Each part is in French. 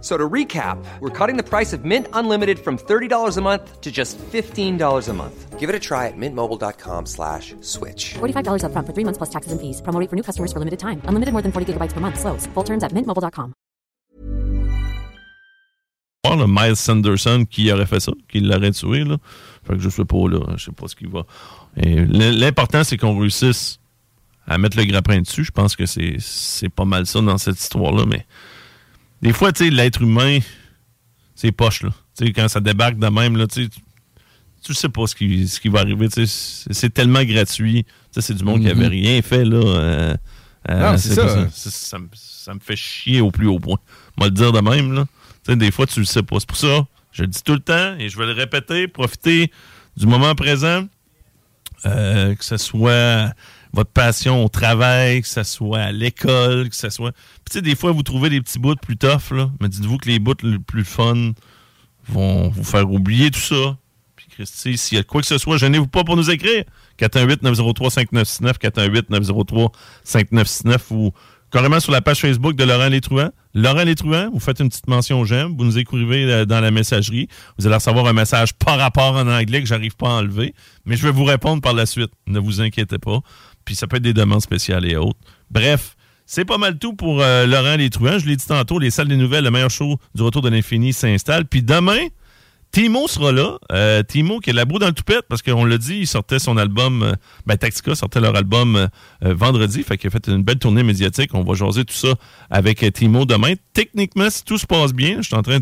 So to recap, we're cutting the price of Mint Unlimited from $30 a month to just $15 a month. Give it a try at mintmobile.com slash switch. $45 upfront for three months plus taxes and fees. Promo rate for new customers for limited time. Unlimited more than 40 gigabytes per month. Slows. Full terms at mintmobile.com. le Miles Sanderson qui aurait fait ça, qui l'aurait tué. Là? Fait que je sais pas, là. Je sais pas ce qu'il va. L'important, c'est qu'on réussisse à mettre le grappin dessus. Je pense que c'est pas mal ça dans cette histoire-là, mais des fois, tu sais, l'être humain, c'est poche, là. Tu sais, quand ça débarque de même, là, tu tu sais pas ce qui, ce qui va arriver. C'est tellement gratuit. C'est du monde qui avait mhm. rien fait. Là, euh, euh, c'est ça. Ça, me fait chier au plus haut point. Moi, le dire de même. Là. des fois, tu le sais pas. C'est pour ça, je le dis tout le temps et je vais le répéter. Profitez du moment présent. Euh, que ce soit votre passion au travail, que ce soit à l'école, que ce soit. Puis, tu sais, des fois, vous trouvez des petits bouts plus tough, là. Mais dites-vous que les bouts les plus fun vont vous faire oublier tout ça. Puis, Christy, s'il y a quoi que ce soit, gênez-vous pas pour nous écrire. 418-903-5969, 418-903-5969 ou carrément sur la page Facebook de Laurent Létruant. Laurent Létruant, vous faites une petite mention j'aime, vous nous écrivez euh, dans la messagerie. Vous allez recevoir un message par rapport en anglais que j'arrive pas à enlever, mais je vais vous répondre par la suite. Ne vous inquiétez pas puis ça peut être des demandes spéciales et autres. Bref, c'est pas mal tout pour euh, Laurent Les Truands. Je l'ai dit tantôt, les salles des nouvelles, le meilleur show du retour de l'infini s'installe. Puis demain, Timo sera là. Euh, Timo qui est la boue dans le toupette parce qu'on l'a dit, il sortait son album, euh, ben Tactica sortait leur album vendredi, fait qu'il a fait une belle tournée médiatique. On va jaser tout ça avec Timo demain. Techniquement, si tout se passe bien, je suis en train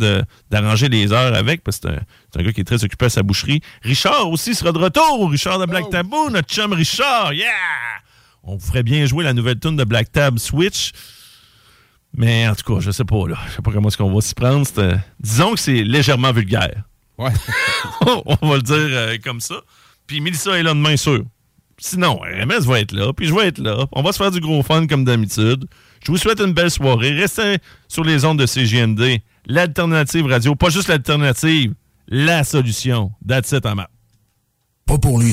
d'arranger les heures avec parce que c'est un, gars qui est très occupé à sa boucherie. Richard aussi sera de retour. Richard de Black oh. Taboo, notre chum Richard. Yeah! on ferait bien jouer la nouvelle tune de Black Tab Switch. Mais en tout cas, je sais pas, là. Je sais pas comment est-ce qu'on va s'y prendre. Disons que c'est légèrement vulgaire. Ouais. on va le dire euh, comme ça. Puis Melissa est là demain sûr. Sinon, RMS va être là, puis je vais être là. On va se faire du gros fun comme d'habitude. Je vous souhaite une belle soirée. Restez sur les ondes de CGND. L'alternative radio, pas juste l'alternative, la solution. That's it, Pas pour lui.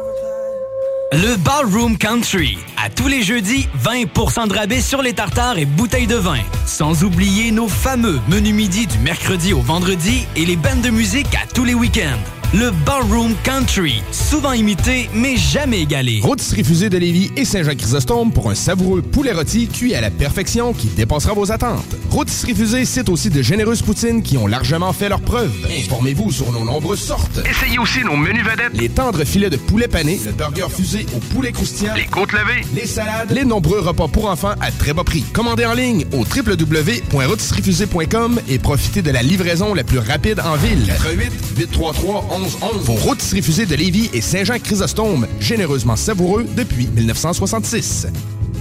Le Ballroom Country. À tous les jeudis, 20% de rabais sur les tartares et bouteilles de vin. Sans oublier nos fameux menus midi du mercredi au vendredi et les bandes de musique à tous les week-ends le Ballroom Country. Souvent imité, mais jamais égalé. Rôtisserie Fusée de Lévis et Saint-Jean-Chrysostome pour un savoureux poulet rôti cuit à la perfection qui dépassera vos attentes. Rôtisserie Fusée cite aussi de généreuses poutines qui ont largement fait leur preuve. Informez-vous sur nos nombreuses sortes. Essayez aussi nos menus vedettes. Les tendres filets de poulet pané, le burger fusé au poulet croustillant, les côtes levées, les salades, les nombreux repas pour enfants à très bas prix. Commandez en ligne au www.rôtisseriefusée.com et profitez de la livraison la plus rapide en ville. 88 833 vos rôtisseries fusées de Lévis et Saint-Jean-Chrysostome, généreusement savoureux depuis 1966.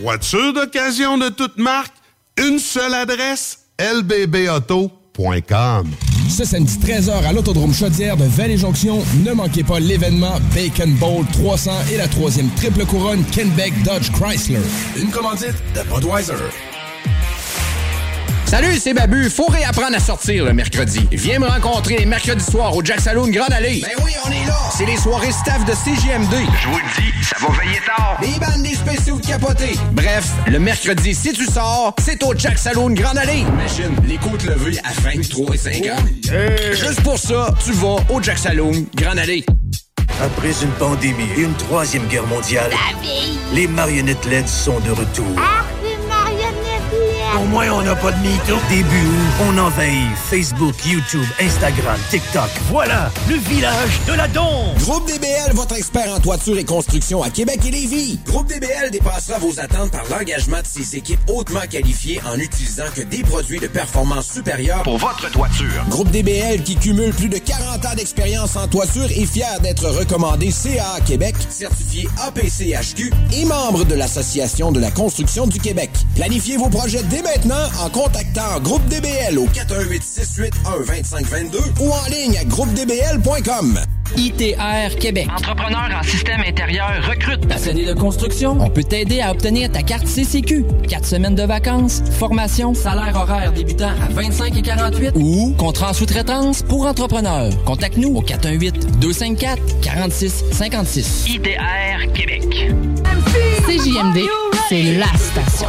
Voiture d'occasion de toute marque, une seule adresse, lbbauto.com. Ce samedi 13h à l'Autodrome Chaudière de Vallée-Jonction, ne manquez pas l'événement Bacon Bowl 300 et la troisième triple couronne Kenbeck Dodge Chrysler. Une commandite de Budweiser. Salut, c'est Babu. Faut réapprendre à sortir le mercredi. Viens me rencontrer les mercredis soirs au Jack Saloon Grande Allée. Ben oui, on est là! C'est les soirées staff de CGMD. Je vous le dis, ça va veiller tard. Des bandes, des spéciaux de capotés. Bref, le mercredi, si tu sors, c'est au Jack Saloon Grande Allée. Imagine, les côtes levées à 23 et 50. Juste pour ça, tu vas au Jack Saloon Grande Allée. Après une pandémie et une troisième guerre mondiale, les marionnettes LED sont de retour. Au moins, on n'a pas de mytho. Début août, on envahit Facebook, YouTube, Instagram, TikTok. Voilà, le village de la Dombe. Groupe DBL, votre expert en toiture et construction à Québec et Lévis. Groupe DBL dépassera vos attentes par l'engagement de ses équipes hautement qualifiées en utilisant que des produits de performance supérieure Pour votre toiture. Groupe DBL qui cumule plus de 40 ans d'expérience en toiture est fier d'être recommandé CA Québec, certifié APCHQ et membre de l'Association de la construction du Québec. Planifiez vos projets dès maintenant en contactant Groupe DBL au 418 681 2522 ou en ligne à groupedbl.com. ITR Québec. Entrepreneur en système intérieur recrute. Passionné de construction, on peut t'aider à obtenir ta carte CCQ. Quatre semaines de vacances, formation, salaire horaire débutant à 25 et 48 ou contrat en sous-traitance pour entrepreneurs. Contacte-nous au 418 254 46 56. ITR Québec. CJMD, c'est la station.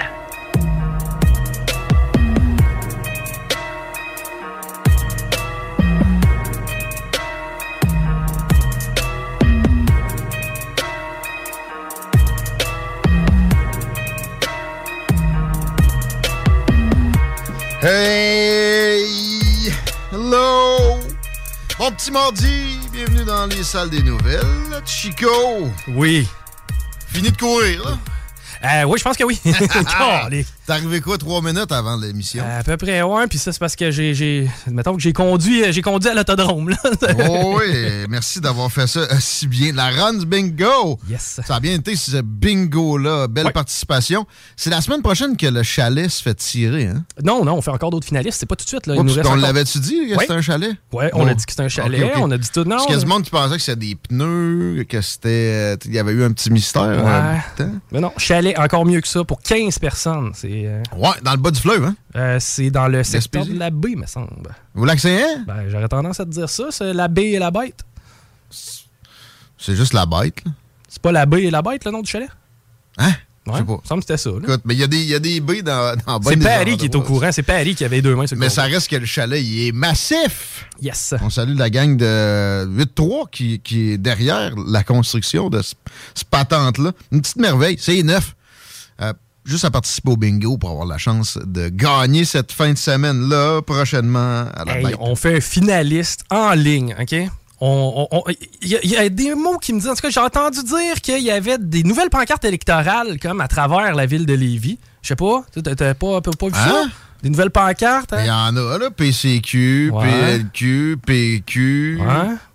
Hey! Hello! Bon petit mardi, bienvenue dans les salles des nouvelles. Chico! Oui. Fini de courir, là? Euh, oui, je pense que oui. T'es arrivé quoi, trois minutes avant l'émission? à peu près, ouais. Puis ça, c'est parce que j'ai, j'ai. Mettons que j'ai conduit, j'ai conduit à l'autodrome, là. oh oui, merci d'avoir fait ça euh, si bien. La Runs Bingo! Yes. Ça a bien été, ce bingo-là. Belle Ouais. participation. C'est la semaine prochaine que le chalet se fait tirer, hein? Non, non, on fait encore d'autres finalistes. C'est pas tout de suite, là. Il Oh, nous tu- reste on encore- l'avait-tu dit que Ouais. c'était un chalet? Ouais, on Oh. a dit que c'était un chalet. Ok, ok. On a dit tout. Non. Parce qu'il y a du monde qui pensait que c'était des pneus, que c'était. Il y avait eu un petit mystère. euh, Ouais. temps. Mais non, chalet encore mieux que ça pour 15 personnes. C'est. Euh, Ouais, dans le bas du fleuve, hein? euh, c'est dans le secteur de la baie, me semble. Au lac Saint-Anne? Ben, j'aurais tendance à te dire ça, c'est la baie et la bête. C'est juste la bête, là. C'est pas la baie et la bête, le nom du chalet? Hein? Ouais, Je sais pas. il me semble que c'était ça. là. Écoute, mais il y, a des- il y a des baies dans, dans C'est Paris qui est au courant. C'est Paris qui avait deux mains sur le Mais ça reste que le chalet, il est massif. Yes. On salue la gang de 8-3 qui, qui est derrière la construction de ce, ce patente-là. Une petite merveille. C'est neuf. Euh, juste à participer au bingo pour avoir la chance de gagner cette fin de semaine-là prochainement à la Hey, bête. on fait un finaliste en ligne, OK? Il y, a- il y a des mots qui me disent. En tout cas, j'ai entendu dire qu'il y avait des nouvelles pancartes électorales comme à travers la ville de Lévis. Je sais pas, tu t'as pas, pas, pas vu ça? Des nouvelles pancartes? hein? Il y en a, là. PCQ, Ouais. PLQ, PQ. Ouais.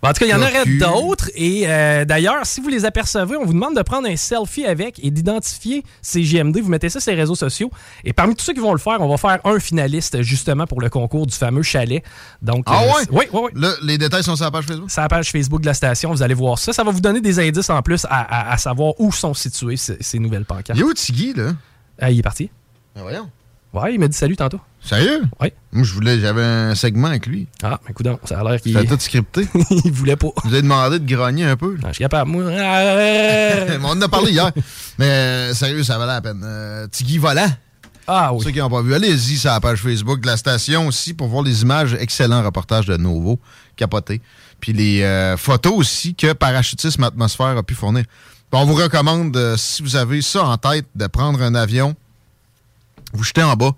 Bon, en tout cas, il y en aurait d'autres. Et euh, d'ailleurs, si vous les apercevez, on vous demande de prendre un selfie avec et d'identifier CGMD. Vous mettez ça sur les réseaux sociaux. Et parmi tous ceux qui vont le faire, on va faire un finaliste justement pour le concours du fameux chalet. Donc, Ah euh, ouais? oui, oui, oui. Là, les détails sont sur la page Facebook? C'est la page Facebook de la station. Vous allez voir ça. Ça va vous donner des indices en plus à, à- à savoir où sont situées ces, ces nouvelles pancartes. Il est où Tiggy, là? Ah, il est parti. Ben voyons. Ouais, il m'a dit salut tantôt. Sérieux? Oui. Moi, je voulais, j'avais un segment avec lui. Ah, mais écoute, ça a l'air qu'il C'était tout scripté. il voulait pas. Je vous ai demandé de grogner un peu. Ah, je suis capable. Moi, euh, on en a parlé hier. Mais euh, sérieux, ça valait la peine. Euh, Tiggy Volant. Ah Pour ceux qui n'ont pas vu, allez-y sur la page Facebook de la station aussi pour voir les images. Excellent reportage de Novo. Capoté. Puis les euh, photos aussi que Parachutisme Atmosphère a pu fournir. Puis on vous recommande, euh, si vous avez ça en tête, de prendre un avion, vous jetez en bas.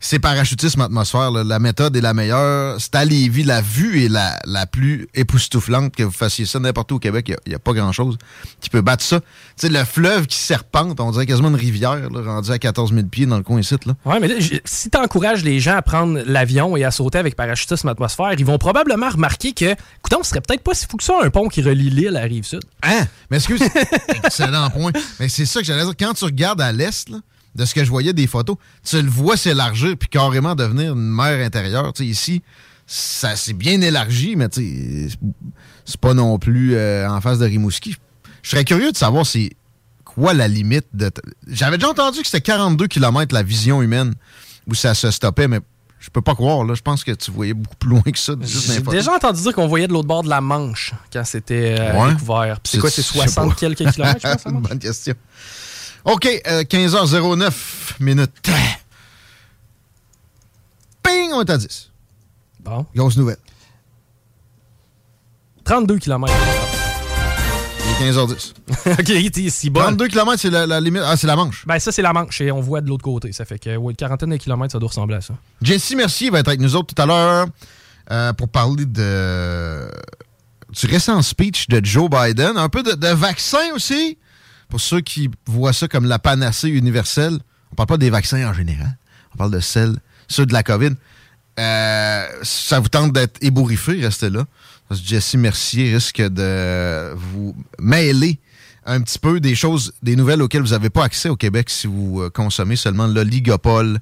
c'est parachutisme atmosphère. là. La méthode est la meilleure. C'est à Lévis. La vue est la, la plus époustouflante que vous fassiez ça n'importe où au Québec. Il n'y a, pas grand-chose qui peut battre ça. Tu sais, le fleuve qui serpente, on dirait quasiment une rivière, là, rendue à 14 000 pieds dans le coin ici. Là. Ouais, mais là, si tu encourages les gens à prendre l'avion et à sauter avec parachutisme atmosphère, ils vont probablement remarquer que, écoute, on serait peut-être pas si fou que ça un pont qui relie l'île à la rive sud. Hein? Mais excuse, excellent point. Mais c'est ça que j'allais dire. Quand tu regardes à l'est, là, de ce que je voyais des photos, tu le vois s'élargir puis carrément devenir une mer intérieure. Ici, ça s'est bien élargi, mais c'est- pas non plus euh, en face de Rimouski. Je serais curieux de savoir c'est quoi la limite de. J'avais déjà entendu que c'était 42 km la vision humaine où ça se stoppait, mais je peux pas croire. Là. Je pense que tu voyais beaucoup plus loin que ça. J'ai déjà entendu dire qu'on voyait de l'autre bord de la Manche quand c'était euh, Ouais. découvert. C'est quoi, c'est Je sais 60 pas. quelques kilomètres, je pense? Bonne question. OK, euh, 15h09 minutes. Ping, on est à 10. Bon. Grosse nouvelle. 32 km. Il est 15h10. OK, il est si bon. 32 km, c'est la, la limite. Ah, c'est la Manche. Ben, ça, c'est la Manche et on voit de l'autre côté. Ça fait que, ouais, une quarantaine de kilomètres, ça doit ressembler à ça. Jesse Mercier va être avec nous autres tout à l'heure euh, pour parler de du récent speech de Joe Biden. Un peu de, de vaccin aussi, pour ceux qui voient ça comme la panacée universelle. On parle pas des vaccins en général. On parle de celles, ceux de la COVID. Euh, ça vous tente d'être ébouriffé, restez là. Parce que Jesse Mercier risque de vous mêler un petit peu des choses, des nouvelles auxquelles vous n'avez pas accès au Québec si vous euh, consommez seulement l'oligopole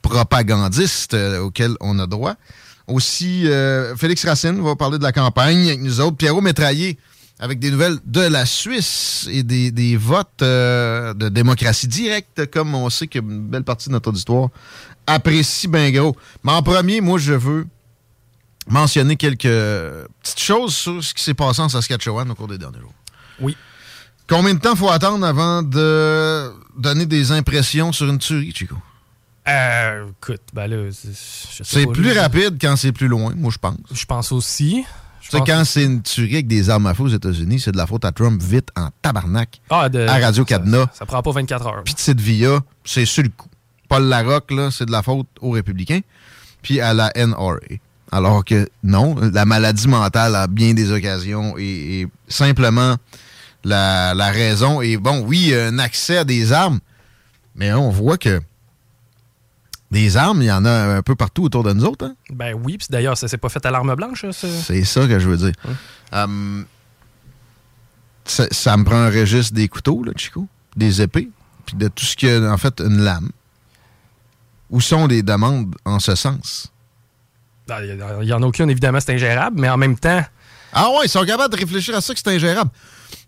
propagandiste euh, auquel on a droit. Aussi, euh, Félix Racine va parler de la campagne avec nous autres. Pierrot Métraillé avec des nouvelles de la Suisse et des, des votes euh, de démocratie directe, comme on sait qu'une belle partie de notre auditoire apprécie bien gros. Mais en premier, moi, je veux mentionner quelques petites choses sur ce qui s'est passé en Saskatchewan au cours des derniers jours. Oui. Combien de temps faut attendre avant de donner des impressions sur une tuerie, Chico? Euh, écoute, ben là, c'est- plus rapide quand c'est plus loin, moi, je pense. Je pense aussi. Tu sais, quand c'est une tuerie avec des armes à feu aux États-Unis, c'est de la faute à Trump vite en tabarnak. Ah, de- à Radio-Canada. Ça prend pas 24 heures. Petite Villa, c'est sur le coup. Paul Larocque, là, c'est de la faute aux républicains, puis à la NRA. Alors que non, la maladie mentale à bien des occasions est, est simplement la, la raison. Et bon, oui, un accès à des armes, mais on voit que des armes, il y en a un peu partout autour de nous autres. hein. Ben oui, puis d'ailleurs, ça s'est pas fait à l'arme blanche, ça. C'est ça que je veux dire. Hum, ça, ça me prend un registre des couteaux, là, Chico, des épées, puis de tout ce qui a, en fait, une lame. Où sont les demandes en ce sens? Ben, Il y en a aucune, évidemment, c'est ingérable, mais en même temps. Ah ouais, ils sont capables de réfléchir à ça que c'est ingérable.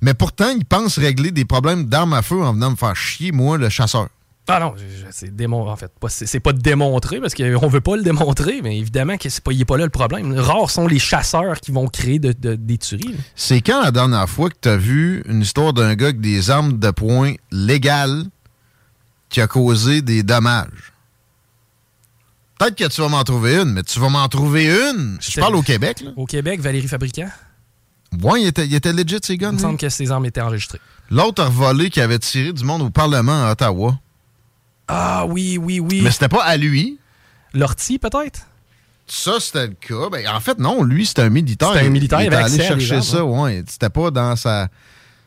Mais pourtant, ils pensent régler des problèmes d'armes à feu en venant me faire chier, moi, le chasseur. Ah non, c'est démon... en fait, pas- c'est pas démontré parce qu'on veut pas le démontrer, mais évidemment que c'est pas, pas là le problème. Rares sont les chasseurs qui vont créer de- de- des tueries. C'est quand la dernière fois que tu as vu une histoire d'un gars avec des armes de poing légales qui a causé des dommages? Peut-être que tu vas m'en trouver une, mais tu vas m'en trouver une. Je parle au Québec, là. Au Québec, Valérie Fabricant, Ouais, il était, il était legit, ces guns. il me semble que ses armes étaient enregistrées. L'autre a volé qui avait tiré du monde au Parlement à Ottawa. Ah oui, oui, oui. Mais c'était pas à lui. L'ortie, peut-être? Ça, c'était le cas. Ben, en fait, non, lui, c'était un militaire. C'était un militaire, il il avait allé chercher armes, ça, ouais. C'était pas dans sa,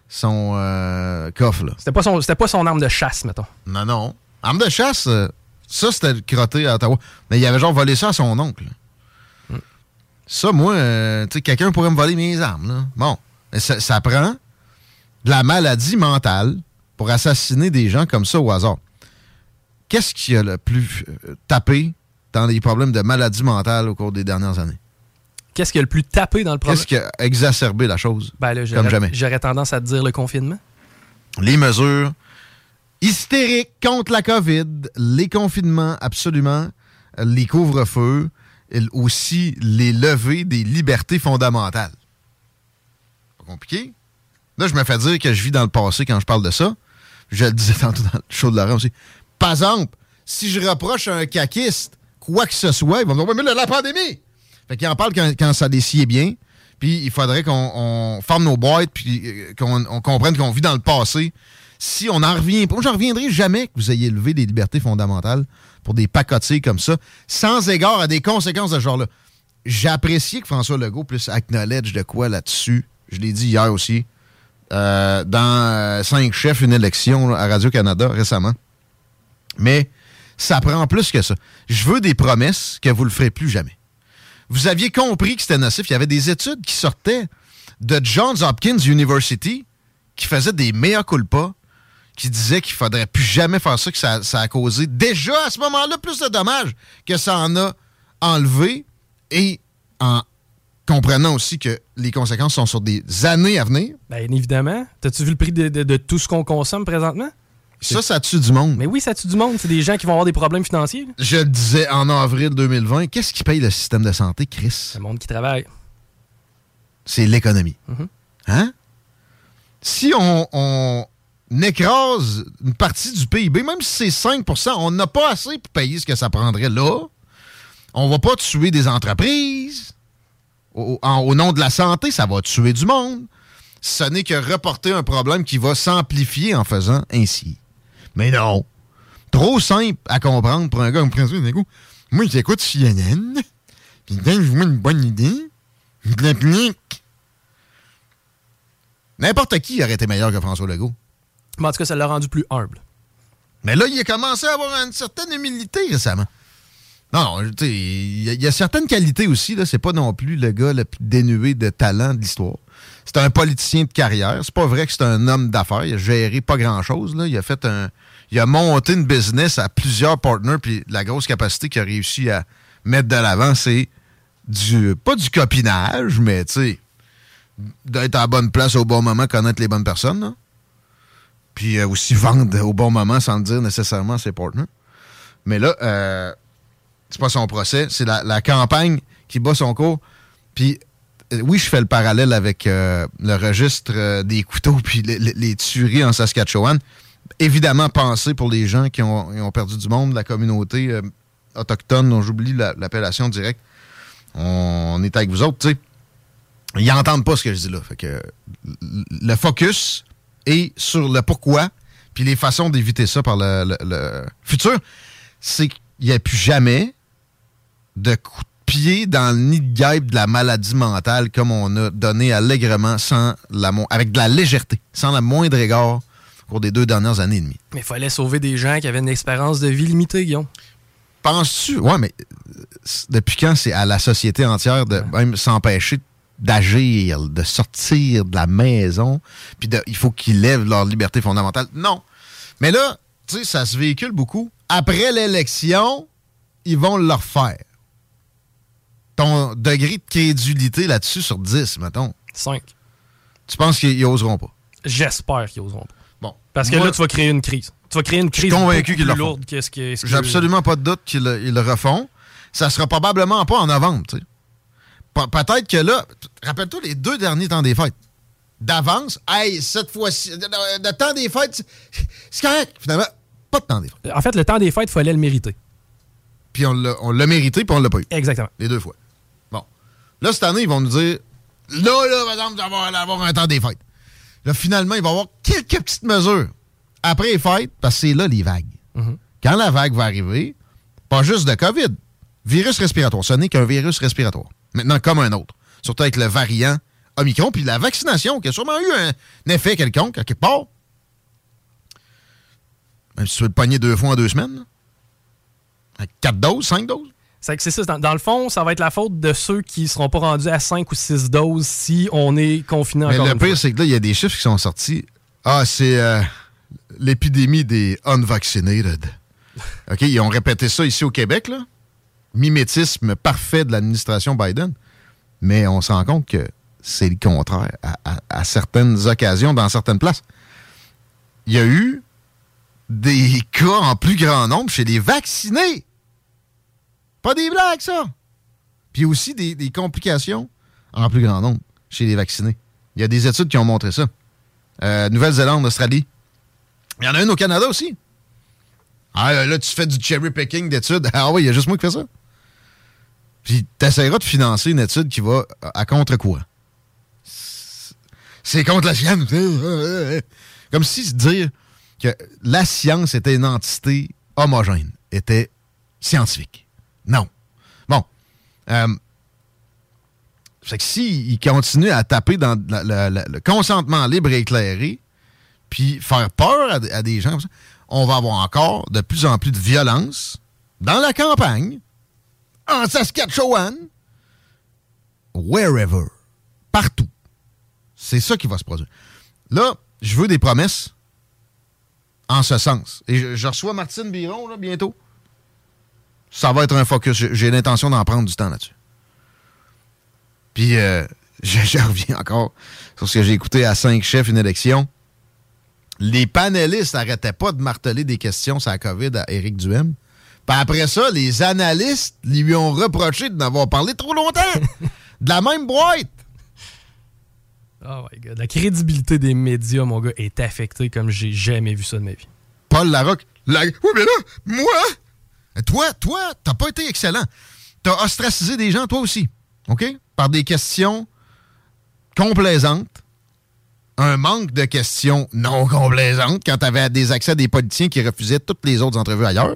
son euh, coffre, là. C'était pas, son, c'était pas son arme de chasse, mettons. Non, non. Arme de chasse, euh, ça, c'était le crotté à Ottawa. Mais il avait genre volé ça à son oncle. Ça, moi, euh, tu sais, quelqu'un pourrait me voler mes armes, là. Bon. Ça prend de la maladie mentale pour assassiner des gens comme ça au hasard. Qu'est-ce qui a le plus euh, tapé dans les problèmes de maladie mentale au cours des dernières années? Qu'est-ce qui a le plus tapé dans le problème? Qu'est-ce qui a exacerbé la chose? Ben là, comme jamais. J'aurais tendance à te dire le confinement. les mesures hystériques contre la COVID, les confinements, absolument, les couvre-feux, aussi les levées des libertés fondamentales. Pas compliqué. Là, je me fais dire que je vis dans le passé quand je parle de ça. Je le disais tantôt dans le show de Laurent aussi. Par exemple, si je reproche à un caquiste quoi que ce soit, ils vont me dire mais la pandémie! Fait qu'il en parle quand, ça déciait bien. Puis il faudrait qu'on on ferme nos boîtes puis euh, qu'on on comprenne qu'on vit dans le passé. si on en revient pas, j'en reviendrai jamais que vous ayez levé des libertés fondamentales pour des pacotiers comme ça, sans égard à des conséquences de ce genre-là. J'ai apprécié que François Legault puisse acknowledge de quoi là-dessus. Je l'ai dit hier aussi. euh, dans euh, cinq chefs, une élection à Radio-Canada récemment. Mais ça prend plus que ça. Je veux des promesses que vous le ferez plus jamais. Vous aviez compris que c'était nocif. Il y avait des études qui sortaient de Johns Hopkins University qui faisaient des mea culpa, qui disaient qu'il faudrait plus jamais faire ça, que ça, a causé déjà à ce moment-là plus de dommages que ça en a enlevé et en comprenant aussi que les conséquences sont sur des années à venir. Bien évidemment. T'as-tu vu le prix de tout ce qu'on consomme présentement? Ça, ça tue du monde. Mais oui, ça tue du monde. C'est des gens qui vont avoir des problèmes financiers. là. Je le disais en avril 2020, qu'est-ce qui paye le système de santé, Chris? Le monde qui travaille. C'est l'économie. Mhm. Hein? Si on, on écrase une partie du PIB, même si c'est 5% on n'a pas assez pour payer ce que ça prendrait là. On va pas tuer des entreprises. Au, en- au nom de la santé, ça va tuer du monde. Ce n'est que reporter un problème qui va s'amplifier en faisant ainsi. Mais non. Trop simple à comprendre pour un gars comme François Legault. Moi, j'écoute CNN, puis je vois une bonne idée, je l'applique. N'importe qui aurait été meilleur que François Legault. Mais en tout cas, ça l'a rendu plus humble. Mais là, il a commencé à avoir une certaine humilité récemment. Non, non, tu sais, il y, y a certaines qualités aussi. Là, c'est pas non plus le gars le plus dénué de talent de l'histoire. C'est un politicien de carrière. C'est pas vrai que c'est un homme d'affaires. Il a géré pas grand-chose. Il a fait un... Il a monté une business à plusieurs partners, puis la grosse capacité qu'il a réussi à mettre de l'avant, c'est du... Pas du copinage, mais tu sais, d'être à la bonne place au bon moment, connaître les bonnes personnes, là. Puis euh, aussi vendre au bon moment sans dire nécessairement à ses partners. Mais là, euh, c'est pas son procès, c'est la, la campagne qui bat son cours. Puis oui, je fais le parallèle avec euh, le registre euh, des couteaux puis les, tueries en Saskatchewan. Évidemment, pensé pour les gens qui ont, perdu du monde, la communauté euh, autochtone, dont j'oublie la- l'appellation directe. On est avec vous autres, tu sais. Ils n'entendent pas ce que je dis là. Fait que le focus est sur le pourquoi, puis les façons d'éviter ça par le, futur, c'est qu'il n'y a plus jamais de de pied dans le nid de guêpe de la maladie mentale comme on a donné allègrement sans la avec de la légèreté, sans la moindre égard au cours des deux dernières années et demie. Mais il fallait sauver des gens qui avaient une expérience de vie limitée, Guillaume. Penses-tu? Ouais, mais euh, depuis quand c'est à la société entière de même s'empêcher d'agir, de sortir de la maison, puis de- il faut qu'ils lèvent leur liberté fondamentale? Non. Mais là, tu sais, ça se véhicule beaucoup. Après l'élection, ils vont le refaire. Ton degré de crédulité là-dessus sur 10, mettons. 5. Tu penses qu'ils oseront pas? J'espère qu'ils oseront pas. Bon. Parce que Moi- là, tu vas créer une crise. Tu vas créer une crise convaincu plus lourde que... J'ai absolument pas de doute qu'ils le, refont. Ça sera probablement pas en novembre, tu sais. Pe- Peut-être que là, rappelle-toi les deux derniers temps des fêtes. D'avance, hey, cette fois-ci, le, temps des fêtes, c'est- correct. Finalement, pas de temps des fêtes. En fait, le temps des fêtes, il fallait le mériter. Puis on l'a on l'a mérité, puis on l'a pas eu. Exactement. Les deux fois. Là, cette année, ils vont nous dire, là, là, il va y avoir un temps des fêtes. Là, finalement, il va y avoir quelques petites mesures après les fêtes, parce que c'est là les vagues. Quand la vague va arriver, pas juste de COVID, virus respiratoire. Ce n'est qu'un virus respiratoire. Maintenant, comme un autre. Surtout avec le variant Omicron, puis la vaccination, qui a sûrement eu un, un effet quelconque, à quelque part. Même si tu veux le pogner deux fois en deux semaines. là. Quatre doses, cinq doses. C'est que c'est ça. Dans, dans le fond, ça va être la faute de ceux qui seront pas rendus à 5 ou 6 doses si on est confiné Mais encore le une pire, c'est que là, il y a des chiffres qui sont sortis. Ah, c'est euh, l'épidémie des unvaccinated. OK, ils ont répété ça ici au Québec, là. Mimétisme parfait de l'administration Biden. Mais on se rend compte que c'est le contraire à, à- à certaines occasions, dans certaines places. Il y a eu des cas en plus grand nombre chez les vaccinés. Pas des blagues, ça. Puis aussi des, complications en plus grand nombre chez les vaccinés. Il y a des études qui ont montré ça. Euh, Nouvelle-Zélande, Australie. Il y en a une au Canada aussi. Ah, là, là, tu fais du cherry picking d'études. Ah oui, il y a juste moi qui fais ça. Puis t'essaieras de financer une étude qui va à à contre-courant. C'est contre la science. Comme si se dire que la science était une entité homogène, était scientifique. Non. Bon. Euh, fait que s'il continue à taper dans le consentement libre et éclairé, puis faire peur à, des gens on va avoir encore de plus en plus de violence dans la campagne, en Saskatchewan, wherever, partout. C'est ça qui va se produire. Là, je veux des promesses en ce sens. Et je, je reçois Martine Biron là, bientôt. Ça va être un focus. J'ai- l'intention d'en prendre du temps là-dessus. Puis, euh, je, je reviens encore sur ce que j'ai écouté à cinq chefs une élection. Les panélistes n'arrêtaient pas de marteler des questions sur la COVID à Éric Duhem. Puis après ça, les analystes lui ont reproché de n'avoir parlé trop longtemps. de la même boîte. Oh my god. La crédibilité des médias, mon gars, est affectée comme j'ai jamais vu ça de ma vie. Paul Larocque. La... Oui, mais là, moi, toi, toi, t'as pas été excellent. T'as ostracisé des gens, toi aussi. OK? Par des questions complaisantes. Un manque de questions non complaisantes quand t'avais des accès à des politiciens qui refusaient toutes les autres entrevues ailleurs.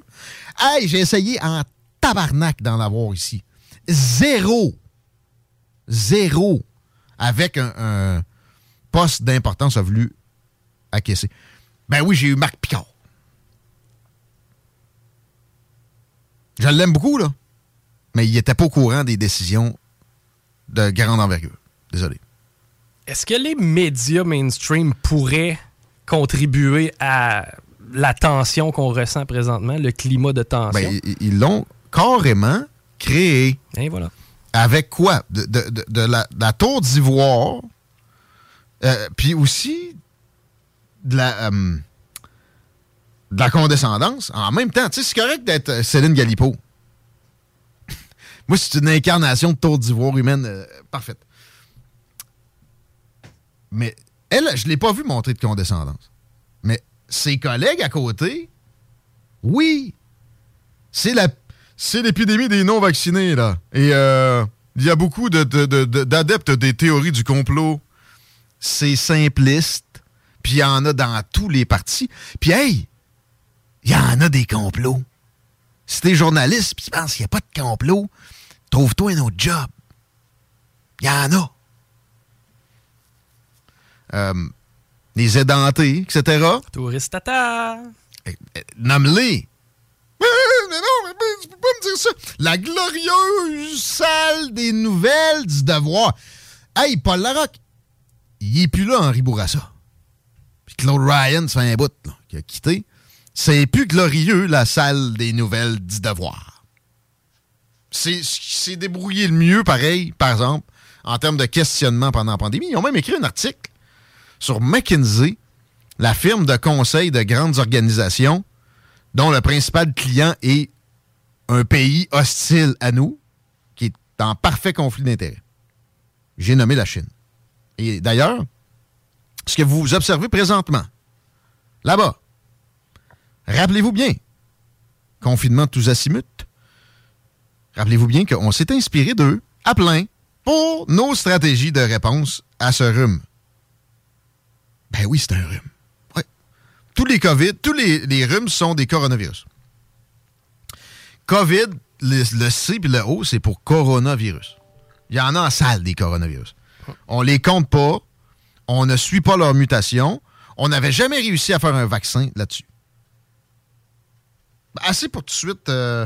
Hey, j'ai essayé en tabarnak d'en avoir ici. Zéro. Zéro. Avec un, un poste d'importance a voulu acquiescer. Ben oui, j'ai eu Marc Picard. Je l'aime beaucoup, là. Mais il n'était pas au courant des décisions de grande envergure. Désolé. Est-ce que les médias mainstream pourraient contribuer à la tension qu'on ressent présentement, le climat de tension? Ben, ils- l'ont carrément créé. Et voilà. Avec quoi? De, de- de- de la, de la tour d'ivoire, euh, puis aussi de la, euh, de la condescendance. En même temps, tu sais, c'est correct d'être euh, Céline Galipo. Moi, c'est une incarnation de tour d'ivoire humaine euh, parfaite. Mais elle, je ne l'ai pas vu montrer de condescendance. Mais ses collègues à côté, oui. C'est l'épidémie des non-vaccinés, là. Et euh, il y a beaucoup de- de- de- de- d'adeptes des théories du complot. C'est simpliste. Puis il y en a dans tous les partis. Puis hey, il y en a des complots. Si t'es journaliste puis tu penses qu'il n'y a pas de complot, trouve-toi un autre job. Il y en a. Euh, les édentés, etc. Touriste tata. Nomme-les. Mais, non, mais, mais tu peux pas me dire ça. La glorieuse salle des nouvelles du devoir. Hey, Paul Larocque, il est plus là, Henri Bourassa. Puis Claude Ryan, ça fait un bout là, qui a quitté. C'est plus glorieux, la salle des nouvelles du devoir. C'est ce s'est débrouillé le mieux, pareil, par exemple, en termes de questionnement pendant la pandémie. Ils ont même écrit un article sur McKinsey, la firme de conseil de grandes organisations dont le principal client est un pays hostile à nous, qui est en parfait conflit d'intérêts. J'ai nommé la Chine. Et d'ailleurs, ce que vous observez présentement, là-bas, rappelez-vous bien, confinement tous azimuts, rappelez-vous bien qu'on s'est inspiré d'eux à plein pour nos stratégies de réponse à ce rhume. Ben oui, c'est un rhume. Ouais. Tous les COVID, tous les, rhumes sont des coronavirus. COVID, le, C puis le O, c'est pour coronavirus. Il y en a en salle des coronavirus. On les compte pas. On ne suit pas leur mutation. On n'avait jamais réussi à faire un vaccin là-dessus. Assez pour tout de suite. euh,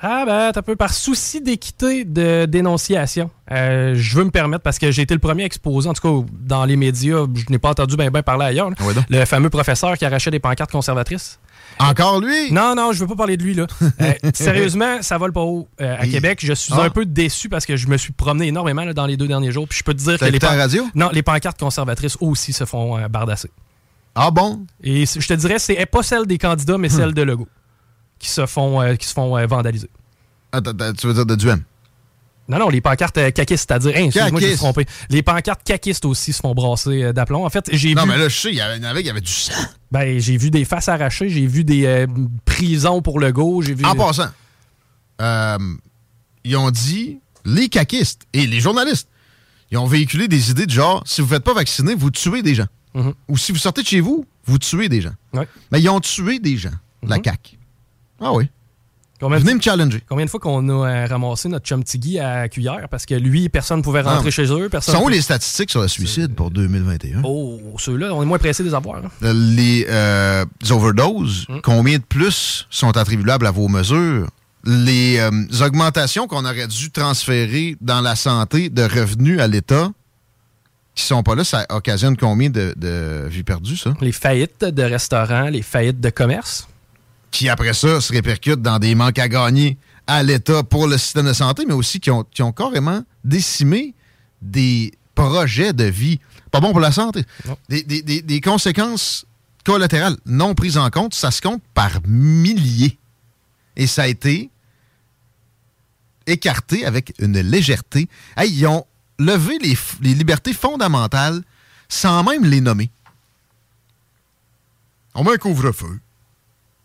Ah ben, t'as peu par souci d'équité de dénonciation. Euh, je veux me permettre, parce que j'ai été le premier exposé, en tout cas dans les médias, je n'ai pas entendu bien ben parler ailleurs, là. le fameux professeur qui arrachait des pancartes conservatrices. Encore lui? Non, non, je veux pas parler de lui, là. Euh, sérieusement, ça vole pas haut euh, à. Québec. Je suis Ah. un peu déçu parce que je me suis promené énormément là, dans les deux derniers jours. Puis je peux te dire que les, pan- radio? Non, les pancartes conservatrices aussi se font bardasser. Ah bon? Et je te dirais, c'est pas celle des candidats, mais celle de Legault qui se font, euh, qui se font euh, vandaliser. Attends, tu veux dire de Duhem? Non, non, les pancartes euh, caquistes, c'est-à-dire, hein, excuse-moi, je me suis trompé. Les pancartes caquistes aussi se font brasser euh, d'aplomb. En fait, j'ai Non, vu. mais là, je sais, il y en avait, il y avait du sang. Ben, j'ai vu des faces arrachées, j'ai vu des euh, prisons pour Legault, j'ai vu. En passant, ils ont dit, les caquistes et les journalistes, ils ont véhiculé des idées de genre, si vous ne faites pas vacciner, vous tuez des gens. Mhm. Ou si vous sortez de chez vous, vous tuez des gens. Mais ils ont tué des gens, la CAQ. Ah oui. Combien Venez me challenger. Combien de fois qu'on a euh, ramassé notre chum Tiggy à cuillère? Parce que lui, personne ne pouvait rentrer Ah, chez eux. Personne Sont où les statistiques sur le suicide pour 2021? Oh, ceux-là, on est moins pressé de les avoir. hein. Les, euh, les overdoses, Mm. combien de plus sont attribuables à vos mesures? Les euh, augmentations qu'on aurait dû transférer dans la santé de revenus à l'État, qui sont pas là, ça occasionne combien de, de vies perdues, ça? Les faillites de restaurants, les faillites de commerce. Qui, après ça, se répercutent dans des manques à gagner à l'État pour le système de santé, mais aussi qui ont, qui ont carrément décimé des projets de vie. Pas bon pour la santé. Des, des- des- des conséquences collatérales non prises en compte, ça se compte par milliers. Et ça a été écarté avec une légèreté. Hey, ils ont levé les, les libertés fondamentales sans même les nommer. On met un couvre-feu.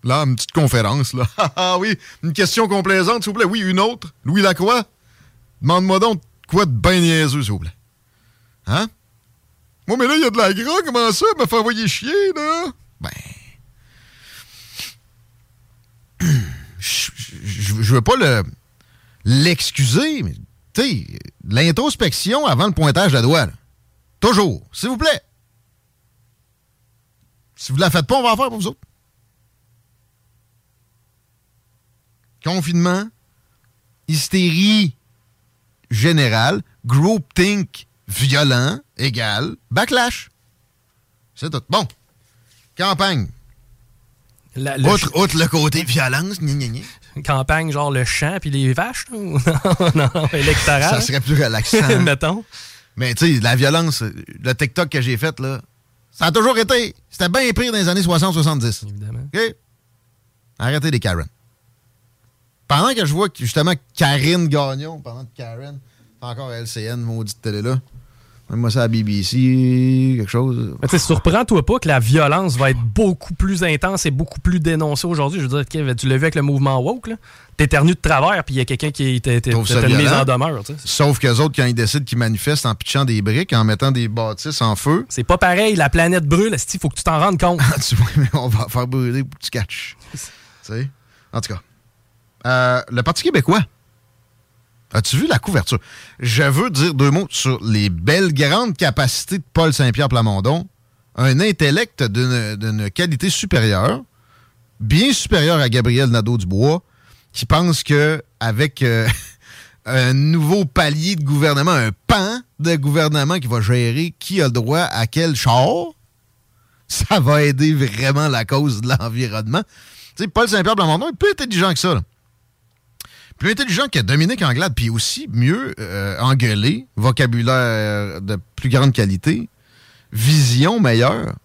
Là, une petite conférence, là. Ah, ah oui, une question complaisante, s'il vous plaît. Oui, une autre. Louis Lacroix, demande-moi donc quoi de bien niaiseux, s'il vous plaît. Hein? Moi, mais là, il y a de la gras, comment ça? Me faire envoyer chier, là? Ben. Je veux pas le l'excuser, mais, tu sais, l'introspection avant le pointage de doigt, là. Toujours. S'il vous plaît. Si vous la faites pas, on va en faire pour vous autres. Confinement, hystérie générale, groupthink violent égale backlash. C'est tout. Bon. Campagne. La- le outre, outre le côté violence, gna, gna, gna. Campagne genre le champ puis les vaches, ou? Non, non, électoral. ça serait plus relaxant. Mettons. Mais tu sais, la violence, le TikTok que j'ai fait, là, ça a toujours été. C'était bien pire dans les années 60-70. Évidemment. OK? Arrêtez les Karen. Pendant que je vois justement Karine Gagnon, pendant que Karen, encore LCN, maudite télé-là. Même-moi ça à BBC, quelque chose. Mais tu surprends-toi pas que la violence va être beaucoup plus intense et beaucoup plus dénoncée aujourd'hui. Je veux dire, tu l'as vu avec le mouvement woke, là. T'éternues de travers, puis il y a quelqu'un qui t'a violent. en demeure. tu sais. Sauf qu'eux autres, quand ils décident qu'ils manifestent en pitchant des briques, en mettant des bâtisses en feu. C'est pas pareil, la planète brûle, il faut que tu t'en rendes compte. tu vois, mais on va faire brûler pour que tu catches. tu sais? En tout cas. Euh, le Parti québécois. As-tu vu la couverture? Je veux dire deux mots sur les belles grandes capacités de Paul Saint-Pierre Plamondon. Un intellect d'une qualité supérieure, bien supérieure à Gabriel Nadeau-Dubois, qui pense que avec euh, un nouveau palier de gouvernement, un pan de gouvernement qui va gérer qui a le droit à quel char, ça va aider vraiment la cause de l'environnement. Tu sais, Paul Saint-Pierre Plamondon est plus intelligent que ça. là. Plus intelligent que Dominique Anglade, puis aussi mieux euh, engueulé, vocabulaire de plus grande qualité, vision meilleure,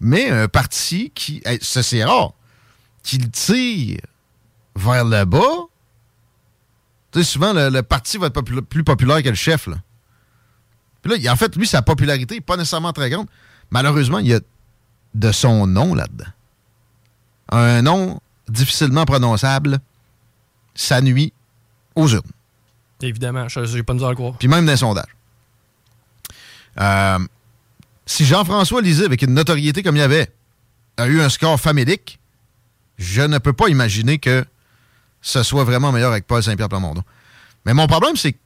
mais un parti qui, hey, c'est rare, qui le tire vers le bas. Tu sais, souvent, le, parti va être plus populaire que le chef. Là. Puis là, en fait, lui, sa popularité n'est pas nécessairement très grande. Malheureusement, il y a de son nom là-dedans. Un nom difficilement prononçable, ça nuit aux urnes. Évidemment, je- j'ai pas de misère à le croire. Puis même dans les sondages. Euh, si Jean-François Lisée, avec une notoriété comme il y avait, a eu un score famélique, je ne peux pas imaginer que ce soit vraiment meilleur avec Paul Saint-Pierre Plamondon. Mais mon problème, c'est que,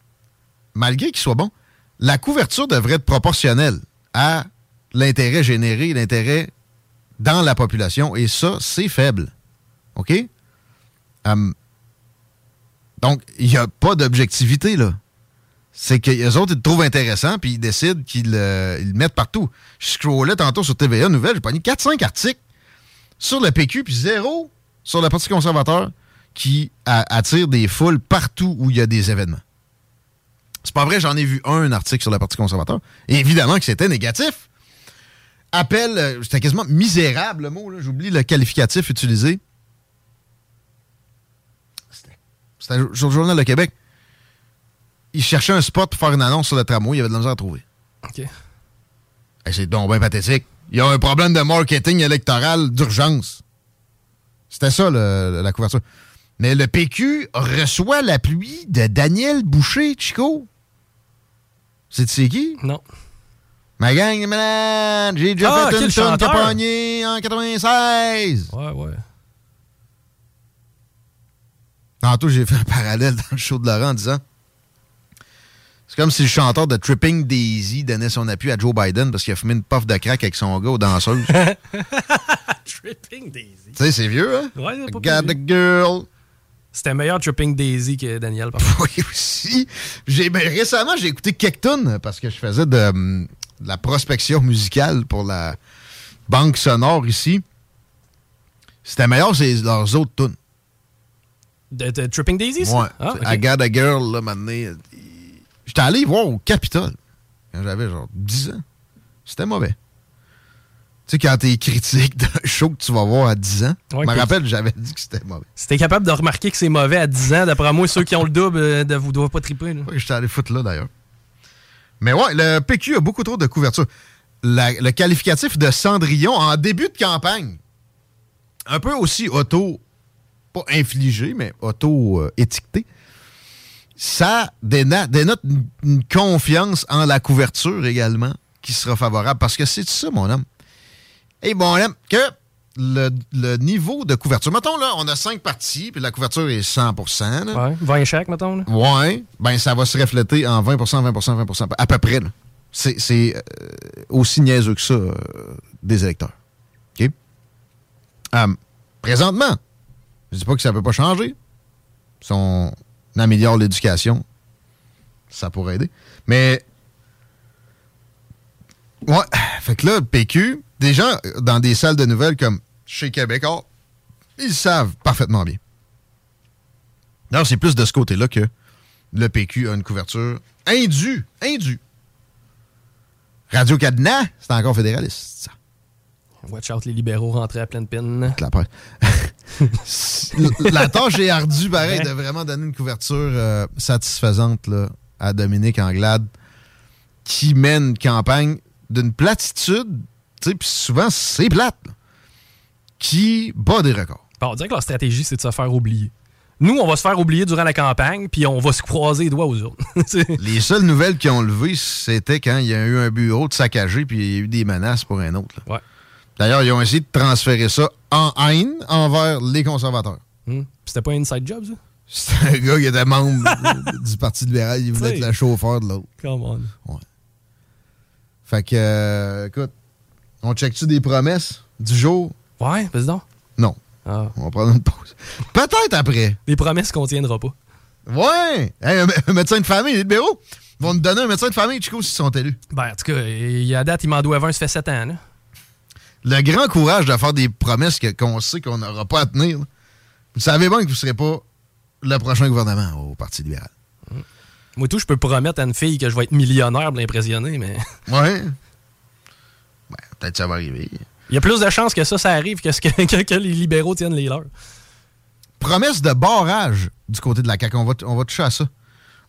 malgré qu'il soit bon, la couverture devrait être proportionnelle à l'intérêt généré, l'intérêt dans la population, et ça, c'est faible. OK? Hum, donc, il n'y a pas d'objectivité, là. C'est que les autres, ils le trouvent intéressant, puis ils décident qu'ils euh, le mettent partout. Je scrollais tantôt sur TVA Nouvelle, j'ai pogné 4-5 articles sur le PQ, puis zéro sur le Parti conservateur qui attire des foules partout où il y a des événements. C'est pas vrai, j'en ai vu un article sur le Parti conservateur. Et évidemment que c'était négatif. Appel, euh, c'était quasiment misérable le mot, j'oublie le qualificatif utilisé. C'était sur le Journal de Québec. Il cherchait un spot pour faire une annonce sur le tramway. Il y avait de la misère à trouver. OK. C'est donc bien pathétique. Il y a un problème de marketing électoral d'urgence. C'était ça, le- la couverture. Mais le PQ reçoit l'appui de Daniel Boucher, Chico. C'est c'est qui? Non. Ma gang, j'ai déjà Ah, fait une pogné en 96. Ouais, ouais. Tantôt, j'ai fait un parallèle dans le show de Laurent en disant c'est comme si le chanteur de Tripping Daisy donnait son appui à Joe Biden parce qu'il a fumé une puff de crack avec son gars aux danseuses. tu Tripping Daisy. sais, c'est vieux, hein? Ouais, c'est pas Got the girl. C'était meilleur Tripping Daisy que Daniel. Oui, aussi. J'ai, ben, récemment, j'ai écouté tunes parce que je faisais de, hum, de la prospection musicale pour la banque sonore ici. C'était meilleur, c'est leurs autres tunes. De, de Tripping Daisy, ça? Ouais. Ah, ok. I got a girl, là, maintenant. il- J'étais allé voir au Capitole quand j'avais genre 10 ans. C'était mauvais. Tu sais, quand t'es critique d'un show que tu vas voir à 10 ans, Ouais, je me rappelle, j'avais dit que c'était mauvais. Si t'es capable de remarquer que c'est mauvais à 10 ans, d'après moi, ceux qui ont le double euh, ne vous doivent pas triper. là. Ouais, J'étais allé foutre là, d'ailleurs. Mais ouais, le PQ a beaucoup trop de couverture. La- le qualificatif de Cendrillon en début de campagne, un peu aussi auto, pas infligé, mais auto-étiqueté, ça déna- dénote une, une confiance en la couverture également qui sera favorable. Parce que c'est ça, mon homme. Et mon homme, que le, le niveau de couverture, mettons là, on a cinq parties, puis la couverture est 100 là. Ouais, 20 chaque, mettons. Là. Ouais, ben ça va se refléter en 20% 20% 20% à peu près. c'est, euh, aussi niaiseux que ça euh, des électeurs. OK? Euh, présentement, je dis pas que ça peut pas changer. Si on améliore l'éducation, ça pourrait aider. Mais, ouais, fait que là, PQ, des gens euh, dans des salles de nouvelles comme chez Québécois, ils savent parfaitement bien. Non, c'est plus de ce côté-là que le PQ a une couverture indue. Indue. Radio Cadenas, c'est encore fédéraliste, ça. Watch out, les libéraux rentraient à pleine pine. La, tâche est ardue, pareil, de vraiment donner une couverture euh, satisfaisante là, à Dominique Anglade, qui mène une campagne d'une platitude, tu sais, puis souvent c'est plate, là, qui bat des records. Bon, on dirait que leur stratégie, c'est de se faire oublier. Nous, on va se faire oublier durant la campagne, puis on va se croiser les doigts aux autres. Les seules nouvelles qui ont levé, c'était quand il y a eu un bureau de saccagé puis il y a eu des menaces pour un autre. là. Ouais. D'ailleurs, ils ont essayé de transférer ça en haine envers les conservateurs. Hmm. C'était pas un inside job, ça? C'est un gars qui était membre du Parti libéral, il voulait être le chauffeur de l'autre. Come on. Ouais. Fait que, euh, écoute, on check-tu des promesses du jour? Ouais, vas-y donc. Non. Ah. On va prendre une pause. Peut-être après. Les promesses qu'on tiendra pas. Ouais! Hey, un, un médecin de famille, les libéraux vont nous donner un médecin de famille, Chico, s'ils sont élus. Ben, en tout cas, il y a date, il m'en doit un, ça fait 7 ans, là. Le grand courage de faire des promesses qu'on sait qu'on n'aura pas à tenir. Vous savez bien que vous ne serez pas le prochain gouvernement au Parti libéral. Moi, tout, je peux promettre à une fille que je vais être millionnaire pour l'impressionner, mais. Ouais. Ben, peut-être que ça va arriver. Il y a plus de chances que ça, ça arrive que, ce que, que- que les libéraux tiennent les leurs. Promesse de barrage du côté de la CAQ. On va, on va toucher à ça.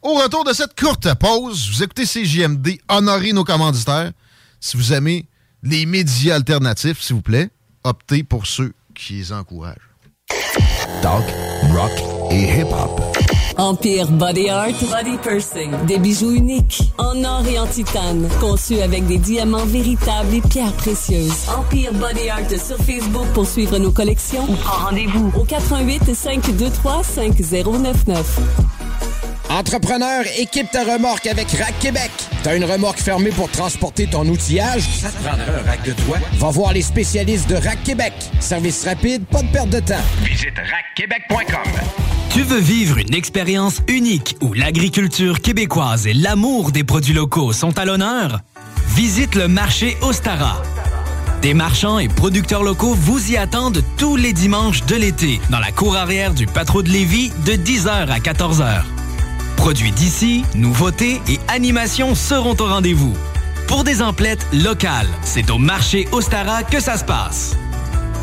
Au retour de cette courte pause, vous écoutez CJMD, honorez nos commanditaires. Si vous aimez les médias alternatifs, s'il vous plaît, optez pour ceux qui les encouragent. Talk, rock et hip-hop. Empire Body Art, Body Pursing. Des bijoux uniques, en or et en titane, conçus avec des diamants véritables et pierres précieuses. Empire Body Art sur Facebook pour suivre nos collections ou prends rendez-vous au 88 523 5099. Entrepreneur, équipe ta remorque avec Rack Québec. T'as une remorque fermée pour transporter ton outillage? Ça te prendra un rack de toi? Va voir les spécialistes de Rack Québec. Service rapide, pas de perte de temps. Visite rackquebec.com. Tu veux vivre une expérience unique où l'agriculture québécoise et l'amour des produits locaux sont à l'honneur? Visite le marché Ostara. Des marchands et producteurs locaux vous y attendent tous les dimanches de l'été dans la cour arrière du Patro de Lévis de 10h à 14h. Produits d'ici, nouveautés et animations seront au rendez-vous. Pour des emplettes locales, c'est au marché Ostara que ça se passe.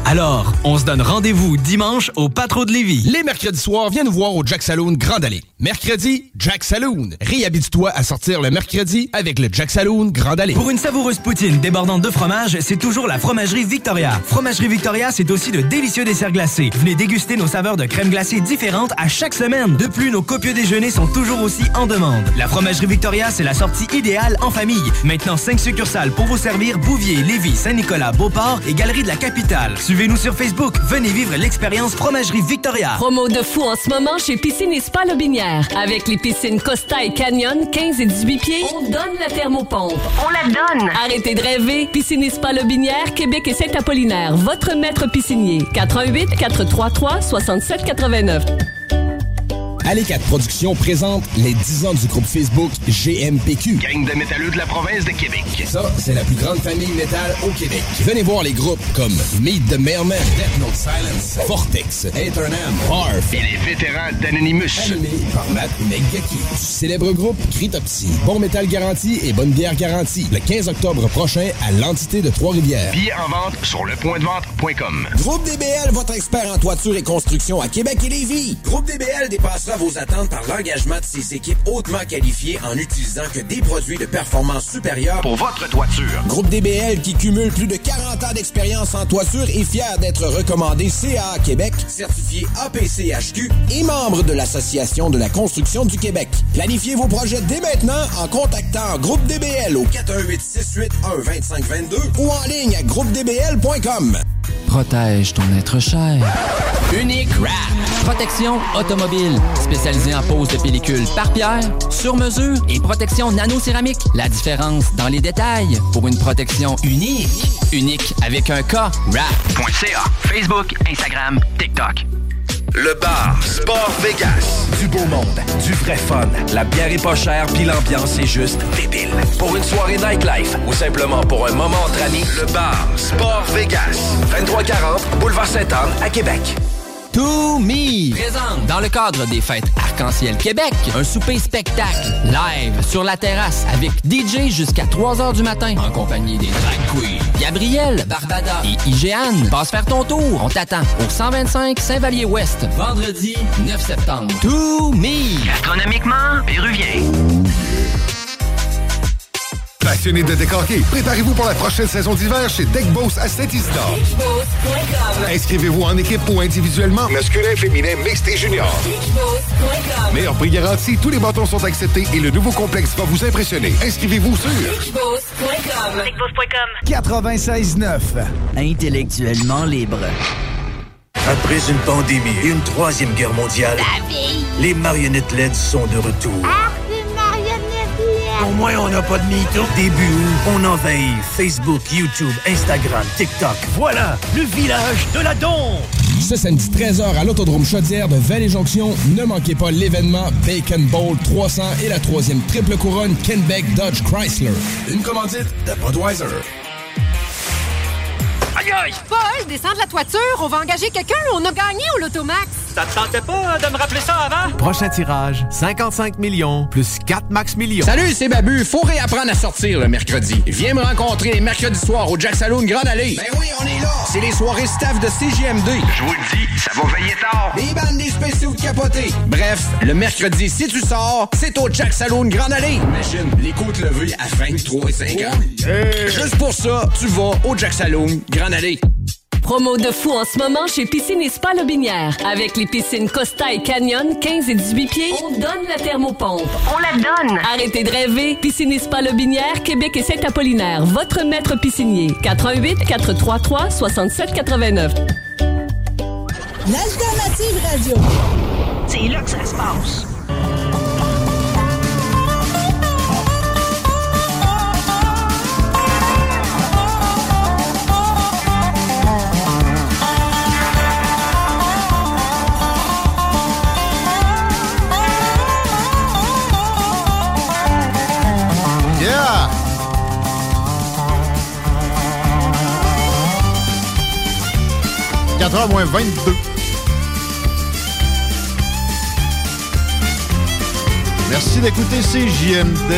Alors, on se donne rendez-vous dimanche au Patro de Lévis. Les mercredis soirs, viens nous voir au Jack Saloon Grande Allée. Mercredi, Jack Saloon. Réhabite-toi à sortir le mercredi avec le Jack Saloon Grande Allée. Pour une savoureuse poutine débordante de fromage, c'est toujours la Fromagerie Victoria. Fromagerie Victoria, c'est aussi de délicieux desserts glacés. Venez déguster nos saveurs de crème glacée différentes à chaque semaine. De plus, nos copieux déjeuners sont toujours aussi en demande. La Fromagerie Victoria, c'est la sortie idéale en famille. Maintenant, 5 succursales pour vous servir Bouvier, Lévis, Saint-Nicolas, Beauport et Galerie de la Capitale. Suivez-nous sur Facebook. Venez vivre l'expérience Fromagerie Victoria. Promo de fou en ce moment chez Piscine et Spa Lobinière. Avec les piscines Costa et Canyon, 15 et 18 pieds, on donne la thermopompe. On la donne. Arrêtez de rêver. Piscine et Spa Lobinière, Québec et Saint-Apollinaire. Votre maître piscinier. 88 433 67 89. Allez 4 Productions présente les 10 ans du groupe Facebook GMPQ. Gang de métalleux de la province de Québec. Ça, c'est la plus grande famille métal au Québec. Venez voir les groupes comme Meet the Mailman, Death Note Silence, Vortex, Eternam, Harf Et les vétérans d'Anonymous. animé par Matt Megaki. Du célèbre groupe Cryptopsy. Bon métal garanti et bonne bière garantie. Le 15 octobre prochain à l'entité de Trois-Rivières. Billets en vente sur lepointdevente.com. Groupe DBL, votre expert en toiture et construction à Québec et Lévis. Groupe DBL dépassera vos attentes par l'engagement de ses équipes hautement qualifiées en utilisant que des produits de performance supérieure Pour votre toiture. Groupe DBL qui cumule plus de 40 ans d'expérience en toiture est fier d'être recommandé CA Québec, certifié APCHQ et membre de l'Association de la construction du Québec. Planifiez vos projets dès maintenant en contactant Groupe DBL au 418 681 2522 ou en ligne à groupedbl.com. Protège ton être cher. Unique Wrap. Protection automobile. Spécialisée en pose de pellicule par pierre, sur mesure et protection nano-céramique. La différence dans les détails pour une protection unique. Unique avec un K. Wrap. .ca. Facebook, Instagram, TikTok. Le bar Sport Vegas. Du beau monde, du vrai fun. La bière est pas chère, puis l'ambiance est juste débile. Pour une soirée nightlife ou simplement pour un moment entre amis, le bar Sport Vegas. 2340 Boulevard Sainte-Anne à Québec. To Me présente dans le cadre des fêtes Arc-en-Ciel Québec un souper spectacle live sur la terrasse avec DJ jusqu'à 3 h du matin en compagnie des drag queens Gabriel, Barbada et Igéane. Passe faire ton tour, on t'attend au 125 Saint-Vallier-Ouest vendredi 9 septembre. To Me Gastronomiquement, péruvien. Passionné de décorquer, préparez-vous pour la prochaine saison d'hiver chez Deck Boss à Saint-Isidore. Inscrivez-vous en équipe ou individuellement, masculin, féminin, mixte et junior. Meilleur prix garanti, tous les bâtons sont acceptés et le nouveau complexe va vous impressionner. Inscrivez-vous sur 96.9. Intellectuellement libre. Après une pandémie et une troisième guerre mondiale, les marionnettes LED sont de retour. Au moins, on n'a pas de mytho. Début on envahit Facebook, YouTube, Instagram, TikTok. Voilà, le village de la Don. Ce samedi 13h à l'Autodrome Chaudière de Vallée-Jonction, ne manquez pas l'événement Bacon Bowl 300 et la troisième triple couronne Kenbeck Dodge Chrysler. Une commandite de Budweiser. Aïe aïe! Paul, descends de la toiture, on va engager quelqu'un, on a gagné au Lotomax! Ça te tentait pas de me rappeler ça avant? Prochain tirage, 55 millions plus 4 max millions. Salut, c'est Babu. Faut réapprendre à sortir le mercredi. Viens me rencontrer les mercredis soirs au Jack Saloon Grande Allée. Ben oui, on est là. C'est les soirées staff de CGMD. Je vous le dis, ça va veiller tard. Les bandes des spéciaux de capotés. Bref, le mercredi, si tu sors, c'est au Jack Saloon Grande Allée. Imagine, les côtes levées à 23 et 50. Juste pour ça, tu vas au Jack Saloon Grande Allée. Promo de fou en ce moment chez Piscine et Spa Lobinière. Avec les piscines Costa et Canyon, 15 et 18 pieds, on donne la thermopompe. On la donne. Arrêtez de rêver. Piscine et Spa Lobinière, Québec et Saint-Apollinaire. Votre maître piscinier. 88 433 67 89. L'alternative radio. C'est là que ça se passe. 4h moins 22. Merci d'écouter CJMD.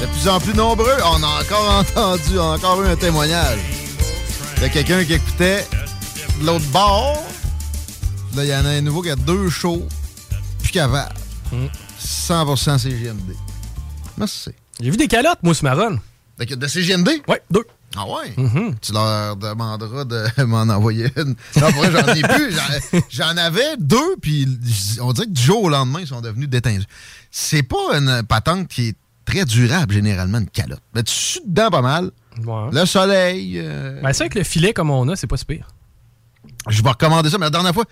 De plus en plus nombreux, on a encore entendu, encore eu un témoignage. de quelqu'un qui écoutait de l'autre bord. Là, il y en a un nouveau qui a deux shows, puis capable. 100% CGMD. Merci. J'ai vu des calottes, moi, ce marron. De, de CGMD? Ouais, deux. Ah ouais? Tu leur demanderas de m'en envoyer une. Non, pour vrai, j'en ai plus. J'en- avais deux, puis on dirait que du jour au lendemain, ils sont devenus déteints. C'est pas une patente qui est très durable, généralement, une calotte. Mais tu sues dedans pas mal. Le soleil. euh, Ben, c'est vrai que le filet comme on a, c'est pas si pire. Je vais recommander ça, mais la dernière fois,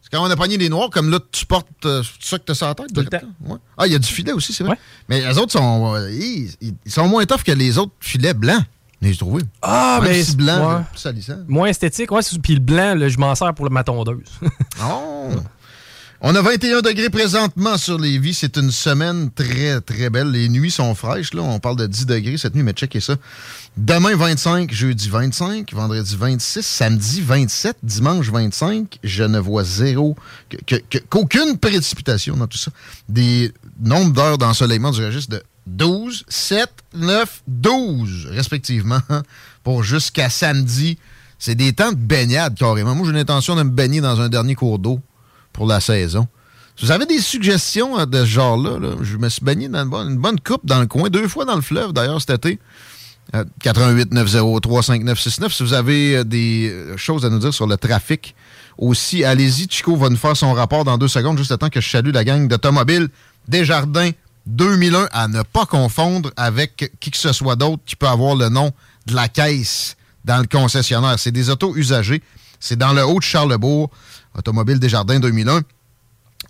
c'est quand on a pogné des noirs, comme là, tu portes euh, ça que tu as sur la tête? Tout le temps. Ouais. Ah, il y a du filet aussi, c'est vrai. Mais les autres sont, euh, ils, ils sont moins tough que les autres filets blancs. J'ai trouvé. Ah, mais si blanc, ouais. plus salissant. Moins esthétique, ouais. c'est- Puis le blanc, là, je m'en sers pour ma tondeuse. Oh! On a 21 degrés présentement sur les vies. C'est une semaine très, très belle. Les nuits sont fraîches. Là. On parle de 10 degrés cette nuit, mais checkez ça. Demain, 25, jeudi 25, vendredi 26, samedi 27, dimanche 25. Je ne vois zéro, que- que- que- qu'aucune précipitation dans tout ça. Des nombres d'heures d'ensoleillement du registre de 12, 7, 9, 12, respectivement, pour jusqu'à samedi. C'est des temps de baignade, carrément. Moi, j'ai l'intention de me baigner dans un dernier cours d'eau pour la saison. Si vous avez des suggestions euh, de ce genre-là, là, je me suis baigné dans une bonne, coupe dans le coin, deux fois dans le fleuve, d'ailleurs, cet été. Euh, 88 903 5969. Si vous avez euh, des euh, choses à nous dire sur le trafic aussi, allez-y. Chico va nous faire son rapport dans deux secondes, juste le temps que je salue la gang d'automobiles Desjardins 2001 à ne pas confondre avec qui que ce soit d'autre qui peut avoir le nom de la caisse dans le concessionnaire. C'est des autos usagés. C'est dans le haut de Charlebourg. Automobile Desjardins 2001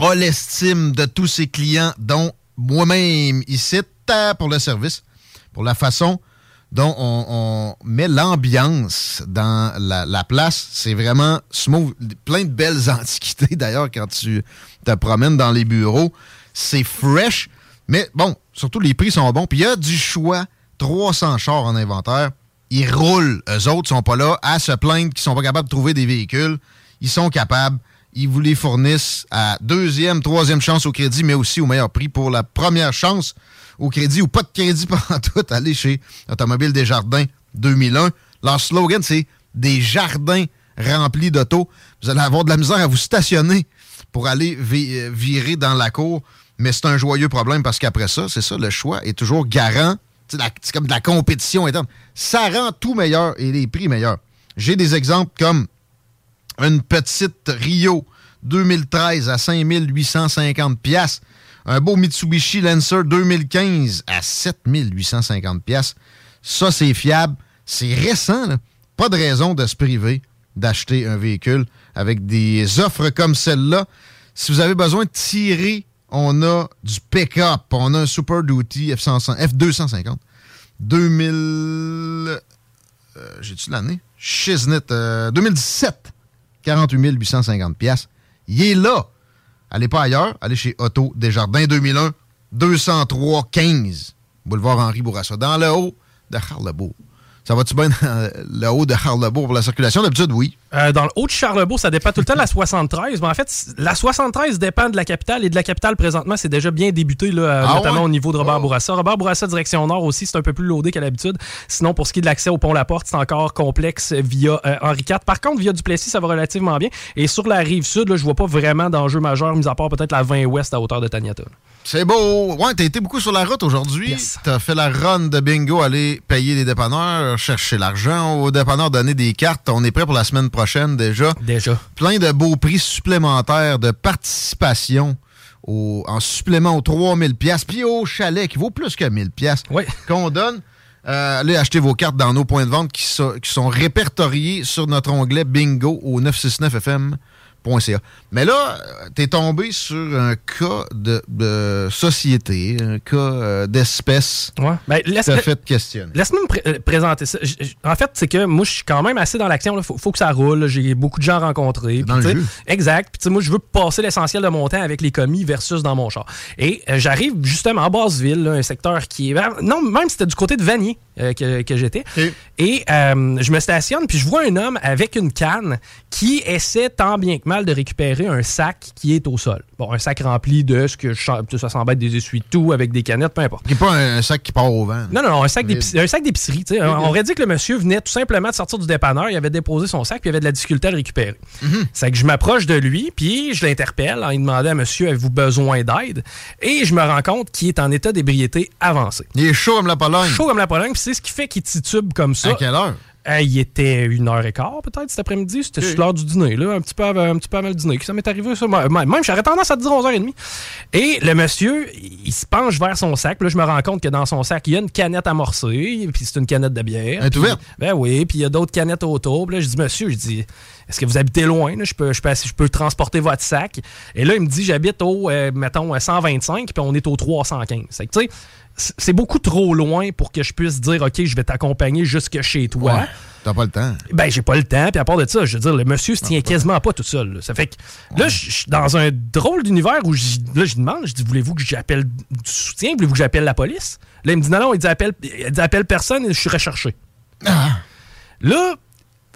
a l'estime de tous ses clients, dont moi-même ici, pour le service, pour la façon dont on, met l'ambiance dans la, la place. C'est vraiment smooth. Plein de belles antiquités, d'ailleurs, quand tu te promènes dans les bureaux. C'est fresh, mais bon, surtout les prix sont bons. Puis il y a du choix. 300 chars en inventaire. Ils roulent. Eux autres sont pas là à se plaindre qu'ils sont pas capables de trouver des véhicules. Ils sont capables. Ils vous les fournissent à deuxième, troisième chance au crédit, mais aussi au meilleur prix pour la première chance au crédit ou pas de crédit pendant tout. Allez chez Automobile Desjardins 2001. Leur slogan, c'est des jardins remplis d'autos. Vous allez avoir de la misère à vous stationner pour aller euh, virer dans la cour, mais c'est un joyeux problème parce qu'après ça, c'est ça, le choix est toujours garant. C'est comme de la compétition interne. Ça rend tout meilleur et les prix meilleurs. J'ai des exemples comme une petite Rio 2013 à 5850 pièces, un beau Mitsubishi Lancer 2015 à 7850 pièces. Ça c'est fiable, c'est récent là. Pas de raison de se priver d'acheter un véhicule avec des offres comme celle-là. Si vous avez besoin de tirer, on a du pick-up, on a un Super Duty F100 F250 2000 euh, j'ai-tu l'année? Shiznit, euh, 2017. 48 850 pièces. Il est là. Allez pas ailleurs. Allez chez Auto Desjardins 2001, 203 15. Boulevard Henri Bourassa. Dans le haut de Charlebourg. Ça va-tu bien dans le haut de Charlebourg pour la circulation? D'habitude, oui. Euh, dans le haut de Charlebourg, ça dépend tout le temps de la 73. Mais en fait, la 73 dépend de la capitale et de la capitale présentement, c'est déjà bien débuté, là, euh, Ah notamment ouais? au niveau de Robert Bourassa. Robert Bourassa, direction nord aussi, c'est un peu plus loadé qu'à l'habitude. Sinon, pour ce qui est de l'accès au pont La Porte, c'est encore complexe via euh, Henri IV. Par contre, via Duplessis, ça va relativement bien. Et sur la rive sud, là, je vois pas vraiment d'enjeu majeur, mis à part peut-être la 20 ouest à hauteur de Taniata. C'est beau. Ouais, t'as été beaucoup sur la route aujourd'hui. T'as fait la run de bingo, aller payer les dépanneurs, chercher l'argent aux dépanneurs, donner des cartes. On est prêt pour la semaine prochaine déjà. Déjà. Plein de beaux prix supplémentaires de participation au- en supplément aux 3000 pièces puis au chalet qui vaut plus que 1000 pièces qu'on donne. Euh, allez acheter vos cartes dans nos points de vente qui, sont- qui sont répertoriés sur notre onglet bingo au 969fm.ca. Mais là, euh, t'es tombé sur un cas de, de société, un cas euh, d'espèce. Ouais. Ben, laisse- fait questionner. Laisse-moi me euh, présenter ça. J- En fait, c'est que moi, je suis quand même assez dans l'action. Il faut, faut que ça roule. J'ai beaucoup de gens rencontrés. Dans le tu. Exact. Puis, tu moi, je veux passer l'essentiel de mon temps avec les commis versus dans mon char. Et euh, j'arrive justement en Basse-Ville, là, un secteur qui est. Non, même c'était du côté de Vanier euh, que, que j'étais. Et? Je me stationne, puis je vois un homme avec une canne qui essaie tant bien que mal de récupérer un sac qui est au sol. Bon, un sac rempli de ce que je, ça semble être des essuie-tout avec des canettes, peu importe. N'est pas un, un sac qui part au vent. Non, non, non, un sac d'épicerie. On aurait dit que le monsieur venait tout simplement de sortir du dépanneur, il avait déposé son sac, puis il avait de la difficulté à le récupérer. C'est que je m'approche de lui, puis je l'interpelle en lui demandant à monsieur, avez-vous besoin d'aide? Et je me rends compte qu'il est en état d'ébriété avancé. Il est chaud comme la Pologne. Chaud comme la Pologne, puis c'est ce qui fait qu'il titube comme ça. À quelle heure? Euh, il était une heure et quart, peut-être, cet après-midi. C'était sur l'heure du dîner, là, un petit peu avant, un petit peu avant le dîner. Ça m'est arrivé, ça. Même, j'aurais tendance à te dire 11h30. Et le monsieur, il se penche vers son sac. Puis Là, je me rends compte que dans son sac, il y a une canette amorcée, puis c'est une canette de bière. Elle est ouverte? Ben oui, puis il y a d'autres canettes autour. Puis là, je dis, monsieur, je dis, est-ce que vous habitez loin? là? Je, peux, je, peux, je peux transporter votre sac. Et là, il me dit, j'habite au, euh, mettons, à 125, puis on est au 315. C'est que, tu sais, c'est- beaucoup trop loin pour que je puisse dire, OK, je vais t'accompagner jusque chez toi. Ouais. T'as pas le temps. Ben, j'ai pas le temps. Puis à part de ça, je veux dire, le monsieur se tient quasiment pas tout seul. là. Ça fait que là, je suis dans un drôle d'univers où là, je demande, je dis, voulez-vous que j'appelle du soutien? Voulez-vous que j'appelle la police? Là, il me dit, non, non, il dit, appelle, il dit, appelle personne et je suis recherché. Là,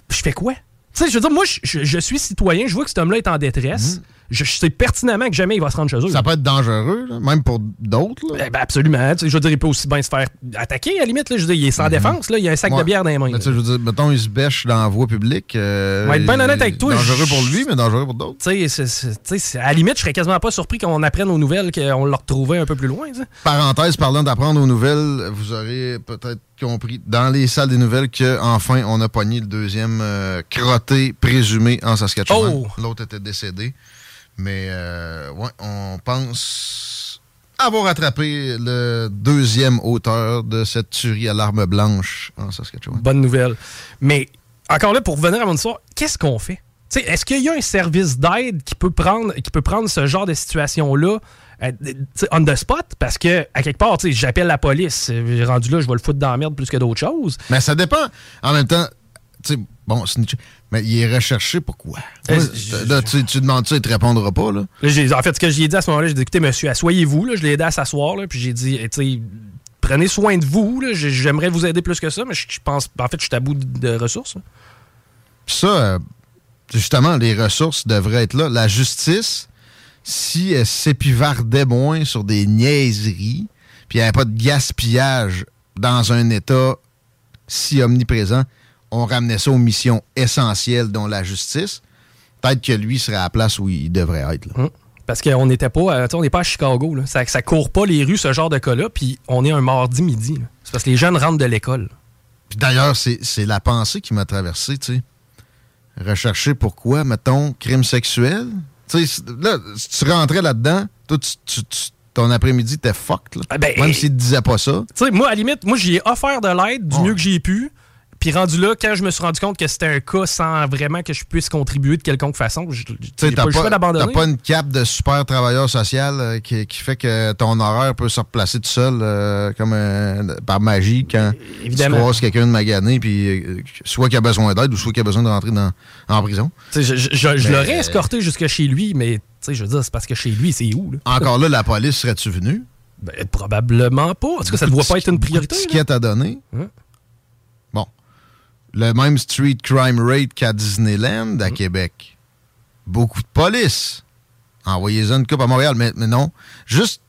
je fais quoi? Tu sais, je veux dire, moi, je, je- je suis citoyen, je vois que cet homme-là est en détresse. Je, je sais pertinemment que jamais il va se rendre chez eux. Ça peut être dangereux, là, même pour d'autres. Eh ben, absolument. Je veux dire, il peut aussi bien se faire attaquer, à la limite. Là. Je veux dire, il est sans défense. Là. Il a un sac Ouais. de bière dans les mains. Sais, je veux dire, mettons, il se bêche dans la voie publique. Euh, On va être bien honnête avec toi, Dangereux pour lui, mais dangereux pour d'autres. À la limite, je serais quasiment pas surpris qu'on apprenne aux nouvelles qu'on l'a retrouvé un peu plus loin. Parenthèse, parlant d'apprendre aux nouvelles, vous aurez peut-être compris dans les salles des nouvelles qu'enfin, on a pogné le deuxième euh, crotté présumé en Saskatchewan. Oh! L'autre était décédé. Mais, euh, ouais, on pense avoir attrapé le deuxième auteur de cette tuerie à l'arme blanche en Saskatchewan. Bonne nouvelle. Mais encore là, pour revenir à mon histoire, qu'est-ce qu'on fait? Est-ce qu'il y a un service d'aide qui peut prendre qui peut prendre ce genre de situation-là euh, on the spot? Parce que, à quelque part, j'appelle la police. euh, Rendu là, je vais le foutre dans la merde plus que d'autres choses. Mais ça dépend. En même temps, bon, mais il est recherché pourquoi? Euh, là, tu, tu demandes ça, il te répondra pas, là. En fait, ce que j'ai dit à ce moment-là, j'ai dit écoutez, monsieur, asseyez-vous. là. Je l'ai aidé à s'asseoir. là, Puis j'ai dit eh, prenez soin de vous. J'aimerais vous aider plus que ça, mais je je pense. En fait, je suis à bout de de ressources. Puis ça, euh, justement, les ressources devraient être là. La justice, si elle s'épivardait moins sur des niaiseries, puis il n'y avait pas de gaspillage dans un État si omniprésent, on ramenait ça aux missions essentielles, dont la justice. Peut-être que lui serait à la place où il devrait être. là. Hum. Parce qu'on n'était pas, euh, on n'est pas à Chicago. Là. Ça, ça court pas les rues, ce genre de cas-là. Puis on est un mardi midi. C'est parce que les jeunes rentrent de l'école. Puis d'ailleurs, c'est la pensée qui m'a traversé, tu sais. Rechercher pourquoi, mettons, crime sexuel. Tu sais, c'est- là, si tu rentrais là-dedans, toi, tu- tu- tu- ton après-midi, t'es fucked, là. ben, Même eh, s'il te disait pas ça. Tu sais, moi, à la limite, moi, j'y ai offert de l'aide du mieux que j'ai pu. Puis rendu là, quand je me suis rendu compte que c'était un cas sans vraiment que je puisse contribuer de quelconque façon, je- sais, pas t'as pas, t'as d'abandonner. pas une cape de super travailleur social euh, qui, qui fait que ton horaire peut se replacer tout seul euh, comme euh, par magie quand Évidemment. tu croises quelqu'un de magané, puis euh, soit qu'il a besoin d'aide ou soit qu'il a besoin de rentrer dans, en prison. Je je- je- je Mais- l'aurais escorté jusque chez lui, mais tu sais, je veux dire, c'est parce que chez lui, c'est où? Là? Encore là, la police serait-tu venue? Ben, probablement pas. En tout cas, ça ne doit pas être une priorité. ticket à donner. Hein? Le même street crime rate qu'à Disneyland à Québec. Beaucoup de police. Envoyez-en une coupe à Montréal, mais, mais non. Juste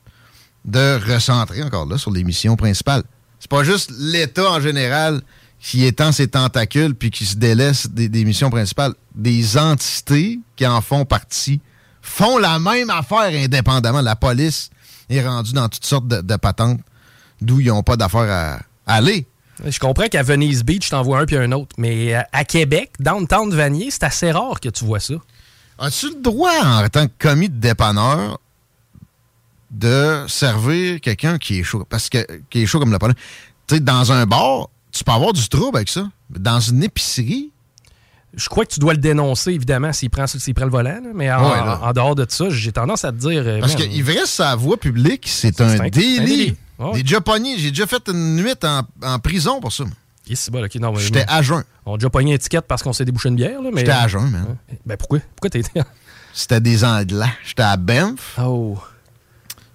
de recentrer encore là sur les missions principales. C'est pas juste l'État en général qui étend ses tentacules puis qui se délaisse des, des missions principales. Des entités qui en font partie font la même affaire indépendamment. La police est rendue dans toutes sortes de, de patentes d'où ils n'ont pas d'affaires à aller. Je comprends qu'à Venice Beach, t'en vois un puis un autre. Mais à, Québec, downtown Vanier, c'est assez rare que tu vois ça. As-tu le droit, en tant que commis de dépanneur, de servir quelqu'un qui est chaud? Parce que qui est chaud comme le pollen. Tu sais, dans un bar, tu peux avoir du trouble avec ça. Dans une épicerie, Je crois que tu dois le dénoncer, évidemment, s'il prend, s'il prend le volant. là. Mais en, Ouais, là. en dehors de ça, j'ai tendance à te dire. euh, parce qu'il reste sa voie publique, c'est un délit. Ouais. J'ai déjà pogné, j'ai déjà fait une nuit en, en prison pour ça. Bon, J'étais à jeun. On a déjà pogné une étiquette parce qu'on s'est débouché une bière. là, mais... J'étais à jeun, man. Ben pourquoi? Pourquoi t'as été. C'était des Anglais. J'étais à Banff. Oh.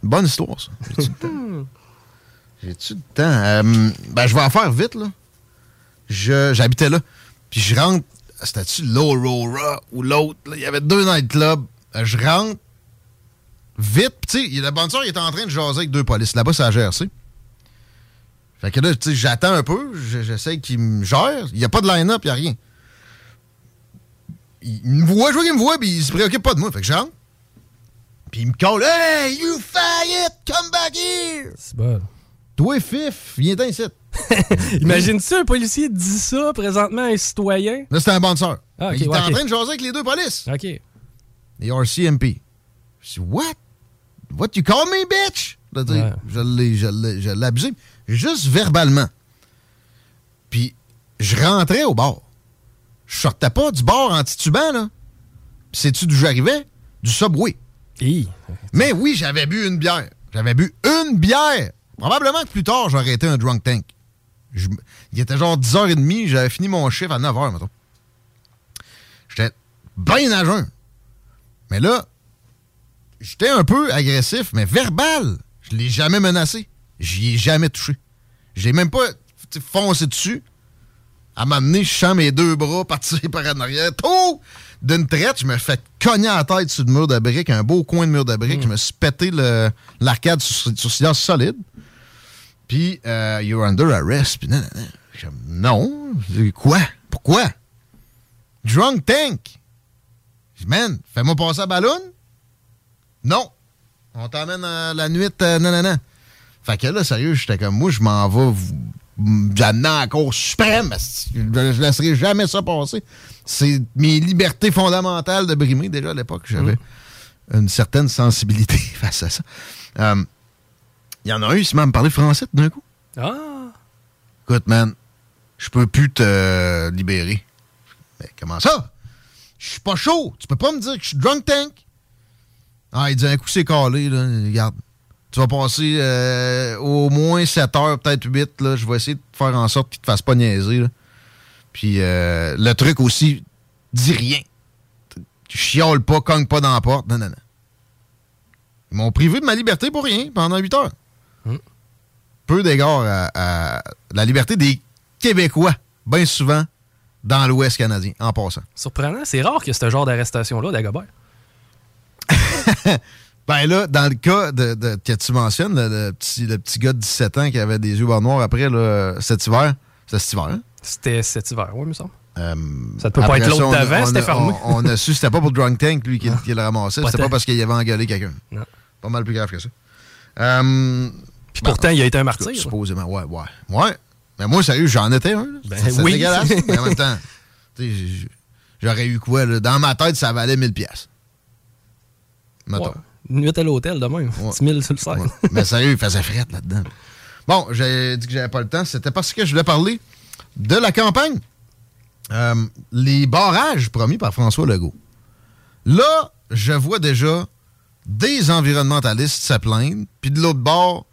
Bonne histoire, ça. J'ai-tu le temps? J'ai-tu le temps? Euh, ben, je vais en faire vite, là. Je- J'habitais là. Puis je rentre c'était-tu l'Aurora ou l'autre? Il y avait deux nightclubs. Euh, Je rentre vite. Tu sais, le bandeur il était en train de jaser avec deux polices. Là-bas, c'est la GRC. Fait que là, tu sais, j'attends un peu. je- J'essaie qu'il me gère. Il n'y a pas de line-up, il n'y a rien. Il me voit, je vois qu'il me voit, puis il se préoccupe pas de moi. Fait que je rentre. Puis il me colle. Hey, you faggot, come back here! C'est bon. Toi, Fif, viens t'en ici. Imagine-tu un policier dit ça présentement à un citoyen? Là, c'était un bon sœur. Ah, il était ouais, en train de jaser avec les deux polices. OK. Les RCMP. Je dis, what? What you call me, bitch? Là, Ouais. Je l'ai, je abusé. Juste verbalement. Puis, je rentrais au bar. Je sortais pas du bar en titubant, là. Sais-tu d'où j'arrivais? Du Subway. Mais oui, j'avais bu une bière. J'avais bu une bière. Probablement que plus tard, j'aurais été un drunk tank. Je- il était genre 10h30, j'avais fini mon chiffre à 9h, mettons. J'étais bien à jeun. Mais là, j'étais un peu agressif, mais verbal. Je l'ai jamais menacé. J'y ai jamais touché. Je l'ai même pas foncé dessus. À m'amener, je sens mes deux bras partir par en arrière. Tout! D'une traite, je me fais cogner à la tête sur le mur de briques, un beau coin de mur de briques. Je me suis pété l'arcade sur, sur silence solide. Puis, euh, you're under arrest. Puis, non, non, non. Quoi? Pourquoi? Drunk tank. Je dis, man, fais-moi passer à ballon. Non. On t'emmène la nuit. euh, non, non, non. Fait que là, sérieux, j'étais comme, moi, je m'en vais vous- j'amener en cours suprême. Je je laisserai jamais ça passer. C'est mes libertés fondamentales de brimer. Déjà, à l'époque, j'avais une certaine sensibilité face à ça. Euh, Il y en a un, il s'est même parlé français tout d'un coup. Ah! Écoute, man, je peux plus te libérer. Mais comment ça? Je suis pas chaud. Tu peux pas me dire que je suis drunk tank. Ah, il dit un coup c'est calé, là. Regarde. Tu vas passer euh, au moins 7 heures, peut-être 8. Là. Je vais essayer de faire en sorte qu'il te fasse pas niaiser. Là. Puis euh, le truc aussi, dis rien. Tu chiales pas, cogne pas dans la porte. Non, non, non. Ils m'ont privé de ma liberté pour rien pendant 8 heures. Peu d'égard à, à la liberté des Québécois, bien souvent dans l'Ouest canadien, en passant. Surprenant, c'est rare que ce genre d'arrestation-là d'Agobert. Ben là, dans le cas de, de- que tu mentionnes, le, le petit, le petit gars de 17 ans qui avait des yeux bas noirs après là, cet hiver, c'était cet hiver, hein? C'était cet hiver, oui, il me semble. Euh, Ça peut pas être l'autre d'avant, c'était fermé. On, on a su c'était pas pour Drunk Tank, lui, qui, qui le ramassait. C'était pas parce qu'il avait engueulé quelqu'un. Pas mal plus grave que ça. Euh, Puis pourtant, il a été un martyr. Supposément, ouais, ouais. Ouais. Mais moi, sérieux, j'en étais un. Ben oui. dégueulasse. mais en même temps, j'aurais eu quoi, là? Dans ma tête, ça valait 1000 pièces. Mettons. Ouais. Une nuit à l'hôtel demain. 10 000 sur le site. Mais sérieux, il faisait fret là-dedans. Bon, j'ai dit que j'avais pas le temps. C'était parce que je voulais parler de la campagne. Euh, les barrages promis par François Legault. Là, je vois déjà des environnementalistes se plaindre, puis de l'autre bord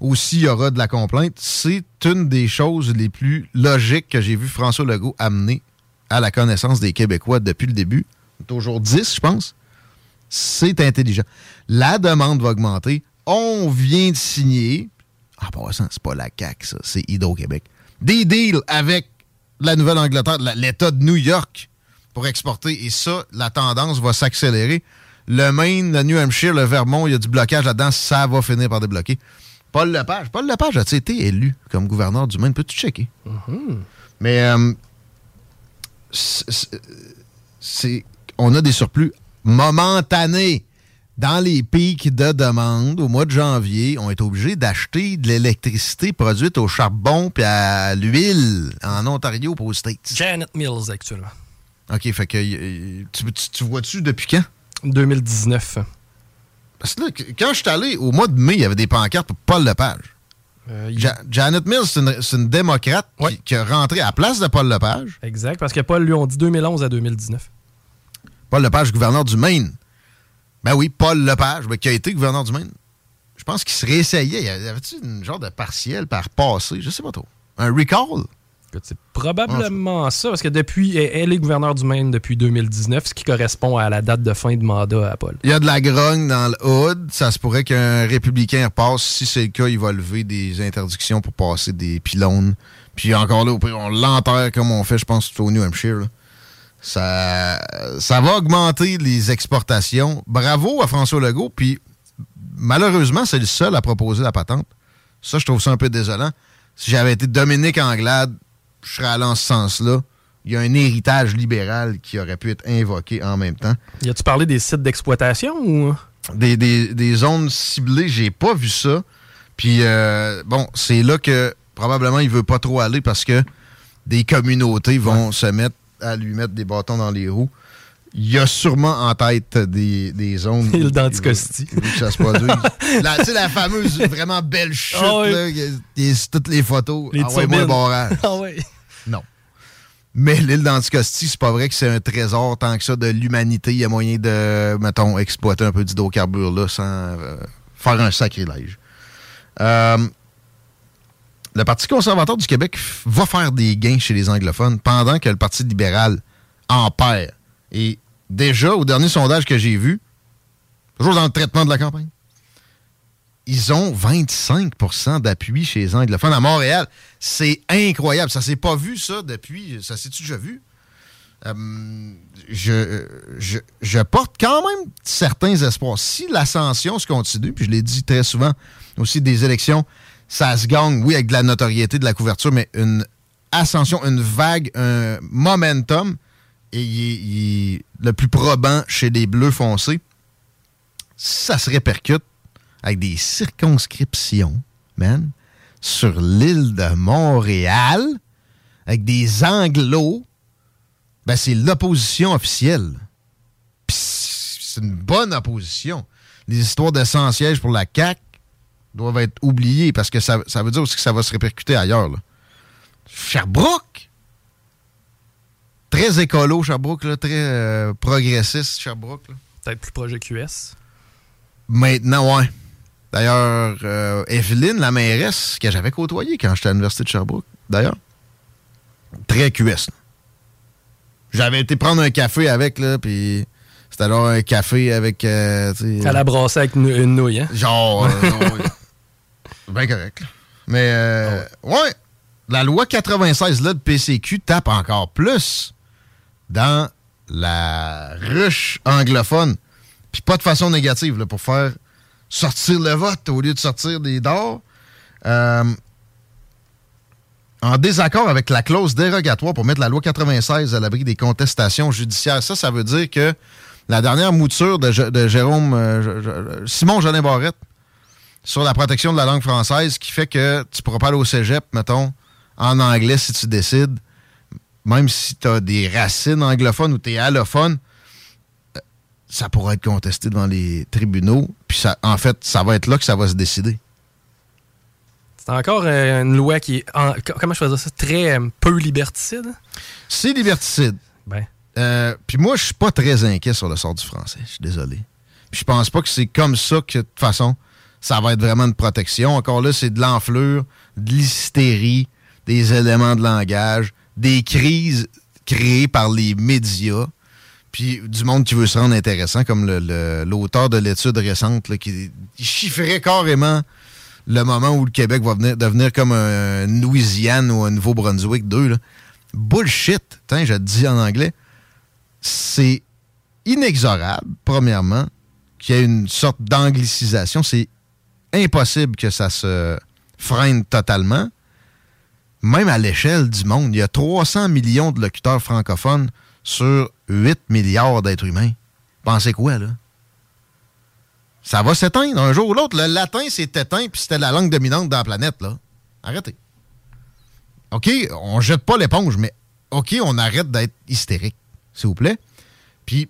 aussi, il y aura de la complainte. C'est une des choses les plus logiques que j'ai vu François Legault amener à la connaissance des Québécois depuis le début. Toujours 10, je pense. C'est intelligent. La demande va augmenter. On vient de signer, en passant, c'est pas la CAQ, ça, c'est Hydro-Québec, des deals avec la Nouvelle-Angleterre, l'État de New York pour exporter. Et ça, la tendance va s'accélérer. Le Maine, le New Hampshire, le Vermont, il y a du blocage là-dedans, ça va finir par débloquer. Paul Lepage, Paul Lepage a été élu comme gouverneur du Maine? Peux-tu checker? Mais euh, c'est on a des surplus momentanés. Dans les pics de demande, au mois de janvier, on est obligé d'acheter de l'électricité produite au charbon puis à l'huile en Ontario pour aux States. Janet Mills, actuellement. OK, fait que tu, tu- tu vois-tu depuis quand? 2019. Parce que là, qu- quand je suis allé au mois de mai, il y avait des pancartes pour Paul Lepage. Euh, Ja- Janet Mills, c'est une, c'est une démocrate qui, qui a rentré à la place de Paul Lepage. Exact, parce que Paul, lui, on dit 2011 à 2019. Paul Lepage, gouverneur du Maine. Ben oui, Paul Lepage, ben, qui a été gouverneur du Maine. Je pense qu'il se réessayait. Il y avait-tu une genre de partiel par passé? Je sais pas trop. Un recall? C'est probablement ça, parce que depuis, elle est gouverneure du Maine depuis 2019, ce qui correspond à la date de fin de mandat à Paul. Il y a de la grogne dans le hood. Ça se pourrait qu'un républicain repasse. Si c'est le cas, il va lever des interdictions pour passer des pylônes. Puis encore là, on l'enterre comme on fait, je pense, au New Hampshire. là. Ça, ça va augmenter les exportations. Bravo à François Legault. Puis, malheureusement, c'est le seul à proposer la patente. Ça, je trouve ça un peu désolant. Si j'avais été Dominique Anglade, je serais allé en ce sens-là. Il y a un héritage libéral qui aurait pu être invoqué en même temps. Y a-tu parlé des sites d'exploitation ou? Des, des- des zones ciblées, j'ai pas vu ça. Puis, euh, bon, c'est là que probablement il veut pas trop aller parce que des communautés vont se mettre à lui mettre des bâtons dans les roues. Il y a sûrement en tête des, des zones. Île où- d'Anticosti. ça se produise. La- Tu sais, la fameuse vraiment belle chute, Ah oui. là, toutes les photos. Les Envoie-moi le barrage. Ah ouais. Non. Mais l'île d'Anticosti, c'est pas vrai que c'est un trésor tant que ça de l'humanité. Il y a moyen de, mettons, exploiter un peu d'hydrocarbures là sans euh, faire un sacrilège. Euh, le Parti conservateur du Québec va faire des gains chez les anglophones pendant que le Parti libéral en perd. Et déjà, au dernier sondage que j'ai vu, toujours dans le traitement de la campagne, ils ont 25% d'appui chez les anglophones à Montréal. C'est incroyable. Ça s'est pas vu, ça, depuis. Ça s'est-tu déjà vu? Euh, je porte quand même certains espoirs. Si l'ascension se continue, puis je l'ai dit très souvent aussi, des élections, ça se gagne, oui, avec de la notoriété, de la couverture, mais une ascension, une vague, un momentum, et le plus probant chez les Bleus foncés, ça se répercute avec des circonscriptions, man, sur l'île de Montréal, avec des anglos, ben c'est l'opposition officielle. C'est une bonne opposition. Les histoires de 100 sièges pour la CAQ doivent être oubliées parce que ça, ça veut dire aussi que ça va se répercuter ailleurs. là. Sherbrooke! Très écolo, Sherbrooke, là, très euh, progressiste, Sherbrooke. Peut-être plus proche de QS. Maintenant, ouais. D'ailleurs, euh, Evelyne, la mairesse, que j'avais côtoyée quand j'étais à l'Université de Sherbrooke, d'ailleurs, très QS. J'avais été prendre un café avec, là, puis c'était alors un café avec. euh, À la brasser avec une, une nouille, hein? Genre, euh. C'est bien correct. là. Mais, euh, ouais, la loi 96 là, de PCQ tape encore plus dans la ruche anglophone. Puis pas de façon négative, là, pour faire sortir le vote au lieu de sortir des dards. Euh, en désaccord avec la clause dérogatoire pour mettre la loi 96 à l'abri des contestations judiciaires. Ça, ça veut dire que la dernière mouture de, J- de Jérôme euh, Simon Jolin Barrette sur la protection de la langue française qui fait que tu pourras pas aller au cégep, mettons, en anglais si tu décides, même si tu as des racines anglophones ou tu es allophone, euh, ça pourra être contesté devant les tribunaux. Puis ça, en fait, ça va être là que ça va se décider. C'est encore euh, une loi qui est, en- co- comment je faisais ça, très euh, peu liberticide? C'est liberticide. Ben. Euh, Puis moi, je suis pas très inquiet sur le sort du français. Je suis désolé. Puis je pense pas que c'est comme ça que, de toute façon, ça va être vraiment une protection. Encore là, c'est de l'enflure, de l'hystérie, des éléments de langage, des crises créées par les médias, puis du monde qui veut se rendre intéressant, comme l'auteur de l'étude récente là, qui chiffrait carrément le moment où le Québec va venir, devenir comme un, Louisiane ou un Nouveau-Brunswick 2. là. Bullshit, je te dis en anglais. C'est inexorable, premièrement, qu'il y ait une sorte d'anglicisation. C'est impossible que ça se freine totalement. Même à l'échelle du monde, il y a 300 millions de locuteurs francophones sur 8 milliards d'êtres humains. Pensez quoi, là? Ça va s'éteindre un jour ou l'autre. Le latin s'est éteint, puis c'était la langue dominante dans la planète, là. Arrêtez. OK, on jette pas l'éponge, mais OK, on arrête d'être hystérique, s'il vous plaît. Puis,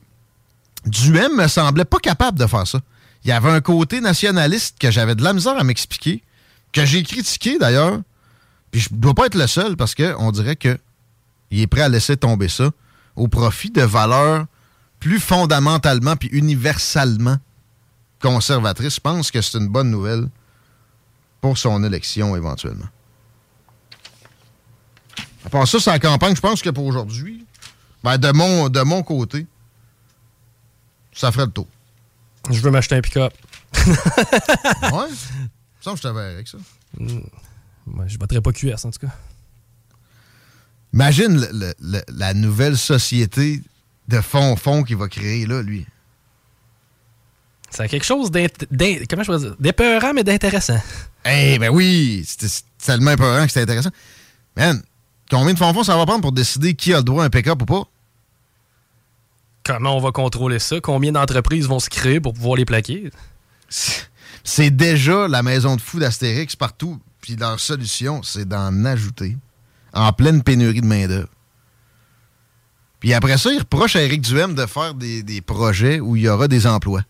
Duhem me semblait pas capable de faire ça. Il y avait un côté nationaliste que j'avais de la misère à m'expliquer, que j'ai critiqué d'ailleurs. Puis je dois pas être le seul parce qu'on dirait que il est prêt à laisser tomber ça au profit de valeurs plus fondamentalement puis universellement conservatrices. Je pense que c'est une bonne nouvelle pour son élection éventuellement. À part ça, c'est la campagne, je pense que pour aujourd'hui, ben de, mon, de mon côté, ça ferait le tour. Je veux m'acheter un pick-up. ouais? Ça, je t'avais avec ça. Hmm. Ouais, je voterai pas QS, en tout cas. Imagine le- le- le- la nouvelle société de fond-fond qu'il va créer, là, lui. C'est quelque chose je d'épeurant, mais d'intéressant. Eh ben oui, c'était c'est tellement épeurant que c'était intéressant. Man, combien de fonds ça va prendre pour décider qui a le droit à un pick-up ou pas? Comment on va contrôler ça? Combien d'entreprises vont se créer pour pouvoir les plaquer? C'est déjà la maison de fou d'Astérix partout. Puis leur solution, c'est d'en ajouter en pleine pénurie de main-d'œuvre. Puis après ça, ils reprochent à Éric Duhem de faire des, projets où il y aura des emplois.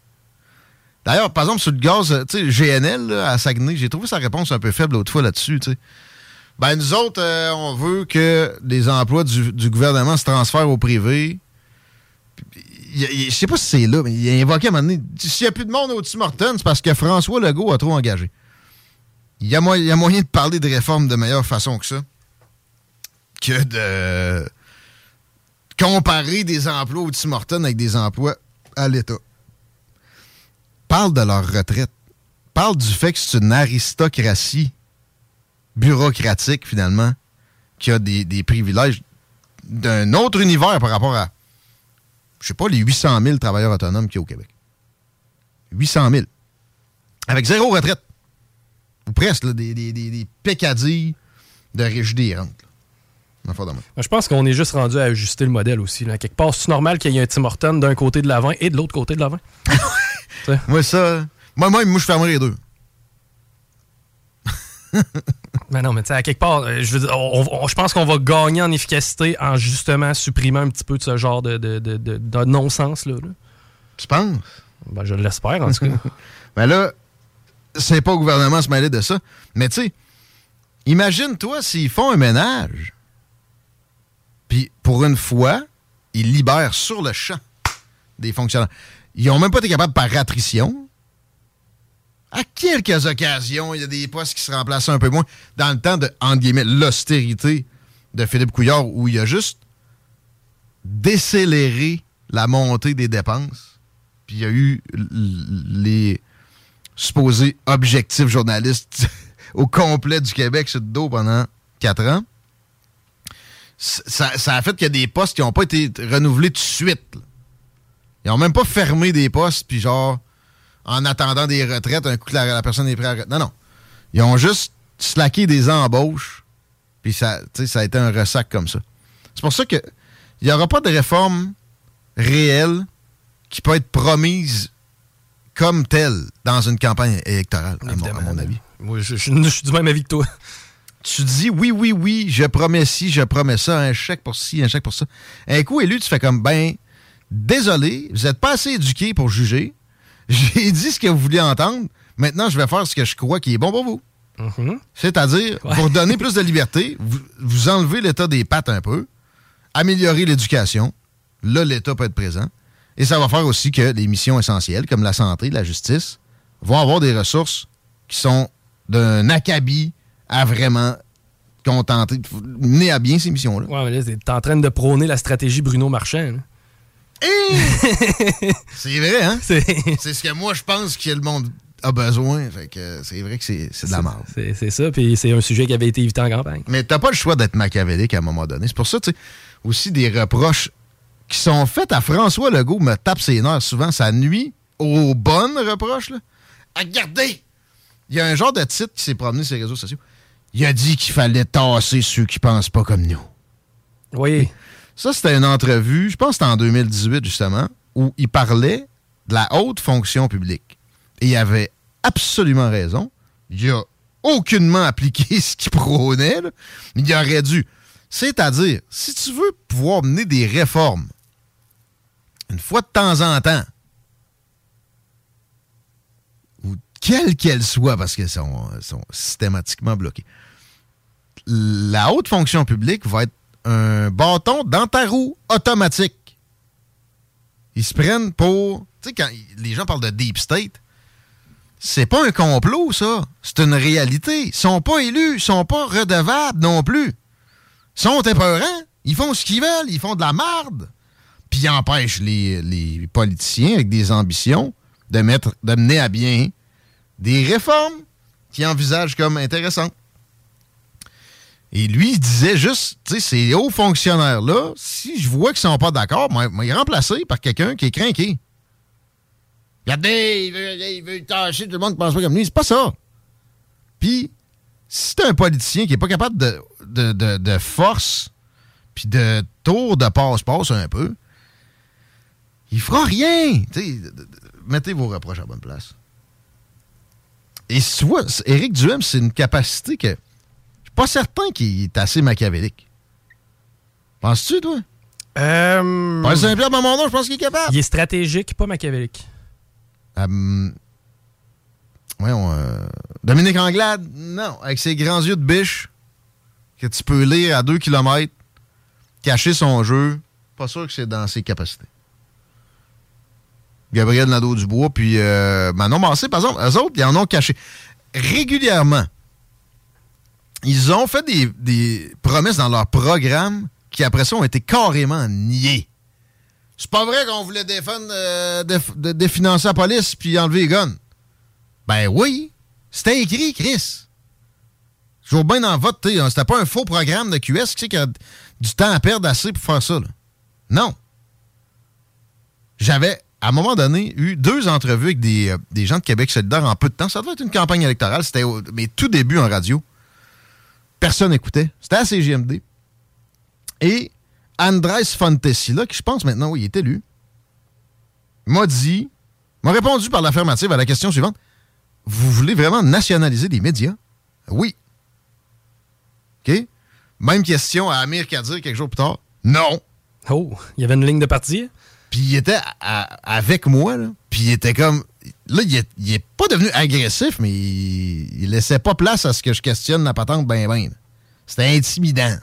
D'ailleurs, par exemple, sur le gaz, tu sais, GNL à Saguenay, j'ai trouvé sa réponse un peu faible l'autre fois là-dessus. Ben, nous autres, euh, on veut que les emplois du, du gouvernement se transfèrent au privé. Je sais pas si c'est là, mais il a invoqué à un moment donné. S'il n'y a plus de monde au-dessus Morton, c'est parce que François Legault a trop engagé. Il y, a moyen, de parler de réforme de meilleure façon que ça que de comparer des emplois au-dessus Morton avec des emplois à l'État. Parle de leur retraite. Parle du fait que c'est une aristocratie bureaucratique, finalement, qui a des privilèges d'un autre univers par rapport à, je sais pas, les 800 000 travailleurs autonomes qu'il y a au Québec. 800 000. Avec zéro retraite. Ou presque, là, des, des, des, des pécadilles de. Je pense qu'on est juste rendu à ajuster le modèle aussi. Là. Quelque part, c'est normal qu'il y ait un Tim Horton d'un côté de l'avant et de l'autre côté de l'avant. Moi, ça. Moi, moi, moi je fermerais les deux. Mais non, mais tu sais, à quelque part, euh, je, veux dire, on- on- je pense qu'on va gagner en efficacité en justement supprimant un petit peu de ce genre de, de, de- de- de non-sens. Là, là. Tu penses? Ben, je l'espère, en tout cas. Ben là, c'est pas au gouvernement se mêler de ça. Mais tu sais, imagine-toi s'ils font un ménage, puis pour une fois, ils libèrent sur le champ des fonctionnaires. Ils ont même pas été capables par attrition. À quelques occasions, il y a des postes qui se remplacent un peu moins. Dans le temps de, entre guillemets, l'austérité de Philippe Couillard, où il a juste décéléré la montée des dépenses. Puis il y a eu les supposés objectifs journalistes au complet du Québec sur le dos pendant quatre ans. Ça, a fait qu'il y a des postes qui n'ont pas été renouvelés tout de suite. Ils n'ont même pas fermé des postes, puis genre, en attendant des retraites, un coup que la, la personne est prête à... retraite. Non, non. Ils ont juste slacké des embauches, puis ça, ça a été un ressac comme ça. C'est pour ça que il n'y aura pas de réforme réelle qui peut être promise comme telle dans une campagne électorale, à mon, à mon avis. Moi, je, je- je suis du même avis que toi. Tu dis oui, oui, oui, je promets ci, je promets ça, un chèque pour ci, un chèque pour ça. Un coup élu, tu fais comme, ben, désolé, vous n'êtes pas assez éduqué pour juger. J'ai dit ce que vous vouliez entendre. Maintenant, je vais faire ce que je crois qui est bon pour vous. C'est-à-dire, vous donner plus de liberté, vous, vous enlevez l'état des pattes un peu, améliorer l'éducation. Là, l'État peut être présent. Et ça va faire aussi que les missions essentielles, comme la santé, la justice, vont avoir des ressources qui sont d'un acabit à vraiment contenter, mener à bien ces missions-là. Ouais, mais là, t'es en train de prôner la stratégie Bruno Marchand. là. C'est vrai, hein? C'est ce que moi, je pense que le monde a besoin. Fait que c'est vrai que c'est de la merde. C'est ça, puis c'est un sujet qui avait été évité en campagne. Mais t'as pas le choix d'être machiavélique à un moment donné. C'est pour ça, tu sais, aussi des reproches qui sont faits à François Legault me tape ses nerfs souvent. Ça nuit aux bonnes reproches, là. Regardez! Il y a un genre de titre qui s'est promené sur les réseaux sociaux. Il a dit qu'il fallait tasser ceux qui pensent pas comme nous. Oui. Ça, c'était une entrevue, je pense que c'était en 2018, justement, où il parlait de la haute fonction publique. Et il avait absolument raison. Il a aucunement appliqué ce qu'il prônait. là. Il aurait dû. C'est-à-dire, si tu veux pouvoir mener des réformes, une fois de temps en temps, ou quelles qu'elles soient, parce qu'elles sont, elles sont systématiquement bloquées, la haute fonction publique va être un bâton dans ta roue automatique. Ils se prennent pour. Tu sais, quand les gens parlent de deep state, c'est pas un complot, ça. C'est une réalité. Ils sont pas élus, ils sont pas redevables non plus. Ils sont épeurants. Ils font ce qu'ils veulent, ils font de la marde. Puis ils empêchent les, politiciens avec des ambitions de, mettre, de mener à bien des réformes qu'ils envisagent comme intéressantes. Et lui, il disait juste, tu sais, ces hauts fonctionnaires-là, si je vois qu'ils sont pas d'accord, moi, moi, il est remplacé par quelqu'un qui est craqué. Regardez, il veut, il veut tâcher tout le monde pense pas comme lui. C'est pas ça. Puis, si t'es un politicien qui est pas capable de, force, puis de tour de passe-passe un peu, il fera rien. Mettez vos reproches à bonne place. Et tu vois, Éric Duhem, c'est une capacité que pas certain qu'il est assez machiavélique. Penses-tu, toi? Euh... Saint-Pierre, dans mon nom, je pense qu'il est capable. Il est stratégique, pas machiavélique. Euh, voyons, euh, Dominique Anglade, non, avec ses grands yeux de biche que tu peux lire à 2 km, cacher son jeu, pas sûr que c'est dans ses capacités. Gabriel Nadeau-Dubois, puis euh, Manon Massé, par exemple, eux autres, ils en ont caché. Régulièrement, ils ont fait des, des promesses dans leur programme qui, après ça, ont été carrément niées. C'est pas vrai qu'on voulait défendre, euh, définancer la police puis enlever les guns. Ben oui, c'était écrit, Chris. Vois bien dans vote, t'sais, c'était pas un faux programme de QS qui, qui a du temps à perdre assez pour faire ça. là. Non. J'avais, à un moment donné, eu deux entrevues avec des, euh, des gens de Québec solidaire en peu de temps. Ça devait être une campagne électorale. C'était mes tout débuts en radio. Personne n'écoutait. C'était à CGMD. Et Andrés Fontesilla, qui je pense maintenant, oui, il est élu, m'a dit, m'a répondu par l'affirmative à la question suivante. Vous voulez vraiment nationaliser des médias? Oui. OK? Même question à Amir Kadir quelques jours plus tard. Non. Oh, il y avait une ligne de parti? Puis il était à- à- avec moi, là. Puis il était comme. Là, il est, il est pas devenu agressif, mais il, il laissait pas place à ce que je questionne la patente ben ben. C'était intimidant.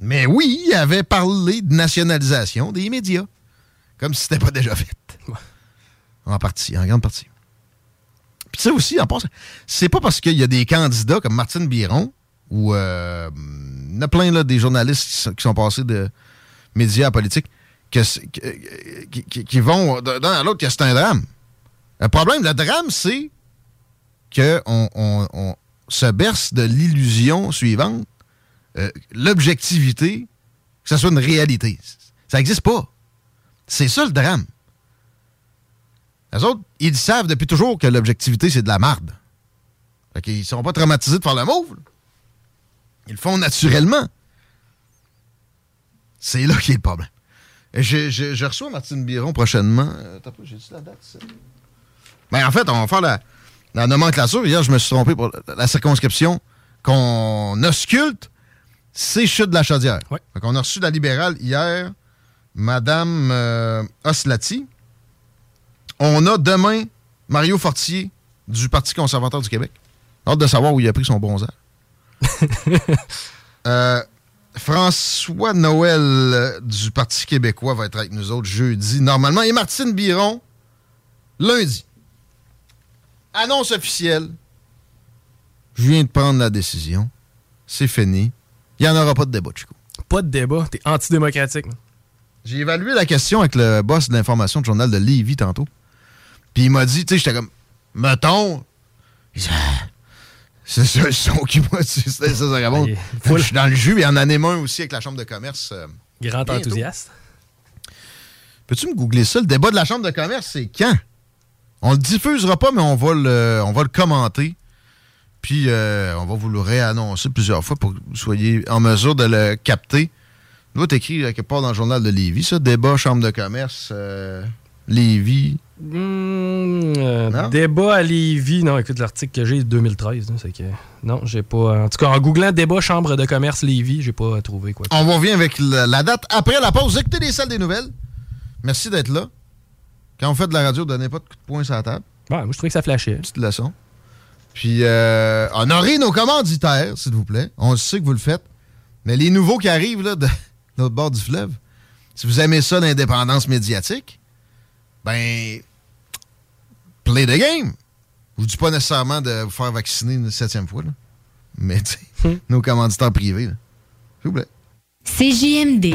Mais oui, il avait parlé de nationalisation des médias. Comme si c'était pas déjà fait. En partie, en grande partie. Puis ça aussi, en passant, c'est pas parce qu'il y a des candidats comme Martine Biron ou euh, il y en a plein là, des journalistes qui sont, qui sont passés de médias à politique qui, qui- qui vont d'un à l'autre que c'est un drame. Le problème, le drame, c'est qu'on on, on se berce de l'illusion suivante, euh, l'objectivité, que ce soit une réalité. Ça n'existe pas. C'est ça le drame. Les autres, ils savent depuis toujours que l'objectivité, c'est de la marde. Fait qu'ils sont pas traumatisés de faire le move. Ils le font naturellement. C'est là qu'il y a le problème. Je, je- je reçois Martine Biron prochainement. Euh, attends j'ai-tu la date, ça? Ben, en fait, on va faire la, la nomenclature. Hier, je me suis trompé pour la, circonscription qu'on ausculte. C'est Chute de la Chaudière. Fait qu'on a reçu la libérale hier, Madame euh, Oslati. On a demain Mario Fortier du Parti conservateur du Québec. Hâte de savoir où il a pris son bronzage. Euh, François Noël du Parti québécois va être avec nous autres jeudi, normalement. Et Martine Biron, lundi. Annonce officielle. Je viens de prendre la décision. C'est fini. Il n'y en aura pas de débat, Chico. Pas de débat. T'es antidémocratique. J'ai évalué la question avec le boss de l'information du journal de Lévis tantôt. Puis il m'a dit, tu sais, j'étais comme, mettons, Il dit, c'est ça le son qui m'a ça, ça faut Je suis dans le jus, et en anime un aussi avec la Chambre de commerce. euh, Grand bientôt. enthousiaste. Peux-tu me googler ça? Le débat de la Chambre de commerce, c'est quand? On le diffusera pas, mais on va le, on va le commenter. Puis euh, on va vous le réannoncer plusieurs fois pour que vous soyez en mesure de le capter. Être écrit quelque part dans le journal de Lévis, ça. Débat, Chambre de commerce, euh, Lévis. Euh, débat à Lévis. Non, écoute, l'article que j'ai est de 2013. là, c'est que, non, j'ai pas. En tout cas, en googlant débat Chambre de commerce Lévis, j'ai pas trouvé quoi. On revient avec la, la date après la pause. Écoutez les salles des nouvelles. Merci d'être là. Quand on fait de la radio, donnez pas de coups de poing sur la table. Ouais, moi, je trouvais que ça flashait. Petite leçon. Puis, euh, honorez nos commanditaires, s'il vous plaît. On sait que vous le faites. Mais les nouveaux qui arrivent là, de l'autre bord du fleuve, si vous aimez ça, l'indépendance médiatique, ben, play the game. Je vous dis pas nécessairement de vous faire vacciner une septième fois, là. mais tu sais, nos commanditaires privés, s'il vous plaît. CJMD.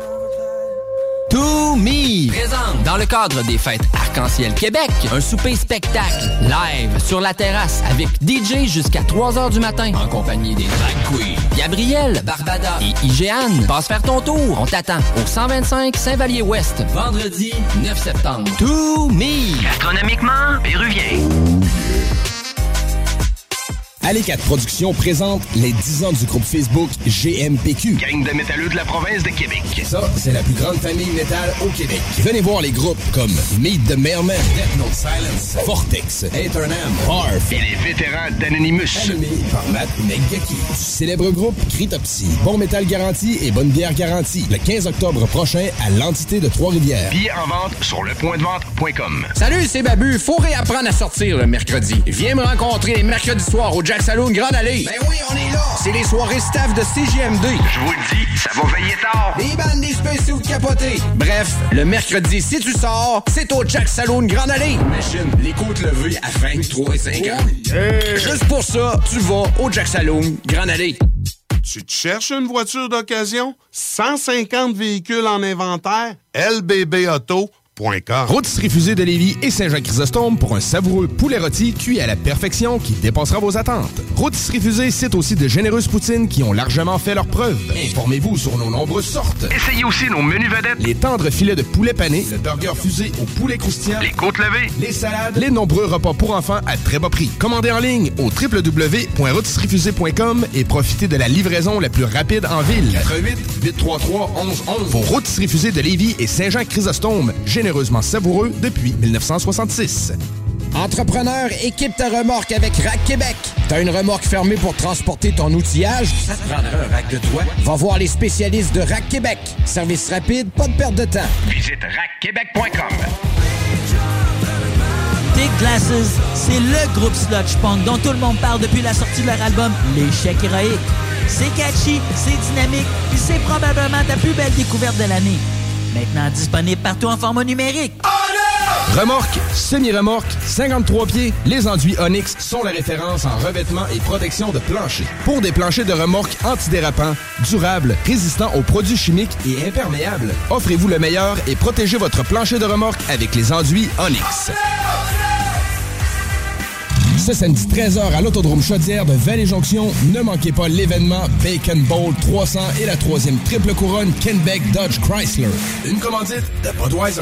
To Me présente dans le cadre des fêtes Arc-en-Ciel Québec un souper spectacle live sur la terrasse avec DJ jusqu'à 3 h du matin en compagnie des drag queens Gabriel, Barbada et IGN. Passe faire ton tour, on t'attend au 125 Saint-Vallier-Ouest vendredi 9 septembre. To Me Gastronomiquement, péruvien. Allez 4 Productions présente les 10 ans du groupe Facebook GMPQ. Gang de métalleux de la province de Québec. Ça, c'est la plus grande famille métal au Québec. Venez voir les groupes comme Meet the Mailman, Death Note Silence, Vortex, Eternam, Harf Et les vétérans d'Anonymous. Animé par Matt Negaki. Du célèbre groupe Cryptopsy. Bon métal garanti et bonne bière garantie. Le 15 octobre prochain à l'entité de Trois-Rivières. Billets en vente sur lepointdevente.com. Salut, c'est Babu. Faut réapprendre à sortir le mercredi. Viens me rencontrer les mercredis soirs au Jack Saloon Grande Allée. Ben oui, on est là. C'est les soirées staff de CGMD. Je vous le dis, ça va veiller tard. Des bandes, des spéciaux de capotés. Bref, le mercredi, si tu sors, c'est au Jack Saloon Grande Allée. Machine, les côtes levées à 23 et 50. Juste pour ça, tu vas au Jack Saloon Grande Allée. Tu te cherches une voiture d'occasion? 150 véhicules en inventaire? LBBauto.com Rôtisserie Fusée de Lévis et Saint-Jean-Chrysostome pour un savoureux poulet rôti cuit à la perfection qui dépassera vos attentes. Rôtisserie Fusée cite aussi de généreuses poutines qui ont largement fait leurs preuves. Informez-vous sur nos nombreuses sortes. Essayez aussi nos menus vedettes. Les tendres filets de poulet pané, le burger fusé au poulet croustillant, Les côtes levées. les salades, les nombreux repas pour enfants à très bas prix. Commandez en ligne au www.rôtisseriefusée.com et profitez de la livraison la plus rapide en ville. 88 833 1111 Vos rôtisseries de Lévis et Saint-Jean-Chrysostome, généreusement savoureux depuis 1966. Entrepreneur, équipe ta remorque avec Rack Québec. T'as une remorque fermée pour transporter ton outillage? Ça te prendra un rack de toi? Va voir les spécialistes de Rack Québec. Service rapide, pas de perte de temps. Visite rackquebec.com. Big Glasses, c'est le groupe sludge punk dont tout le monde parle depuis la sortie de leur album L'échec héroïque. C'est catchy, c'est dynamique, puis c'est probablement ta plus belle découverte de l'année. Maintenant disponible partout en format numérique. Remorque, semi-remorque, 53 pieds, les enduits Onyx sont la référence en revêtement et protection de plancher. Pour des planchers de remorque antidérapants, durables, résistants aux produits chimiques et imperméables, offrez-vous le meilleur et protégez votre plancher de remorque avec les enduits Onyx. Ce samedi 13h à l'Autodrome Chaudière de Vallée-Jonction, ne manquez pas l'événement Bacon Bowl 300 et la troisième triple couronne Kenbeck Dodge Chrysler. Une commandite de Budweiser.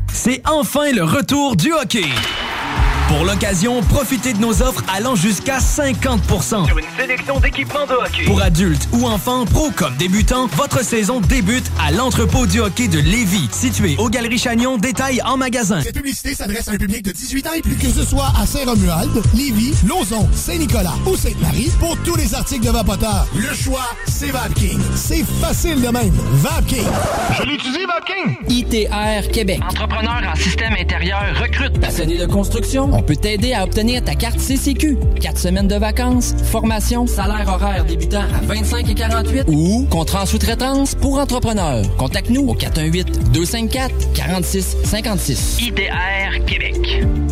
C'est enfin le retour du hockey. Pour l'occasion, profitez de nos offres allant jusqu'à 50% Sur une sélection d'équipements de hockey. Pour adultes ou enfants, pro comme débutants, votre saison débute à l'entrepôt du hockey de Lévis, situé aux Galeries Chagnon, détail en magasin. Cette publicité s'adresse à un public de 18 ans et plus. Que ce soit à Saint-Romuald, Lévis, Lauson, Saint-Nicolas ou Sainte-Marie, pour tous les articles de Vapoteur, le choix, c'est VapKing. C'est facile de même. VapKing. Je l'utilise, Vapking. ITR Québec. Entrepreneur en système intérieur recrute. Passionné de construction, on peut t'aider à obtenir ta carte CCQ. 4 semaines de vacances, formation, salaire horaire débutant à 25 et 48 ou contrat en sous-traitance pour entrepreneurs. Contacte-nous au 418-254-4656. IDR Québec.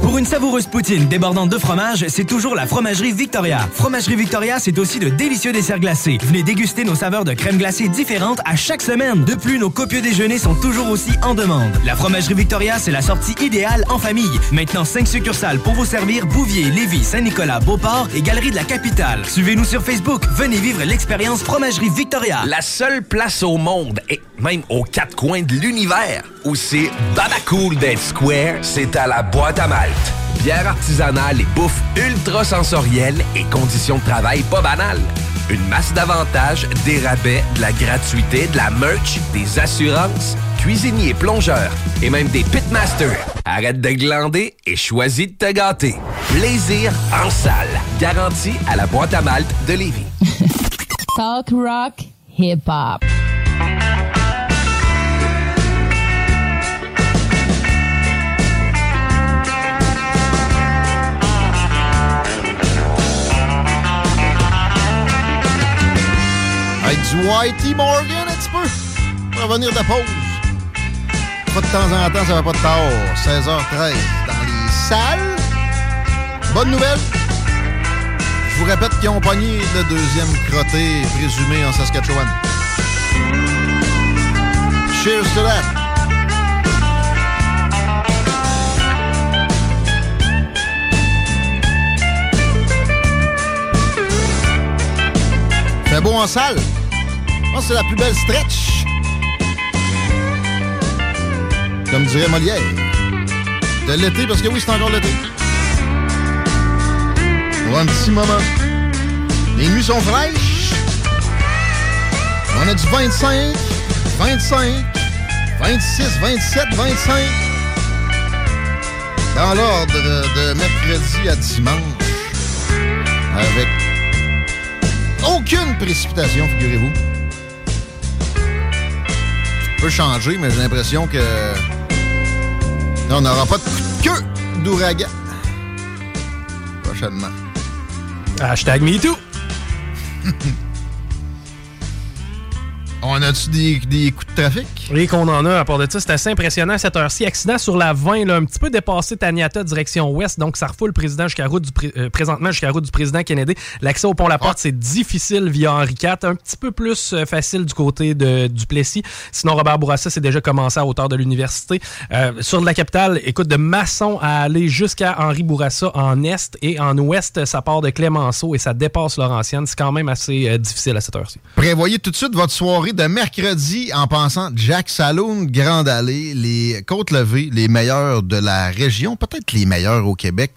Pour une savoureuse poutine débordante de fromage, c'est toujours la Fromagerie Victoria. Fromagerie Victoria, c'est aussi de délicieux desserts glacés. Venez déguster nos saveurs de crème glacée différentes à chaque semaine. De plus, nos copieux déjeuners sont toujours aussi en demande. La Fromagerie Victoria, c'est la sortie idéale en famille. Maintenant, 5 succursales pour vous servir Bouvier, Lévis, Saint-Nicolas, Beauport et Galerie de la Capitale. Suivez-nous sur Facebook. Venez vivre l'expérience Fromagerie Victoria. La seule place au monde, et même aux quatre coins de l'univers, où c'est Babacool d'être square, c'est à la boîte à Malte. Bière artisanale et bouffe ultra sensorielle et conditions de travail pas banales. Une masse d'avantages, des rabais, de la gratuité, de la merch, des assurances, cuisiniers, plongeurs et même des pitmasters. Arrête de glander et choisis de te gâter. Plaisir en salle. Garantie à la boîte à malte de Lévis. Talk rock, hip du Whitey Morgan un petit peu. Pour revenir de pause. Pas de temps en temps, ça va pas de tard. 16h13 dans les salles. Bonne nouvelle. Je vous répète qu'ils ont pogné le deuxième crotté présumé en Saskatchewan. Cheers to that. Fait beau en salle. Pense c'est la plus belle stretch. Comme dirait Molière. De l'été, parce que oui, c'est encore l'été. Pour un petit moment. Les nuits sont fraîches. On a du 25, 25, 26, 27, 25. Dans l'ordre de mercredi à dimanche. Avec aucune précipitation, figurez-vous. Peut changer, mais j'ai l'impression que. Non, on n'aura pas de coup de queue d'ouragan. Prochainement. Hashtag MeToo. On a-tu des, des coups de trafic? Oui, qu'on en a. À part de ça, c'est assez impressionnant à cette heure-ci. Accident sur la 20, là, un petit peu dépassé Taniata, direction ouest. Donc, ça refoule le président jusqu'à route du pré- euh, présentement jusqu'à route du président Kennedy. L'accès au pont La Porte, c'est difficile via Henri IV. Un petit peu plus euh, facile du côté de Duplessis. Sinon, Robert Bourassa, c'est déjà commencé à hauteur de l'université. Euh, sur de la capitale, écoute, de Masson à aller jusqu'à Henri Bourassa en est et en ouest, ça part de Clémenceau et ça dépasse Laurentienne. C'est quand même assez euh, difficile à cette heure-ci. Prévoyez tout de suite votre soirée de mercredi en pensant Jack Saloon, Grande Allée, les Côtes Levées, les meilleurs de la région, peut-être les meilleurs au Québec.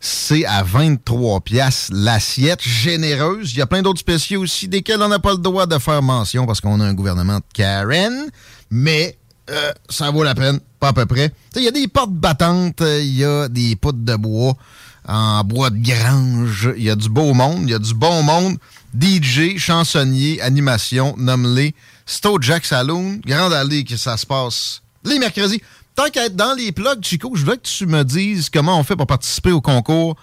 C'est à 23 pièces l'assiette généreuse. Il y a plein d'autres spéciaux aussi desquels on n'a pas le droit de faire mention parce qu'on a un gouvernement de Karen, mais euh, ça vaut la peine, pas à peu près. Il y a des portes battantes, il y a des poutres de bois en bois de grange, il y a du beau monde, il y a du bon monde. DJ, chansonnier, animation, nomme-les. Saloon, Grande Allée, que ça se passe les mercredis. Tant qu'à être dans les plugs, Chico, je voudrais que tu me dises comment on fait pour participer au concours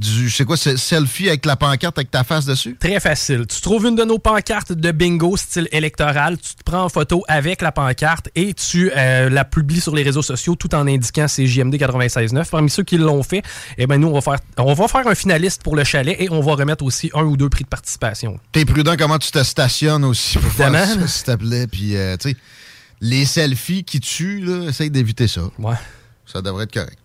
du, sais quoi, c'est selfie avec la pancarte avec ta face dessus? Très facile. Tu trouves une de nos pancartes de bingo style électoral, tu te prends en photo avec la pancarte et tu euh, la publies sur les réseaux sociaux tout en indiquant c'est JMD 96.9. Parmi ceux qui l'ont fait, eh ben nous, on va, faire, on va faire un finaliste pour le chalet et on va remettre aussi un ou deux prix de participation. T'es prudent comment tu te stationnes aussi pour faire ça, s'il te plaît? Puis, euh, tu sais, les selfies qui tuent, là, essaye d'éviter ça. Ouais. Ça devrait être correct.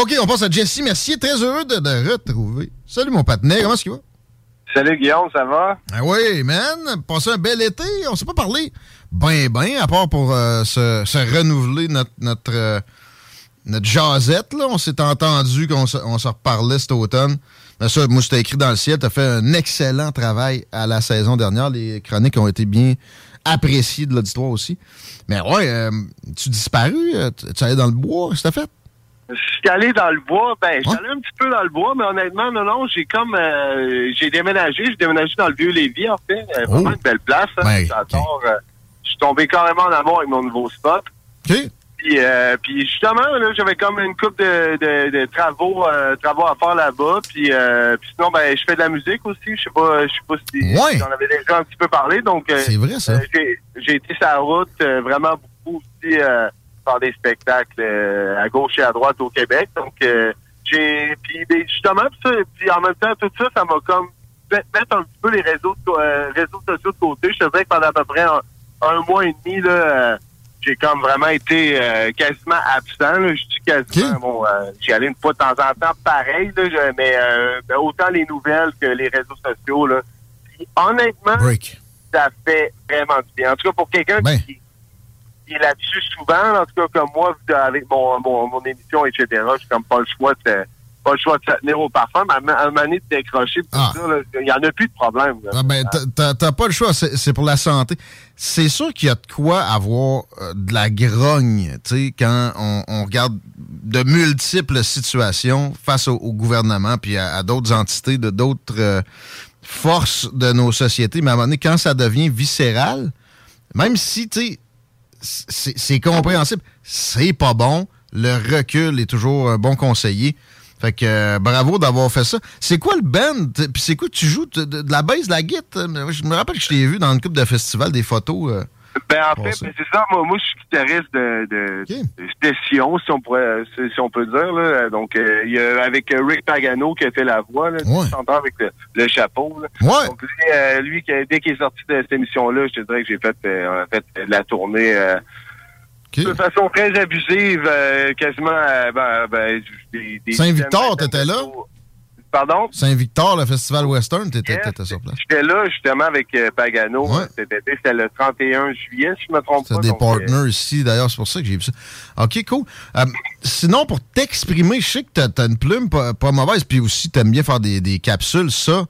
OK, on passe à Jesse Mercier. Très heureux de te retrouver. Salut, mon patinet. Comment est-ce qu'il va? Salut Guillaume, ça va? Ah oui, man. Passé un bel été. On s'est pas parlé ben, ben, à part pour euh, se, se renouveler notre, notre, euh, notre jasette. Là. On s'est entendu qu'on se, on se reparlait cet automne. Mais ça, moi, c'était écrit dans le ciel. Tu as fait un excellent travail à la saison dernière. Les chroniques ont été bien appréciées de l'auditoire aussi. Mais ouais, euh, tu disparu. euh, Tu allais dans le bois. T'as fait? Je suis allé dans le bois. Ben, je suis allé un petit peu dans le bois, mais honnêtement, non, non, j'ai comme... euh, j'ai déménagé. J'ai déménagé dans le Vieux-Lévis, en fait. Euh, Vraiment une belle place. hein. Ben, J'adore. euh, je suis tombé carrément en amour avec mon nouveau spot. Puis, euh, puis justement, là, j'avais comme une coupe de, de, de travaux, euh, travaux à faire là-bas. Puis, euh, puis sinon, ben, je fais de la musique aussi. Je sais pas, je sais pas si Ouais. j'en avais déjà un petit peu parlé. Donc, C'est vrai, ça. j'ai, j'ai été sur la route euh, vraiment beaucoup aussi euh, faire des spectacles euh, à gauche et à droite au Québec. Donc, euh, j'ai puis ben, justement, puis ça, puis en même temps, tout ça, ça m'a comme mettre un petit peu les réseaux, de euh, réseaux sociaux de côté. Je te dirais que pendant à peu près un, un mois et demi, là, j'ai comme vraiment été euh, quasiment absent. Là. Je dis quasiment, bon, euh, j'y allais une fois de temps en temps, pareil, là, je- mais euh, ben, autant les nouvelles que les réseaux sociaux. Là. Puis, honnêtement, ça fait vraiment du bien. En tout cas, pour quelqu'un qui, il est là-dessus souvent, en tout cas comme moi, avec mon, mon, mon émission, etc. J'ai comme pas le choix de pas le choix de se tenir au parfum, mais à un moment donné de décrocher, là, il n'y en a plus de problème. là. Ah ben, t'as- pas le choix, c'est c'est pour la santé. C'est sûr qu'il y a de quoi avoir euh, de la grogne, tu sais, quand on, on regarde de multiples situations face au, au gouvernement puis à, à d'autres entités, de d'autres euh, forces de nos sociétés. Mais à un moment donné, quand ça devient viscéral, même si, tu sais, c'est compréhensible, c'est pas bon. Le recul est toujours un bon conseiller. Fait que euh, bravo d'avoir fait ça. C'est quoi le band? Puis c'est quoi tu joues? De, la bass, de la guitare? Je me rappelle que je t'ai vu dans une coupe de festival, des photos. euh. Ben, en fait, ben, c'est ça. Moi, moi, je suis guitariste de, de, de session, si on pourrait, si, on peut dire, là. Donc, euh, il y a, avec euh, Rick Pagano qui a fait la voix, là, avec le, le chapeau, là. Ouais. Donc, lui, euh, lui, dès qu'il est sorti de cette émission-là, je te dirais que j'ai fait, euh, on a fait de la tournée, de façon très abusive, quasiment, ben, ben, des, des Saint-Victor, t'étais là? Pardon? Saint-Victor, le festival western, t'étais t'étais sur place. J'étais là, justement, avec euh, Pagano. Cet été, c'était le 31 juillet, si je me trompe C'est pas. des donc, euh, partners ici, d'ailleurs, c'est pour ça que j'ai vu ça. OK, cool. Euh, sinon, pour t'exprimer, je sais que t'as as une plume pas, pas mauvaise, puis aussi t'aimes bien faire des, des capsules, ça.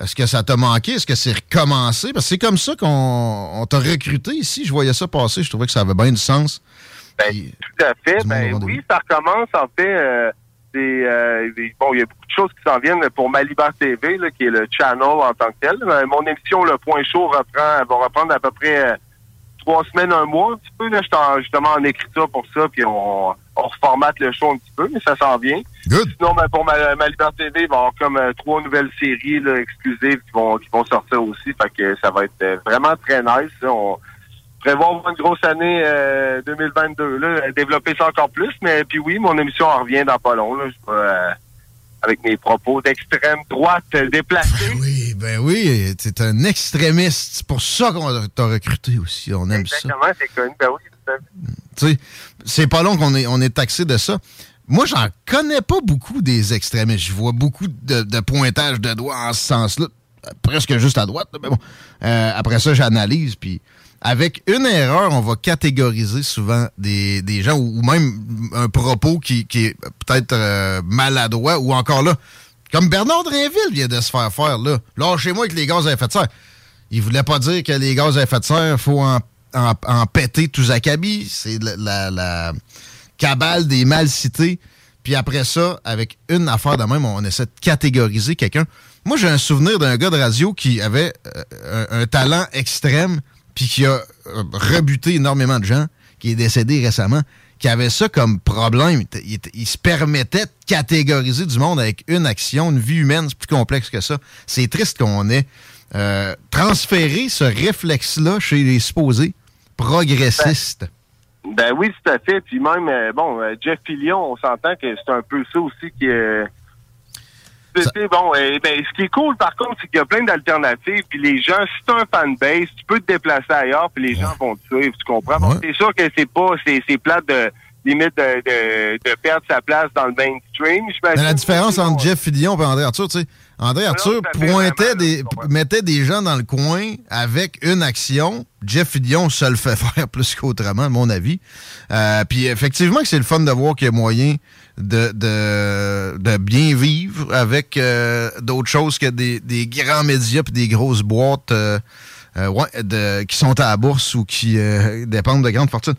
Est-ce que ça t'a manqué? Est-ce que c'est recommencé? Parce que c'est comme ça qu'on on t'a recruté ici. Je voyais ça passer. Je trouvais que ça avait bien du sens. Ben, tout à fait. Ben oui, ça recommence. En fait, euh, euh, des- bon, il y a beaucoup de choses qui s'en viennent pour Malibar TV, là, qui est le channel en tant que tel. Euh, mon émission, Le Point Chaud, reprend, va reprendre à peu près euh, trois semaines, un mois, un petit peu. Là, je suis en- justement en écriture pour ça, puis on, on reformate le show un petit peu, mais ça s'en vient. Sinon, ben, pour ma, Malibar TV, il va y avoir comme trois nouvelles séries là, exclusives qui vont, qui vont sortir aussi. Fait que ça va être vraiment très nice. On prévoit avoir une grosse année euh, 2022. Là, développer ça encore plus. Mais puis oui, mon émission en revient dans pas long. Là. Je euh, avec mes propos d'extrême droite euh, déplacés. Oui, ben oui, t'es un extrémiste. C'est pour ça qu'on t'a recruté aussi. On aime ça. Exactement, c'est connu. Ben oui, ça. Tu sais, c'est pas long qu'on est, on est taxé de ça. Moi, j'en connais pas beaucoup des extrémistes. Je vois beaucoup de, de pointage de doigts en ce sens-là. Euh, Presque juste à droite. Mais bon. Euh, après ça, j'analyse. Puis, avec une erreur, on va catégoriser souvent des, des gens ou, même un propos qui, qui est peut-être euh, maladroit ou encore là. Comme Bernard Drinville vient de se faire faire, là. Lâchez-moi avec les gaz à effet de serre. Il voulait pas dire que les gaz à effet de serre, faut en, en, péter tous acabit. C'est la, la, cabale des mal cités. Puis après ça, avec une affaire de même, on essaie de catégoriser quelqu'un. Moi, j'ai un souvenir d'un gars de radio qui avait euh, un talent extrême, puis qui a euh, rebuté énormément de gens, qui est décédé récemment, qui avait ça comme problème. Il, se permettait de catégoriser du monde avec une action, une vie humaine, c'est plus complexe que ça. C'est triste qu'on ait euh, transféré ce réflexe-là chez les supposés progressistes. Ben oui, tout à fait. Puis même, euh, bon, Jeff Fillion, on s'entend que c'est un peu ça aussi qui bon, ben, ce qui est cool, par contre, c'est qu'il y a plein d'alternatives. Puis les gens, si t'as un fanbase, tu peux te déplacer ailleurs, puis les gens vont te suivre, tu comprends? Bon, c'est sûr que c'est pas, c'est, plate de, limite, de, de, de perdre sa place dans le mainstream. Mais la différence entre Jeff Fillion et André Arthur, tu sais, André Arthur pointait des, mettait des gens dans le coin avec une action. Jeff Fillion se le fait faire plus qu'autrement, à mon avis. Euh, Puis effectivement, que c'est le fun de voir qu'il y a moyen de, de, bien vivre avec euh, d'autres choses que des, des grands médias puis des grosses boîtes euh, euh, qui sont à la bourse ou qui dépendent de grandes fortunes.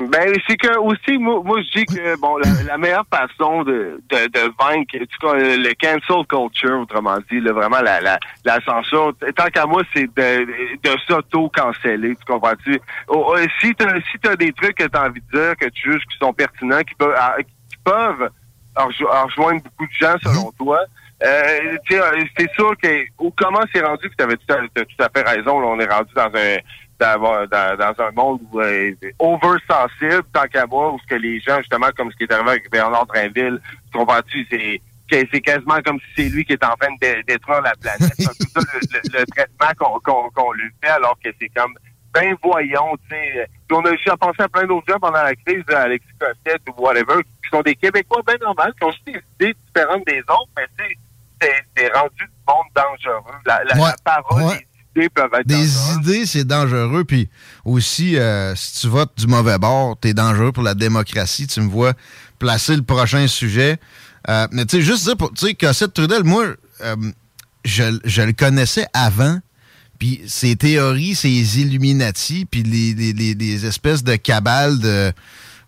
Ben, c'est que aussi, moi, moi je dis que bon, la, la meilleure façon de, de, de vaincre tu sais, le cancel culture, autrement dit, là, vraiment la, la, la censure, tant qu'à moi, c'est de, de s'auto-canceller, tu comprends-tu? Oh, oh, si t'as si t'as des trucs que t'as envie de dire, que tu juges qui sont pertinents, qui peuvent ah, qui peuvent rejo- rejoindre beaucoup de gens selon toi, euh, tu sais, euh, c'est sûr que ou comment c'est rendu que tu avais tout, à- tout à fait raison, là, on est rendu dans un dans, dans, dans un monde où euh, oversensible, tant qu'à moi, où ce que les gens, justement, comme ce qui est arrivé avec Bernard Drinville, tu comprends-tu, c'est c'est quasiment comme si c'est lui qui est en train de dé- détruire la planète. C'est ça le, le- le traitement qu'on lui fait, alors que c'est comme ben voyons, tu sais. Puis on a aussi à penser à plein d'autres gens pendant la crise, là, Alexis Cossette ou whatever, qui sont des Québécois bien normaux, qui ont aussi des idées différentes des autres, mais tu sais, c'est rendu du monde dangereux. La, la, la parole est idées peuvent être Des idées, c'est dangereux. Puis aussi, euh, si tu votes du mauvais bord, t'es dangereux pour la démocratie. Tu me vois placer le prochain sujet. Euh, mais tu sais, juste dire, pour- tu sais, Cossette Trudel, moi, euh, je, je le connaissais avant. Puis ses théories, ses Illuminati, puis les, les- les- les espèces de cabales de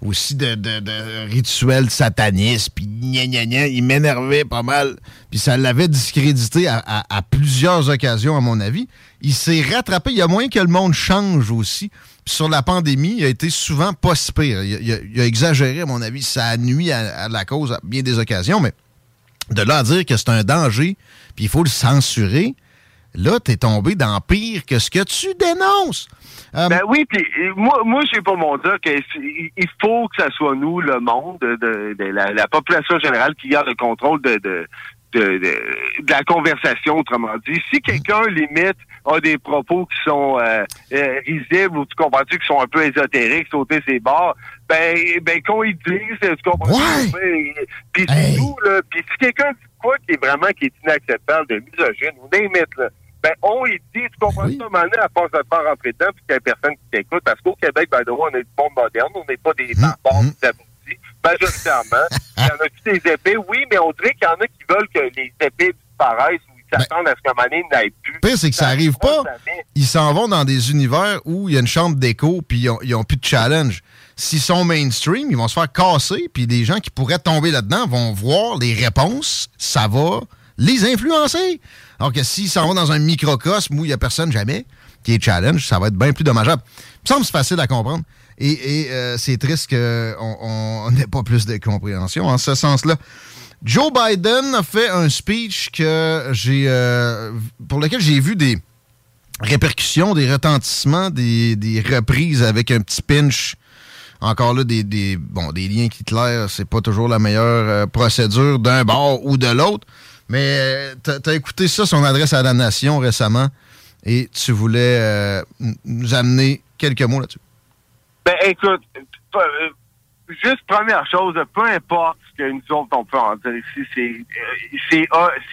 aussi de, de- rituels satanistes, puis gna gna gna, il m'énervait pas mal. Puis ça l'avait discrédité à, plusieurs occasions, à mon avis. Il s'est rattrapé. Il y a moyen que le monde change aussi. Sur la pandémie, il a été souvent pas si pire. Il, a- exagéré, à mon avis. Ça a nuit à, à la cause à bien des occasions, mais de là à dire que c'est un danger, puis il faut le censurer, là, t'es tombé dans pire que ce que tu dénonces. Euh, Ben oui, puis euh, moi, moi j'ai pas mon dire que c'est- il faut que ça soit nous, le monde, de, de- de la, la population générale qui garde le contrôle de, de, de, de- de la conversation, autrement dit. Si quelqu'un, limite, a des propos qui sont euh, euh, risibles ou tu comprends-tu, qui sont un peu ésotériques, sauter ses bords, ben, ben qu'on y dise, tu comprends Ben, Puis c'est tout, là. Puis si quelqu'un dit quoi qui est vraiment qui est inacceptable, de misogyne ou n'importe là, ben on y dit, tu comprends ça, maintenant, à force de te faire rentrer dedans, puis qu'il n'y a personne qui t'écoute, parce qu'au Québec, ben, de on est du monde moderne, on n'est pas des barbares des abrutis, majoritairement. Il y en a tous des épées, oui, mais on dirait qu'il y en a qui veulent que les épées disparaissent ou ils s'attendent à ce qu'un moment donné, il n'aille plus. Le pire, c'est que ça arrive pas. Ils s'en vont dans des univers où il y a une chambre d'écho puis ils ont, ils ont plus de challenge. S'ils sont mainstream, ils vont se faire casser puis les gens qui pourraient tomber là-dedans vont voir les réponses. Ça va les influencer. Alors que s'ils s'en vont dans un microcosme où il y a personne jamais qui est challenge, ça va être bien plus dommageable. Il me semble facile à comprendre. Et, euh, c'est triste qu'on on n'ait pas plus de compréhension en ce sens-là. Joe Biden a fait un speech que j'ai euh, pour lequel j'ai vu des répercussions, des retentissements, des, reprises avec un petit pinch. Encore là, des liens qui clairent, c'est pas toujours la meilleure euh, procédure d'un bord ou de l'autre. Mais euh, t'as t'as écouté ça, son adresse à la nation récemment, et tu voulais euh, nous amener quelques mots là-dessus. Ben, écoute, euh, juste première chose, peu importe ce que nous autres on peut en dire ici,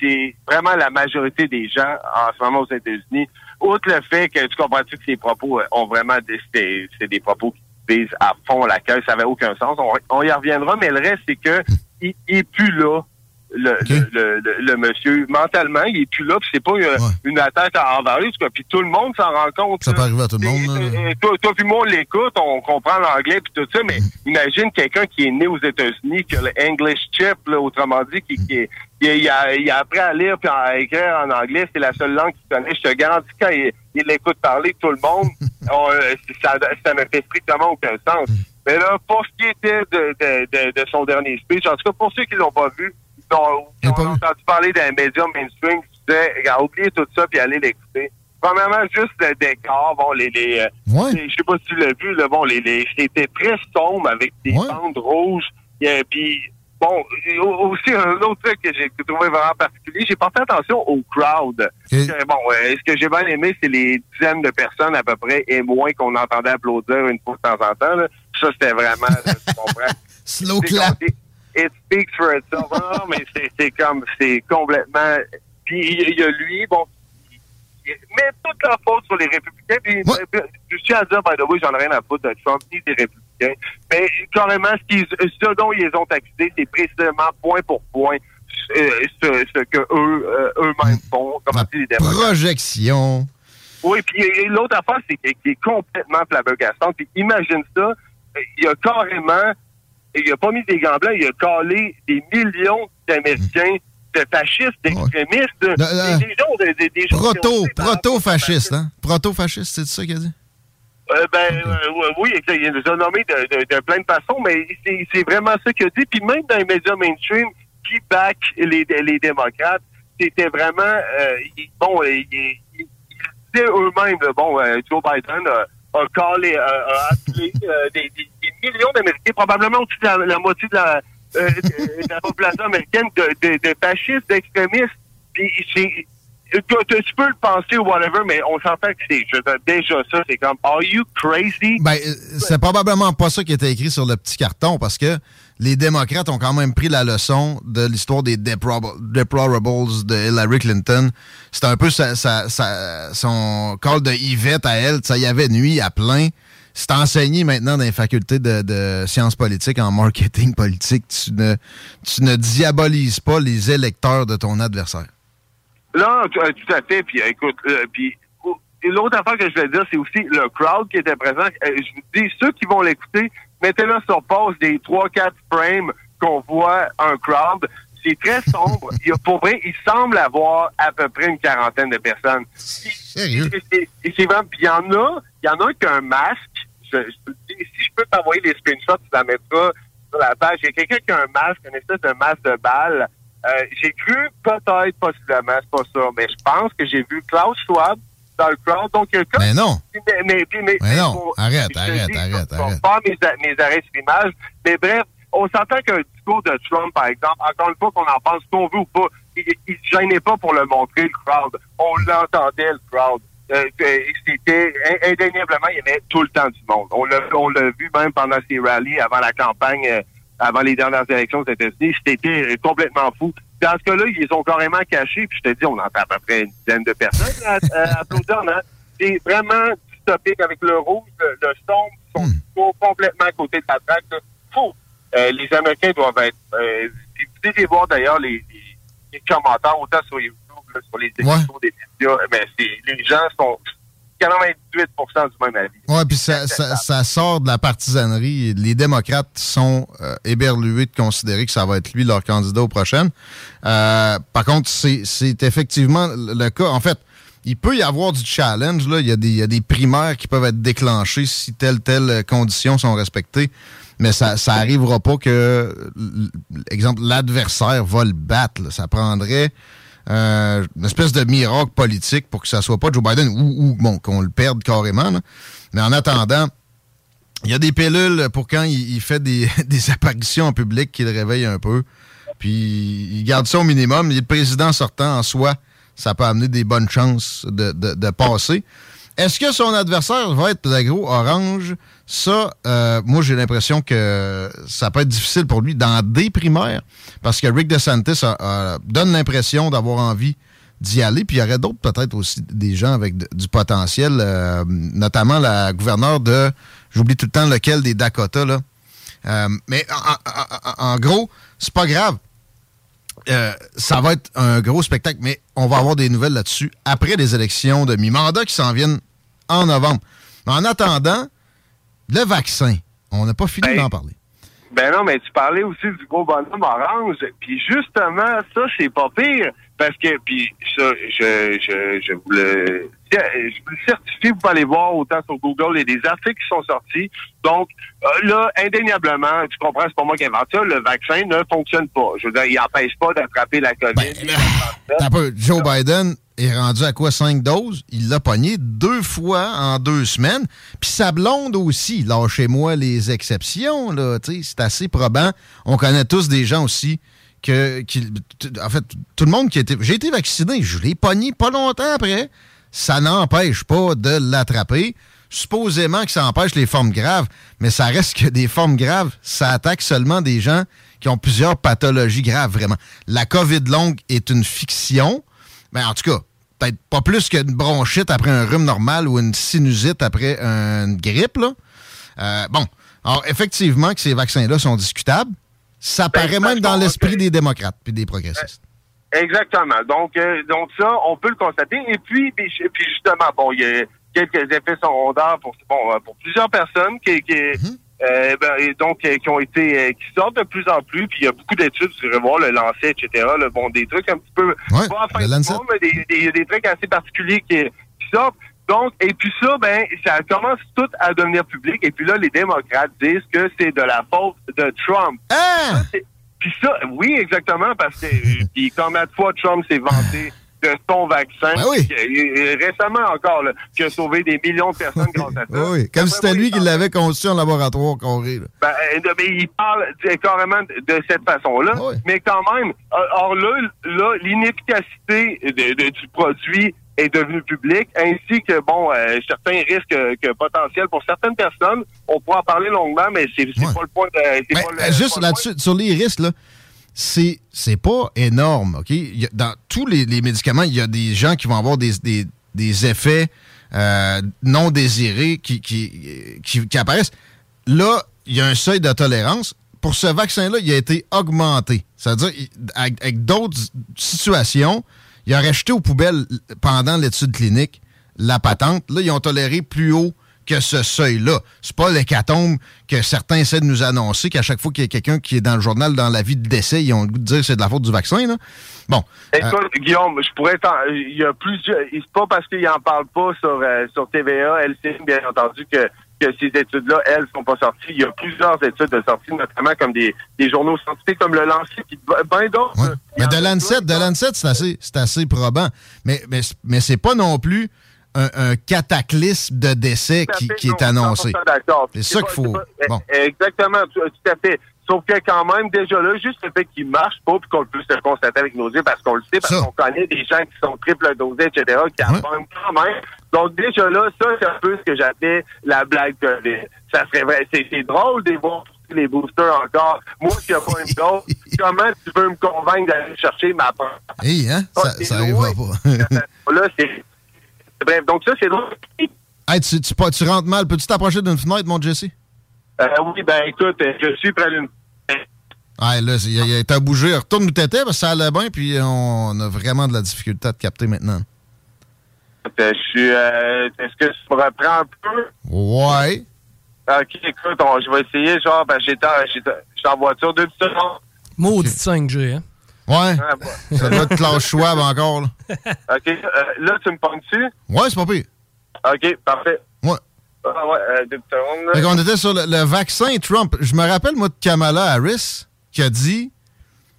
c'est vraiment la majorité des gens en ce moment aux États-Unis. Outre le fait que tu comprends-tu que ces propos ont vraiment c'est des propos qui visent à fond la caisse, ça n'avait aucun sens. On, on y reviendra, mais le reste, c'est que il, il est plus là. Le, le, le, le- le monsieur, mentalement, il est plus là, puis c'est pas une, une attaque envers lui, en tout cas, puis tout le monde s'en rend compte. Ça là. peut arriver à tout le monde. Euh, toi, toi puis moi, on l'écoute, on comprend l'anglais puis tout ça, mais imagine quelqu'un qui est né aux États-Unis, qui a le English chip, là, autrement dit, qui, qui, est- qui est- il, a, il a appris à lire puis à écrire en anglais, c'est la seule langue qu'il connaît. Je te garantis, quand il, il l'écoute parler, tout le monde, on, euh, ça, ça ne fait strictement aucun sens. Mais là, pour ce qui était de, de, de, de son dernier speech, en tout cas, pour ceux qui l'ont pas vu, qui ont, qui ont entendu parler d'un média mainstream qui disait, regarde, oubliez tout ça puis allez l'écouter. Premièrement, juste le décor, bon, les, les, euh, les- je sais pas si tu l'as vu, là, bon, les, les, c'était très sombre avec des bandes rouges, et, puis, bon, aussi, un autre truc que j'ai trouvé vraiment particulier, j'ai porté attention au crowd. Bon, euh, ce que j'ai bien aimé, c'est les dizaines de personnes à peu près et moins qu'on entendait applaudir une fois de temps en temps, là. Ça, c'était vraiment, là, tu comprends? Slow clap. It speaks for itself. Non, mais c'est, comme, c'est complètement. Puis il y a- y lui, bon, il met toute la faute sur les républicains. Puis, je tiens à dire, by the way, j'en ai rien à foutre de Trump ni des républicains. Mais carrément, ce, ce dont ils ont accusés, c'est précisément point pour point euh, ce, ce que eux, euh, eux-mêmes font, comme dit les démocrates. Projection. Oui, puis l'autre affaire, c'est qu'il qu'il est complètement flabbergastant. Puis imagine ça, il a carrément, il a pas mis des gants blancs, il a collé des millions d'Américains, de fascistes, d'extrémistes, de- Le- des, gens, des, Proto, été dans- proto-fasciste, hein? Proto-fasciste, c'est ça qu'il a dit? Euh, ben euh, ouais, oui, il les a nommés de, de, de plein de façons, mais c'est vraiment ça qu'il a dit. Puis même dans les médias mainstream qui back les, les démocrates, c'était vraiment euh, il- bon, ils ils disaient eux-mêmes, bon, Joe Biden a, a callé, a, a appelé des millions d'Américains, probablement au-dessus de la, moitié de la, euh, de, la population américaine, de, fascistes, d'extrémistes. Puis c'est tu peux le penser ou whatever, mais on s'entend que c'est, déjà ça, c'est comme, are you crazy? Ben, euh, c'est probablement pas ça qui était écrit sur le petit carton parce que les démocrates ont quand même pris la leçon de l'histoire des deplorables de Hillary Clinton. C'était un peu sa- sa- sa- son call de Yvette à elle. Ça y avait nuit à plein. C'est enseigné maintenant dans les facultés de, de sciences politiques, en marketing politique. Tu ne, tu ne diabolises pas les électeurs de ton adversaire. Non, euh, tout à fait. Puis euh, écoute, euh, puis oh, l'autre affaire que je vais dire, c'est aussi le crowd qui était présent. Je vous dis, ceux qui vont l'écouter, mettez-le sur pause des 3-4 frames qu'on voit un crowd. C'est très sombre. Il pour vrai, il semble avoir à peu près une quarantaine de personnes. Sérieux? Et il y en a, il y en a un qui a un masque. Je, je te le dis, si je peux t'envoyer les screenshots, tu la mettras sur la page. Il y a quelqu'un qui a un masque, une espèce de masque de balle. Euh, j'ai cru peut-être, possiblement, c'est pas ça, mais je pense que j'ai vu Klaus Schwab dans le crowd. Donc, il y a comme- Mais non. Mais, mais, mais- Mais non. Arrête, arrête, dis, arrête, arrête. faire mes, mes arrêts sur l'image. Mais bref, on s'entend qu'un discours de Trump, par exemple, encore une fois qu'on en pense qu'on veut ou pas, il, se gênait pas pour le montrer, le crowd. On l'entendait, le crowd. Euh, euh, C'était in- indéniablement, il y avait tout le temps du monde. On l'a on l'a vu même pendant ses rallyes avant la campagne, euh, avant les dernières élections aux États-Unis. C'était complètement fou. Dans ce cas-là, ils les ont carrément cachés. Puis je te dis, on entend à peu près une dizaine de personnes à, à hein. C'est vraiment dystopique avec le rouge, le, le sombre, ils sont trop complètement à côté de la traque. là. Fou. Euh, les Américains doivent être... Vous devez voir d'ailleurs les, les- les commentaires, autant sur là, sur les émissions des médias. Les gens sont 98% du même avis. Ouais, puis ça, ça, ça sort de la partisanerie. Les démocrates sont euh, éberlués de considérer que ça va être lui leur candidat aux prochaines. Euh, par contre, c'est c'est effectivement le cas. En fait, il peut y avoir du challenge. Là. Il, y a des, il y a des primaires qui peuvent être déclenchées si telle telle conditions sont respectées. Mais ça ça arrivera pas que, exemple, l'adversaire va le battre. là. Ça prendrait euh, une espèce de miracle politique pour que ça soit pas Joe Biden ou, bon, qu'on le perde carrément. Mais en attendant, il y a des pilules pour quand il, fait des, apparitions en public qui le réveillent un peu. Puis il garde ça au minimum. Le président sortant en soi, ça peut amener des bonnes chances de, de- passer. Est-ce que son adversaire va être le gros orange? Ça, euh, moi, j'ai l'impression que ça peut être difficile pour lui dans des primaires parce que Rick DeSantis donne l'impression d'avoir envie d'y aller. Puis il y aurait d'autres, peut-être aussi des gens avec du potentiel, euh, notamment la gouverneure de, j'oublie tout le temps lequel des Dakota, là. Euh, mais en, en- en- gros, c'est pas grave. Euh, ça va être un gros spectacle, mais on va avoir des nouvelles là-dessus après les élections de mi-mandat qui s'en viennent en novembre. En attendant, le vaccin, on n'a pas fini d'en parler. Ben non, mais tu parlais aussi du gros bonhomme orange. Puis justement, ça, c'est pas pire. Parce que, puis ça, je, je, je vous le, je vous le certifie, vous pouvez aller voir autant sur Google, il y a des articles qui sont sortis. Donc, euh, là, indéniablement, tu comprends, c'est pas moi qui invente ça, le vaccin ne fonctionne pas. Je veux dire, il n'empêche pas d'attraper la COVID. Un peu, Joe Biden est rendu à quoi? Cinq doses? Il l'a pogné deux fois en deux semaines. Puis sa blonde aussi. Lâchez-moi les exceptions, là. C'est assez probant. On connaît tous des gens aussi que. qui- en fait, tout le monde qui été. J'ai été vacciné. Je l'ai pogné pas longtemps après. Ça n'empêche pas de l'attraper. Supposément que ça empêche les formes graves, mais ça reste que des formes graves, ça attaque seulement des gens qui ont plusieurs pathologies graves, vraiment. La COVID longue est une fiction, mais en tout cas, peut-être pas plus qu'une bronchite après un rhume normal ou une sinusite après une grippe, là. Euh, bon, alors effectivement que ces vaccins-là sont discutables. Ça paraît même dans l'esprit des démocrates puis des progressistes. Exactement. Donc, euh, donc ça, on peut le constater. Et puis, puis, puis justement, bon, il y a quelques effets secondaires pour, bon, euh, pour plusieurs personnes qui, qui, euh, ben, et donc, euh, qui ont été, euh, qui sortent de plus en plus. Puis il y a beaucoup d'études, irez voir le lancer, etc. là, bon, des trucs un petit peu, Ouais, pas en fin le de Lancet. compte, mais des, des, des trucs assez particuliers qui, qui sortent. Donc, et puis ça, ben, ça commence tout à devenir public. Et puis là, les démocrates disent que c'est de la faute de Trump. C'est- Puis ça, oui, exactement, parce que puis combien de fois Trump s'est vanté de son vaccin. Ben oui. euh, récemment encore, là, qui a sauvé des millions de personnes grâce à ça. Oui. Comme si c'était lui qui l'avait conçu en laboratoire, Corée. là. Ben, euh, mais il parle sais, carrément de, cette façon-là. Mais quand même, euh, or là, là l'inefficacité du produit est devenue publique, ainsi que bon euh, certains risques euh, que potentiels pour certaines personnes. On pourra en parler longuement, mais c'est c'est pas le point de. c'est pas le- Euh, Juste là-dessus, sur les risques, là, c'est, c'est pas énorme, OK? Dans tous les, médicaments, il y a des gens qui vont avoir des, des, des effets euh, non désirés qui, qui, qui, apparaissent. Là, il y a un seuil de tolérance. Pour ce vaccin-là, il a été augmenté. C'est-à-dire, avec d'autres situations, il aurait jeté aux poubelles pendant l'étude clinique la patente. Là, ils ont toléré plus haut que ce seuil-là. C'est pas l'hécatombe que certains essaient de nous annoncer qu'à chaque fois qu'il y a quelqu'un qui est dans le journal dans la vie de décès, ils ont le goût de dire que c'est de la faute du vaccin. Là. Bon. euh, Guillaume, je pourrais il y a plusieurs, c'est pas parce qu'il en parle pas sur, euh, sur TVA, LCN, bien entendu, que, que ces études-là, elles, sont pas sorties. Il y a plusieurs études de sortie, notamment comme des, des journaux scientifiques comme le Lancet, puis ben d'autres. là. Mais de Lancet, de Lancet, c'est assez, c'est assez probant. Mais, mais, mais c'est pas non plus un, un cataclysme de décès qui, qui est annoncé. 100% d'accord. C'est ça qu'il faut. Bon. Exactement, tout, à fait. Sauf que quand même, déjà là, juste le fait qu'il marche pas, puis qu'on puisse le constater avec nos yeux, parce qu'on le sait, parce qu'on connaît des gens qui sont triple dosés, etc., qui abandonnent quand même. Donc déjà là, ça, c'est un peu ce que j'appelais la blague COVID. Ça serait vrai. C'est drôle de voir les boosters encore. Moi qui n'ai pas une dose, comment tu veux me convaincre d'aller chercher ma part? Hey, hein? Ça, c'est ça arrivera pas. Là, c'est... Bref, donc ça, c'est drôle. hey, tu, tu, rentres mal. Peux-tu t'approcher d'une fenêtre, mon Jesse? Euh, oui, ben écoute, euh, je suis près d'une Ah, là, il a- il a- t'as bougé. Retourne où t'étais, parce que ça allait bien, puis on a vraiment de la difficulté à te capter maintenant. Euh, Je suis. euh, Est-ce que tu me reprends un peu? Ouais. Ok, écoute, on- je vais essayer. Genre, ben, j'étais en- j'étais j'étais en voiture deux secondes. Maudit 5G, hein? Ouais. Ah. Ça doit être Klaus Schwab encore, là. Ok, euh, là, tu me pognes-tu? Ouais, c'est pas pire. Ok, parfait. Ouais. Ah, ouais, euh, deux secondes. là. Fait qu'on était sur le, le vaccin Trump. Je me rappelle, moi, de Kamala Harris, qui a dit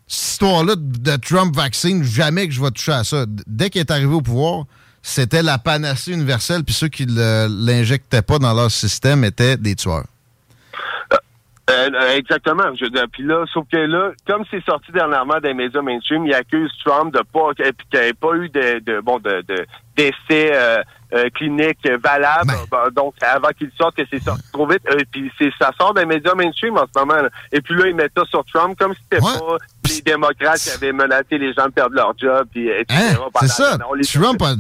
cette histoire-là de, de Trump vaccine, jamais que je vais toucher à ça. Dès qu'il est arrivé au pouvoir, c'était la panacée universelle, puis ceux qui l'injectaient pas dans leur système étaient des tueurs. Euh, euh, exactement. Je, veux dire, puis là, sauf que là, comme c'est sorti dernièrement des médias mainstream, il accuse Trump de pas qu'il n'y avait pas eu de, de bon de de- d'essais euh, euh, cliniques valables. Bon, donc avant qu'il sorte, que c'est sorti trop vite. Euh, puis c'est ça sort des médias mainstream en ce moment. là. Et puis là, ils mettent ça sur Trump comme si c'était pas les démocrates qui avaient menacé les gens de perdre leur job. Puis. Hein? C'est ça. on les- Trump a,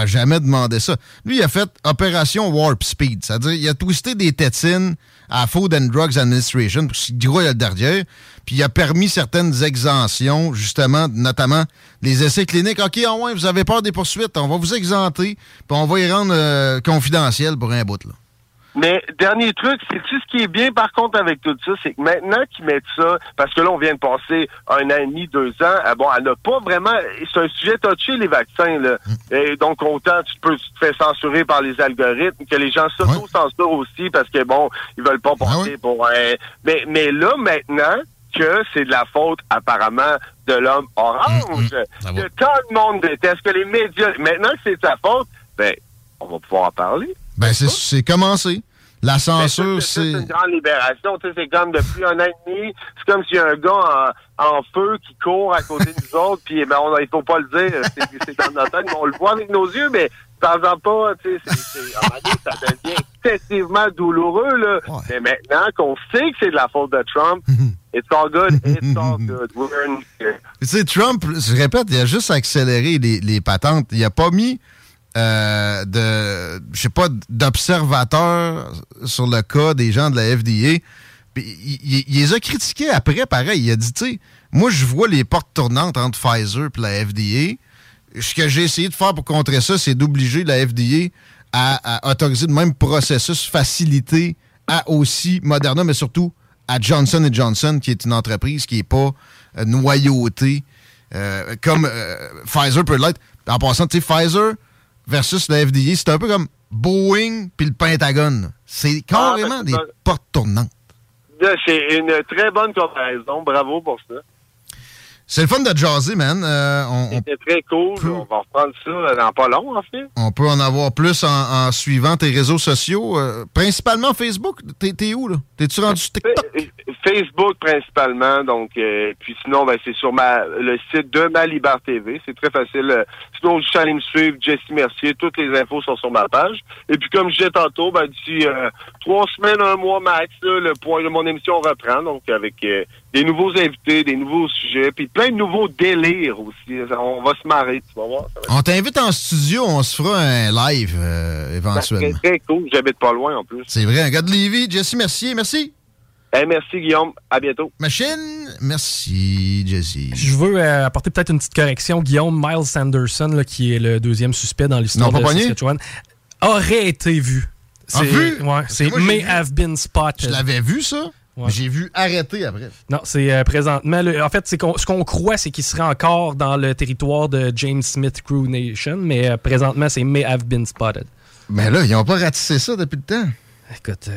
a jamais demandé ça. Lui, il a fait Opération Warp Speed. C'est-à-dire, il a twisté des tétines à Food and Drugs Administration, parce qu'il grouille le derrière, puis il a permis certaines exemptions, justement, notamment les essais cliniques. OK, en moins, vous avez peur des poursuites, on va vous exempter, puis on va y rendre euh, confidentiel pour un bout, là. Mais dernier truc, c'est tu ce qui est bien par contre avec tout ça, c'est que maintenant qu'ils mettent ça, parce que là on vient de passer un an et demi, deux ans, ah bon, elle n'a pas vraiment, c'est un sujet touché les vaccins là, et donc autant tu peux tu te fais censurer par les algorithmes que les gens s'auto-censurent aussi parce que bon, ils veulent pas passer pour un, mais mais là maintenant que c'est de la faute apparemment de l'homme orange, que tant de monde déteste, que les médias, maintenant que c'est de sa faute, ben on va pouvoir en parler. Ben, c'est commencé. La censure, c'est... C'est une grande libération. Tu sais, c'est comme depuis un an et demi, c'est comme s'il y a un gars en, en feu qui court à côté de nous autres, puis ben, on, il faut pas le dire, c'est dans notre tête, mais on le voit avec nos yeux, mais ça en pas, tu sais, ça devient excessivement douloureux, là. Mais maintenant qu'on sait que c'est de la faute de Trump, it's all good, it's all good. We're in here. Tu sais, Trump, je répète, il a juste accéléré les, les patentes. Il a pas mis euh, de, je sais pas, d'observateurs sur le cas des gens de la FDA. Puis il, les a critiqués après, pareil. Il a dit, tu sais, moi, je vois les portes tournantes entre Pfizer et la FDA. Ce que j'ai essayé de faire pour contrer ça, c'est d'obliger la FDA à, à autoriser le même processus facilité à aussi Moderna, mais surtout à Johnson Johnson, qui est une entreprise qui n'est pas euh, noyautée euh, comme euh, Pfizer peut l'être. En passant, tu sais, Pfizer versus la FDA, c'est un peu comme Boeing puis le Pentagone. C'est carrément Ah, ben, des c'est ça. portes tournantes. Là, C'est une très bonne comparaison. Bravo pour ça. C'est le fun de jaser, man. Euh, on, C'était très cool. On va reprendre ça dans pas long, en fait. on peut en avoir plus en, en suivant tes réseaux sociaux, euh, principalement Facebook. T'es où, là? T'es-tu rendu TikTok? Facebook principalement, donc euh, puis sinon ben c'est sur ma le site de ma Libar TV, c'est très facile. Euh, Sinon juste allez me suivre, Jesse Mercier, toutes les infos sont sur ma page. Et puis comme je disais tantôt, ben d'ici euh, trois semaines, un mois max, là, le point de mon émission reprend, donc avec euh, des nouveaux invités, des nouveaux sujets, puis plein de nouveaux délires aussi. On va se marrer, tu vas voir. ça va être On t'invite en studio, on se fera un live euh, éventuellement. très, très cool. J'habite pas loin en plus. C'est vrai, un gars de Lévis. Jesse Mercier, merci. Hey, merci Guillaume, à bientôt. Machine, merci Jesse. Je veux euh, apporter peut-être une petite correction. Guillaume Miles Sanderson, là, qui est le deuxième suspect dans l'histoire de? Saskatchewan, aurait été vu. Ah, C'est- vu? Ouais, c'est May vu. have been spotted. Je l'avais vu, ça. J'ai vu arrêter après. Non, c'est euh, présentement. le- en fait, c'est qu'on- ce qu'on croit, c'est qu'il serait encore dans le territoire de James Smith Crew Nation, mais euh, présentement, c'est May have been spotted. Mais là, ils n'ont pas ratissé ça depuis le temps. Écoute, euh,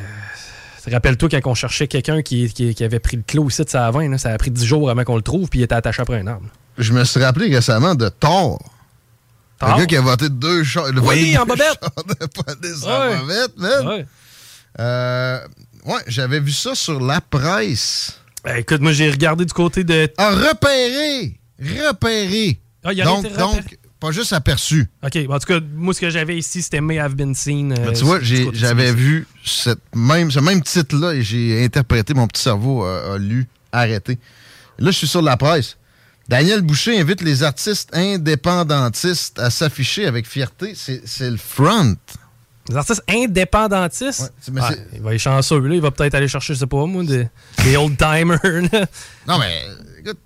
rappelle-toi quand on cherchait quelqu'un qui, qui- qui avait pris le clos ici de sa 20, là, ça a pris 10 jours avant qu'on le trouve, puis il était attaché après un arbre. Je me suis rappelé récemment de Thor. Le Thor? gars qui a voté deux chars. le Oui, en deux bobette. Ouais. en bobette, man. Ouais. Euh, ouais, j'avais vu ça sur la presse. Ben, écoute, moi, j'ai regardé du côté de. Ah, repéré! Repéré! Ah, il donc, été repéré. donc, pas juste aperçu. OK, bon, en tout cas, moi, ce que j'avais ici, c'était May have been seen. euh, Mais tu vois, j'avais vu cette même, ce même titre-là et j'ai interprété, mon petit cerveau a, a lu, arrêté. Là, je suis sur la presse. Daniel Boucher invite les artistes indépendantistes à s'afficher avec fierté. C'est le front. Les artistes indépendantistes? Ouais, il va être chanceux, là. Il va peut-être aller chercher, je sais pas, moi, des, des old-timers. Non, mais, écoute,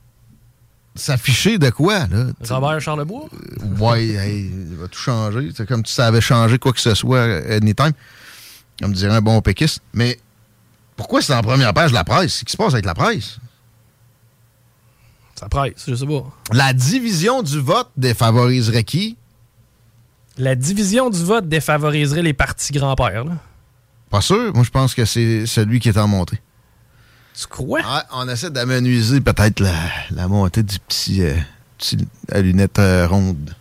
s'afficher de quoi, là? Robert Charlebois? Ouais, hey, il va tout changer. C'est comme si ça avait changé quoi que ce soit euh, anytime. Comme dirait un bon péquiste. Mais pourquoi c'est en première page de la presse? Qu'est-ce qui se passe avec la presse? Ça presse, je sais pas. La division du vote défavoriserait qui? La division du vote défavoriserait les partis grands-pères. là. Pas sûr. Moi, je pense que c'est celui qui est en montée. Tu crois? on essaie d'amenuiser peut-être la, la montée du petit, euh, petit à lunettes euh, rondes.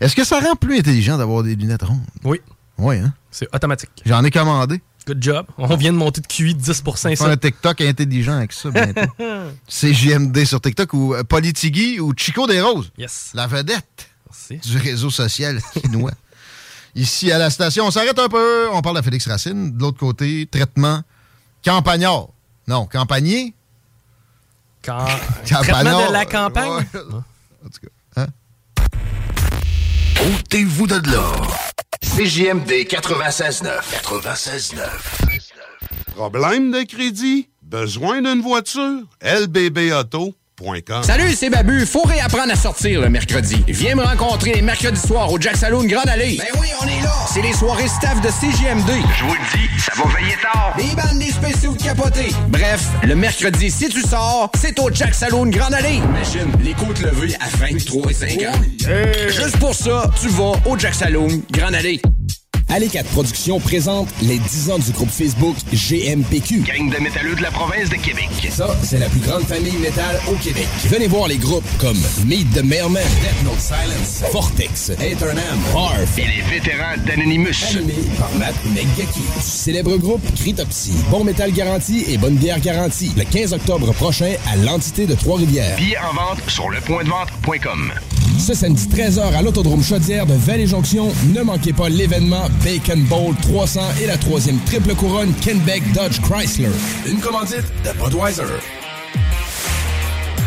Est-ce que ça rend plus intelligent d'avoir des lunettes rondes? Oui. Oui, hein? C'est automatique. J'en ai commandé. Good job. On vient de monter de QI de 10 On ça. un TikTok intelligent avec ça bientôt. C'est JMD sur TikTok ou euh, Politigui ou Chico des Roses. Yes. La vedette Merci. du réseau social chinois. Ici à la station, on s'arrête un peu. On parle de Félix Racine. De l'autre côté, traitement campagnard. Non, campagnier? Quand... Traitement de la campagne? Ouais. En tout cas, hein? Ôtez-vous de là. CJMD 96.9. 96.9. Problème de crédit? Besoin d'une voiture? lbbauto.com Salut, c'est Babu. Faut réapprendre à sortir le mercredi. Viens me rencontrer les mercredis soirs au Jack Saloon Grande Allée. Ben oui, on est là. C'est les soirées staff de CGMD. Je vous le dis, ça va veiller tard. Des bandes, des spéciaux de capotés. Bref, le mercredi, si tu sors, c'est au Jack Saloon Grande Allée. Imagine, les côtes levées à 23 et 50. Juste pour ça, tu vas au Jack Saloon Grande Allée. Allez 4 Productions présente les 10 ans du groupe Facebook GMPQ. Gang de métalleux de la province de Québec. Ça, c'est la plus grande famille métal au Québec. Venez voir les groupes comme Meet the Mailman, Death Note Silence, Vortex, Eternam, Harf Et les vétérans d'Anonymous. animés par Matt. Du célèbre groupe Cryptopsy. Bon métal garanti et bonne bière garantie. Le 15 octobre prochain à l'entité de Trois-Rivières. Billets en vente sur lepointdevente.com. Ce samedi 13h à l'Autodrome Chaudière de Vallée-Jonction, ne manquez pas l'événement Bacon Bowl 300 et la troisième triple couronne Kenbeck Dodge Chrysler. Une commandite de Budweiser.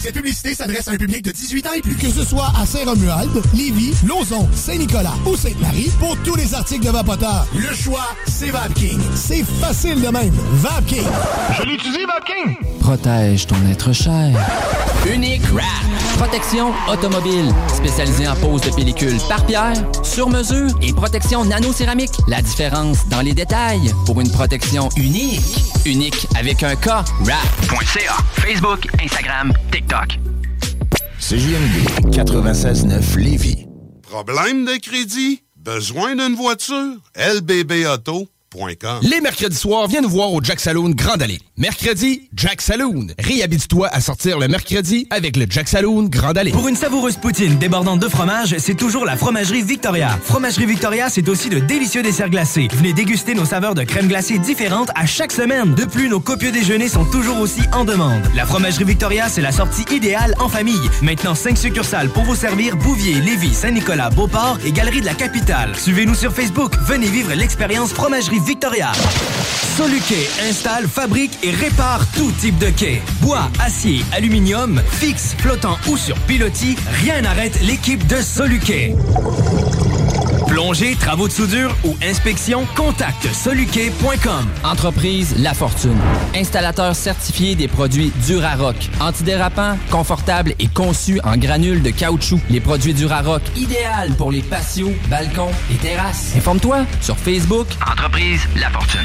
Cette publicité s'adresse à un public de 18 ans et plus. Que ce soit à Saint-Romuald, Lévis, Lauson, Saint-Nicolas ou Sainte-Marie, pour tous les articles de Vapoteur, le choix, c'est VapKing. C'est facile de même. VapKing. Je l'utilise, VapKing! Protège ton être cher. Unique Wrap. Protection automobile. Spécialisée en pose de pellicule par pierre, sur mesure et protection nano-céramique. La différence dans les détails pour une protection unique. Unique avec un K. Wrap.ca. Facebook, Instagram, TikTok. CJMD 96.9 Lévis. Problème de crédit? Besoin d'une voiture? Les mercredis soirs, viens nous voir au Jack Saloon Grande Allée. Mercredi, Jack Saloon. Réhabite-toi à sortir le mercredi avec le Jack Saloon Grande Allée. Pour une savoureuse poutine débordante de fromage, c'est toujours la Fromagerie Victoria. Fromagerie Victoria, c'est aussi de délicieux desserts glacés. Venez déguster nos saveurs de crème glacée différentes à chaque semaine. De plus, nos copieux déjeuners sont toujours aussi en demande. La Fromagerie Victoria, c'est la sortie idéale en famille. Maintenant, 5 succursales pour vous servir Bouvier, Lévis, Saint-Nicolas, Beauport et Galerie de la Capitale. Suivez-nous sur Facebook. Venez vivre l'expérience Fromagerie Victoria. Soluquet installe, fabrique et répare tout type de quai. Bois, acier, aluminium, fixe, flottant ou sur pilotis, rien n'arrête l'équipe de Soluquet. Plongée, travaux de soudure ou inspection, contacte soluquet.com. Entreprise La Fortune. Installateur certifié des produits Durarock. Antidérapant, confortable et conçu en granules de caoutchouc. Les produits Durarock, idéal pour les patios, balcons et terrasses. Informe-toi sur Facebook. Entreprise La Fortune.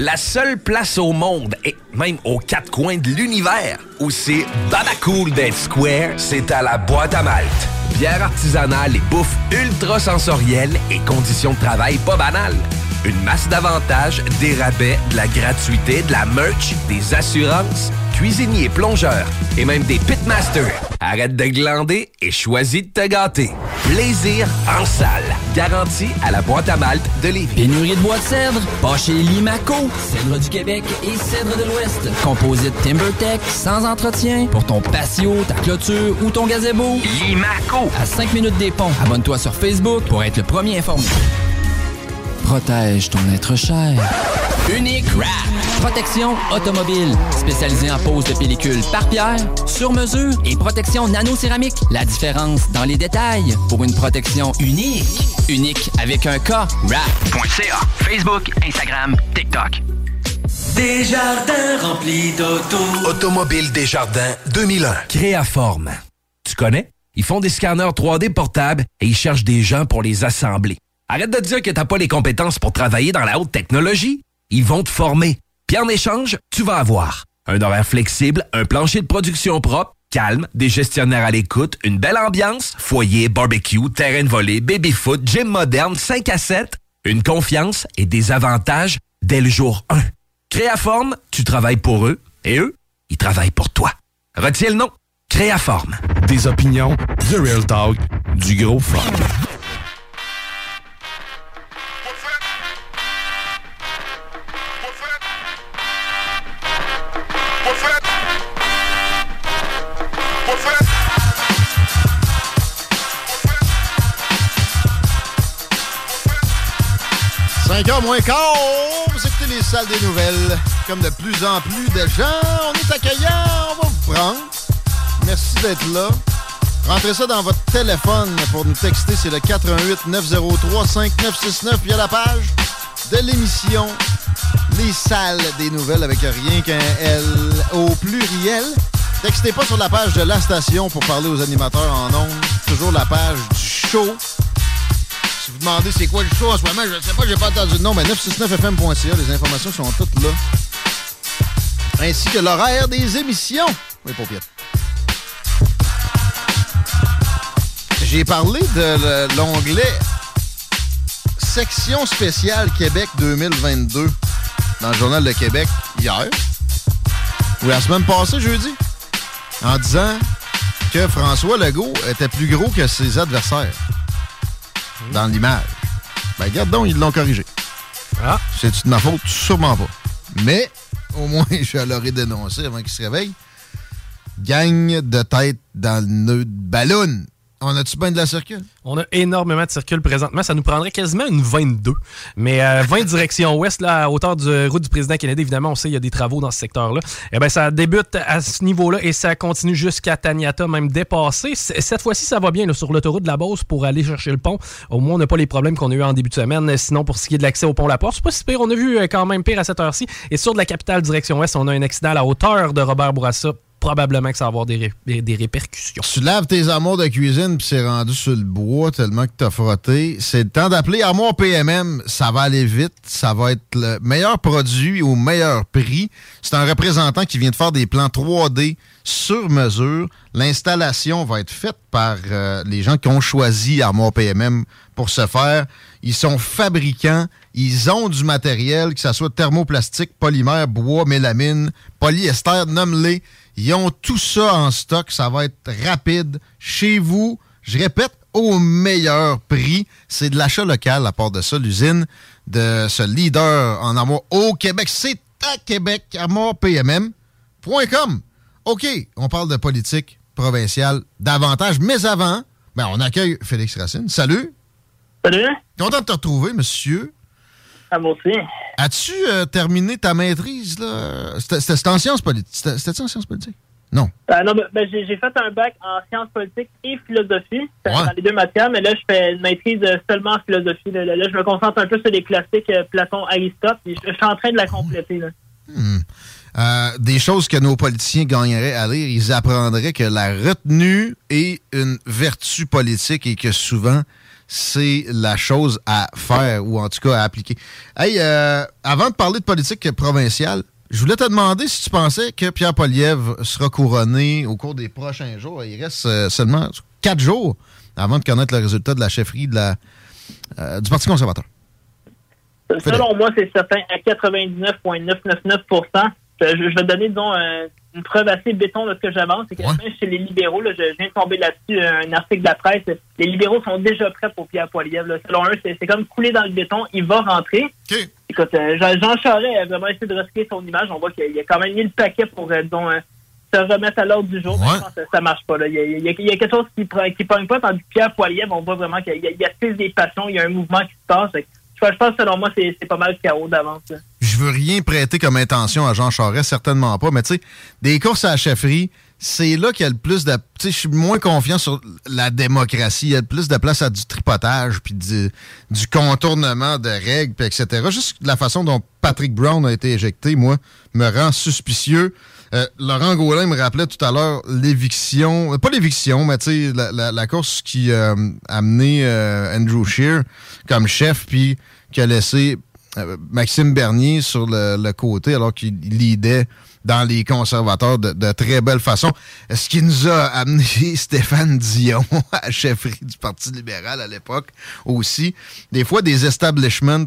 La seule place au monde, et même aux quatre coins de l'univers, où c'est babacool d'être square, c'est à la boîte à Malte. Bière artisanale et bouffe ultra sensorielle et conditions de travail pas banales. Une masse d'avantages, des rabais, de la gratuité, de la merch, des assurances, cuisiniers, plongeurs et même des pitmasters. Arrête de glander et choisis de te gâter. Plaisir en salle. Garantie à la boîte à malte de Lévis. Pénurie de bois de cèdre, pas chez Limaco. Cèdre du Québec et cèdre de l'Ouest. Composite TimberTech, sans entretien, pour ton patio, ta clôture ou ton gazebo. Limaco. À 5 minutes des ponts. Abonne-toi sur Facebook pour être le premier informé. Protège ton être cher. Unique Wrap. Protection automobile. Spécialisée en pose de pellicule par pierre, sur mesure et protection nano-céramique. La différence dans les détails pour une protection unique. Unique avec un K. Wrap.ca. Facebook, Instagram, TikTok. Desjardins remplis d'auto. Automobile Desjardins 2001. Créaforme. Tu connais? Ils font des scanners 3D portables et ils cherchent des gens pour les assembler. Arrête de dire que t'as pas les compétences pour travailler dans la haute technologie. Ils vont te former. Puis en échange, tu vas avoir un horaire flexible, un plancher de production propre, calme, des gestionnaires à l'écoute, une belle ambiance, foyer, barbecue, terrain de volée, baby-foot, gym moderne, 5 à 7, une confiance et des avantages dès le jour 1. Créaforme, tu travailles pour eux et eux, ils travaillent pour toi. Retiens le nom. Créaforme. Des opinions, du real talk, du gros fun. « 5h moins quart, vous écoutez les salles des nouvelles. Comme de plus en plus de gens, on est accueillant, on va vous prendre. Merci d'être là. Rentrez ça dans votre téléphone pour nous texter, c'est le 88 903 5969. Il y a la page de l'émission Les salles des nouvelles avec rien qu'un L au pluriel. Textez pas sur la page de la station pour parler aux animateurs en ondes. Toujours la page du show. Si vous demandez c'est quoi le show en ce moment, je sais pas, j'ai pas entendu le nom, mais 969fm.ca, les informations sont toutes là. Ainsi que l'horaire des émissions. Oui, paupières. J'ai parlé de l'onglet Section spéciale Québec 2022 dans le Journal de Québec hier. Ou la semaine passée, jeudi. en disant que François Legault était plus gros que ses adversaires dans l'image. Ben, regarde donc, ils l'ont corrigé. Ah. C'est de ma faute? Sûrement pas. Mais, au moins, je l'aurais dénoncé avant qu'il se réveille. Gagne de tête dans le nœud de ballon. On a-tu bien de la circule? On a énormément de circules présentement. Ça nous prendrait quasiment une 22. Mais euh, 20 direction ouest, là, à hauteur du route du président Kennedy, évidemment, on sait qu'il y a des travaux dans ce secteur-là. Eh bien, ça débute à ce niveau-là et ça continue jusqu'à Taniata, même dépassé. Cette fois-ci, ça va bien là, sur l'autoroute de la Beauce pour aller chercher le pont. Au moins, on n'a pas les problèmes qu'on a eu en début de semaine. Sinon, pour ce qui est de l'accès au pont La Porte, c'est pas si pire. On a vu euh, quand même pire à cette heure-ci. Et sur de la capitale direction ouest, on a un accident à la hauteur de Robert Bourassa. Probablement que ça va avoir des, des répercussions. Tu laves tes amours de cuisine puis c'est rendu sur le bois tellement que t'as frotté. C'est le temps d'appeler Armoire PMM. Ça va aller vite. Ça va être le meilleur produit au meilleur prix. C'est un représentant qui vient de faire des plans 3D sur mesure. L'installation va être faite par euh, les gens qui ont choisi Armoire PMM pour ce faire. Ils sont fabricants. Ils ont du matériel, que ce soit thermoplastique, polymère, bois, mélamine, polyester, nomme-les. Ils ont tout ça en stock. Ça va être rapide chez vous. Je répète, au meilleur prix. C'est de l'achat local à part de ça. L'usine de ce leader en amour au Québec, c'est à Québec, amourpmm.com. OK, on parle de politique provinciale davantage, mais avant, ben, on accueille Félix Racine. Salut. Salut. Content de te retrouver, monsieur. À moi aussi. As-tu euh, terminé ta maîtrise, là? C'était en sciences politiques. C'était c'était en sciences politiques? Non. Euh, non, ben, ben, j'ai fait un bac en sciences politiques et philosophie. Dans les deux matières, mais là, je fais une maîtrise euh, seulement en philosophie. Là, Là, là, je me concentre un peu sur les classiques euh, Platon, Aristote. et Je, je suis en train de la compléter. Là. Hmm. Euh, des choses que nos politiciens gagneraient à lire, ils apprendraient que la retenue est une vertu politique et que souvent, c'est la chose à faire ou en tout cas à appliquer. Hey, euh, avant de parler de politique provinciale, je voulais te demander si tu pensais que Pierre Poliev sera couronné au cours des prochains jours. Il reste euh, seulement quatre jours avant de connaître le résultat de la chefferie de la, euh, du Parti conservateur. Selon moi, c'est certain, à 99,999 je, je vais te donner, disons, un- une preuve assez béton de ce que j'avance. C'est que même chez les libéraux, là, je, je viens de tomber là-dessus, un article de la presse, les libéraux sont déjà prêts pour Pierre Poilievre. Selon eux, c'est comme couler dans le béton. Il va rentrer. Écoute, euh, Jean, Charest a vraiment essayé de recycler son image. On voit qu'il a, quand même mis le paquet pour, euh, disons, euh, se remettre à l'ordre du jour. Mais je pense que ça marche pas. Là. Il, y a, il y a- il y a quelque chose qui ne qui pogne pas, tandis que Pierre Poilievre, on voit vraiment qu'il y a, il y a des passions, il y a un mouvement qui se passe. Que Je pense, pense, selon moi, c'est pas mal chaos d'avance. je veux rien prêter comme intention à Jean Charest, certainement pas, mais tu sais, des courses à la chefferie, c'est là qu'il y a le plus de. Tu sais, je suis moins confiant sur la démocratie. Il y a le plus de place à du tripotage, puis du, du contournement de règles, puis etc. Juste la façon dont Patrick Brown a été éjecté, moi, me rend suspicieux. Euh, Laurent Gaulin me rappelait tout à l'heure l'éviction, euh, pas l'éviction, mais tu sais, la, course qui euh, a amené Andrew Shear comme chef, puis qui a laissé Maxime Bernier sur le, côté alors qu'il leadait dans les conservateurs de, très belle façon. Ce qui nous a amené Stéphane Dion à chefferie du Parti libéral à l'époque aussi. Des fois, des establishments,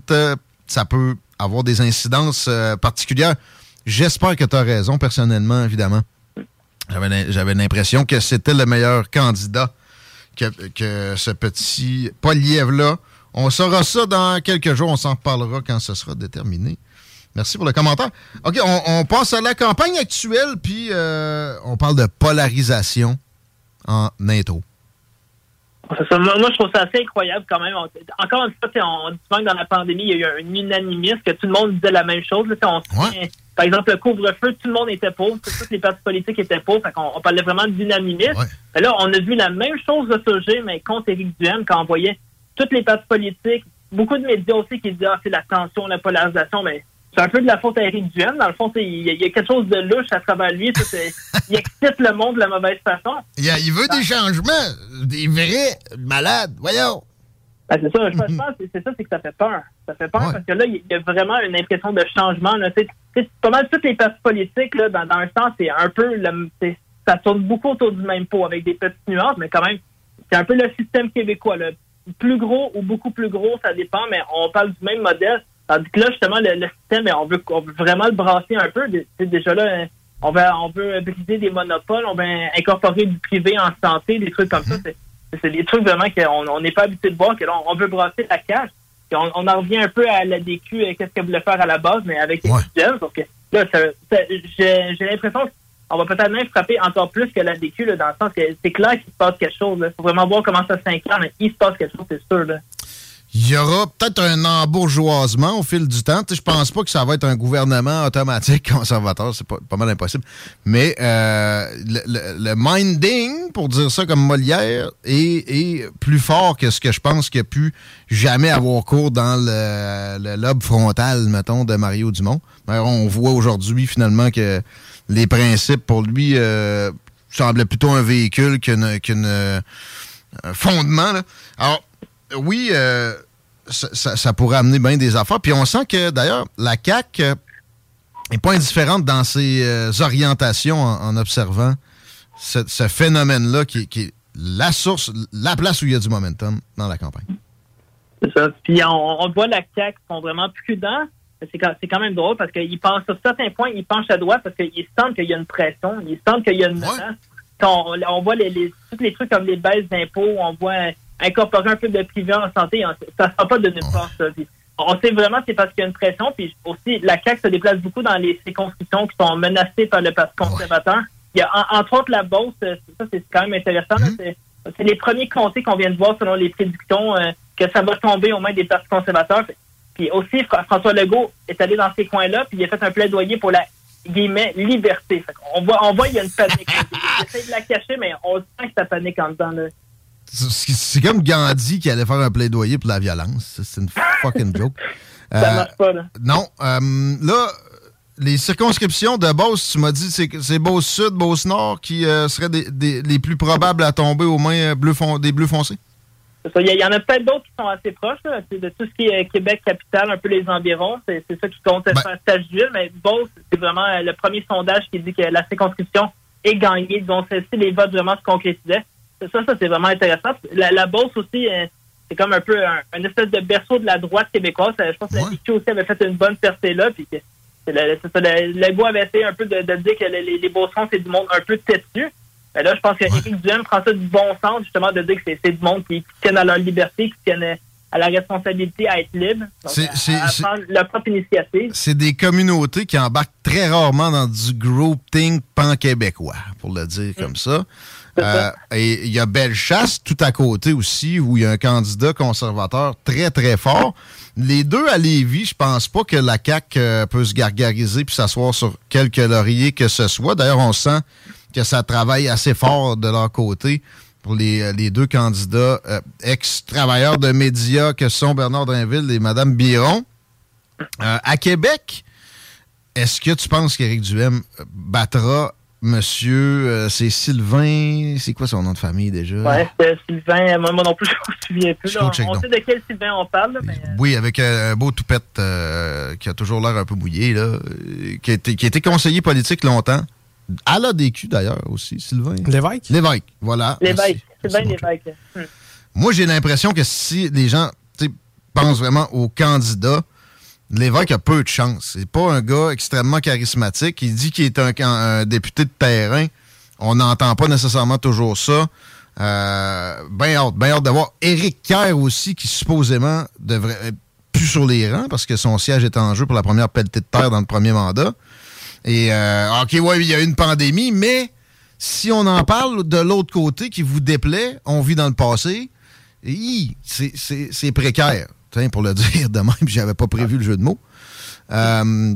ça peut avoir des incidences particulières. J'espère que tu as raison, personnellement, évidemment. J'avais l'im- J'avais l'impression que c'était le meilleur candidat que, que ce petit Poliev-là. On saura ça dans quelques jours. On s'en reparlera quand ce sera déterminé. Merci pour le commentaire. OK, on, on passe à la campagne actuelle, puis euh, on parle de polarisation en intro. Moi, je trouve ça assez incroyable quand même. Encore une fois, on dit souvent que dans la pandémie, il y a eu un unanimisme, que tout le monde disait la même chose. là. On Par exemple, le couvre-feu, tout le monde était pour. Toutes les partis politiques étaient pour. Fait on parlait vraiment d'unanimisme. Mais là, on a vu la même chose ressurgir, mais contre Éric Duhem, quand on voyait toutes les partis politiques, beaucoup de médias aussi qui disaient ah, c'est la tension, la polarisation, mais c'est un peu de la faute à Éric Duhem. Dans le fond, il y, a- il y a quelque chose de louche à travers lui. ça, il excite le monde de la mauvaise façon. Il, y a- il veut des changements, des vrais malades. Voyons. Ben, c'est ça, je pense que c'est ça, c'est que ça fait peur. Ça fait peur parce que là, il y a vraiment une impression de changement. Là. Pas mal toutes les partis politiques, là, dans, dans un sens, c'est un peu le, c'est- ça tourne beaucoup autour du même pot avec des petites nuances, mais quand même, c'est un peu le système québécois. Là. Plus gros ou beaucoup plus gros, ça dépend, mais on parle du même modèle. Tandis que là, justement, le, le système, on veut, on veut vraiment le brasser un peu. Déjà là, on veut, on veut briser des monopoles, on veut incorporer du privé en santé, des trucs comme ça. C'est- C'est des trucs vraiment qu'on on n'est pas habitué de voir, que là, on veut brasser la. Puis on, on en revient un peu à la DQ, et qu'est-ce qu'elle voulait faire à la base, mais avec les jeunes. Donc là, j'ai l'impression qu'on va peut-être même frapper encore plus que la DQ, là, dans le sens que c'est clair qu'il se passe quelque chose. Il faut vraiment voir comment ça s'incarne. Il se passe quelque chose, c'est sûr. Là. Il y aura peut-être un embourgeoisement au fil du temps. Je pense pas que ça va être un gouvernement automatique conservateur, c'est pas, mal impossible. Mais euh, le, minding, pour dire ça comme Molière, est, plus fort que ce que je pense qu'il a pu jamais avoir cours dans le, lobe frontal, mettons, de Mario Dumont. D'ailleurs, on voit aujourd'hui finalement que les principes pour lui euh, semblaient plutôt un véhicule qu'une, euh, fondement. là. Alors, oui, euh, ça, ça- ça pourrait amener bien des affaires. Puis on sent que, d'ailleurs, la CAQ n'est pas indifférente dans ses euh, orientations en, en observant ce, ce phénomène-là qui, est- qui est la source, la place où il y a du momentum dans la campagne. C'est ça. Puis on, on voit la CAQ sont vraiment prudents. C'est quand, quand même drôle parce qu'ils pensent sur certains points, ils penchent à droite parce qu'ils sentent qu'il y a une pression, ils sentent qu'il y a une menace. On, on voit les, les- tous les trucs comme les baisses d'impôts, on voit euh, incorporer un peu de privé en santé, on- ça ne sort pas de nulle part. ça. Puis on sait vraiment que c'est parce qu'il y a une pression. Puis aussi, la CAQ se déplace beaucoup dans les circonscriptions qui sont menacées par le Parti conservateur. Il y a en- entre autres la Beauce, euh, ça c'est quand même intéressant. là. C'est- C'est les premiers comtés qu'on vient de voir selon les prédictions euh, que ça va tomber aux mains des partis conservateurs. Puis aussi, Fra- François Legault est allé dans ces coins-là, puis il a fait un plaidoyer pour la guillemets liberté. On voit, on voit, il y a une panique. Il essaie de la cacher, mais on sent que ça panique en dedans. Là. C'est comme Gandhi qui allait faire un plaidoyer pour la violence. C'est une fucking joke. Ça Euh, marche pas, là. Non. euh, là, les circonscriptions de Beauce, tu m'as dit, c'est Beauce-Sud, Beauce-Nord qui euh, seraient des- des- les plus probables à tomber aux mains euh, bleu fon- des bleus foncés? Il y, en a peut-être d'autres qui sont assez proches, là, de tout ce qui est euh, Québec capitale, un peu les environs. C'est ça qui compte Ben- faire Sainte-Jules, mais Beauce, c'est vraiment euh, le premier sondage qui dit que la circonscription est gagnée, donc si les votes vraiment se concrétisaient. Ça, ça c'est vraiment intéressant. La, la Beauce aussi, euh, c'est comme un peu un, un espèce de berceau de la droite québécoise. Euh, Je pense que la aussi avait fait une bonne percée là, puis que Legault avait essayé un peu de, de dire que les, les, Beaucerons, c'est du monde un peu têtu. Mais là, je pense qu'Éric Duhem prend ça du bon sens, justement, de dire que c'est- du monde qui, qui tiennent à leur liberté, qui tiennent euh, à la responsabilité à être libre. Donc, C'est- à- prendre leur propre initiative. C'est des communautés qui embarquent très rarement dans du grouping pan-québécois, pour le dire comme ça. Euh, et il y a Bellechasse tout à côté aussi, où il y a un candidat conservateur très, très fort. Les deux à Lévis, je pense pas que la CAQ euh, peut se gargariser puis s'asseoir sur quelque laurier que ce soit. D'ailleurs, on sent que ça travaille assez fort de leur côté pour les, euh, les deux candidats ex-travailleurs de médias que sont Bernard Drinville et Mme Biron. À Québec, est-ce que tu penses qu'Éric Duhem battra monsieur, euh, c'est Sylvain, c'est quoi son nom de famille déjà? Ouais, c'est Sylvain, euh, moi, moi non plus, je me souviens plus. Là. on sait de quel Sylvain on parle, là, mais euh, Oui, avec un beau toupette euh, qui a toujours l'air un peu mouillé, là, qui, a été, qui a été conseiller politique longtemps. À l'ADQ d'ailleurs aussi, Sylvain. L'évêque? L'évêque, voilà. l'évêque. Sylvain l'évêque. Hmm. Moi, j'ai l'impression que si les gens pensent vraiment au candidat, l'évêque a peu de chance. C'est pas un gars extrêmement charismatique. Il dit qu'il est un, député de terrain. On n'entend pas nécessairement toujours ça. Euh, ben hâte, ben hâte d'avoir Éric Kerr aussi, qui supposément devrait être plus sur les rangs parce que son siège est en jeu pour la première pelletée de terre dans le premier mandat. Et, euh, OK, ouais, il y a eu une pandémie, mais si on en parle de l'autre côté qui vous déplaît, on vit dans le passé, c'est précaire. Pour le dire de même, j'avais pas prévu le jeu de mots. Euh,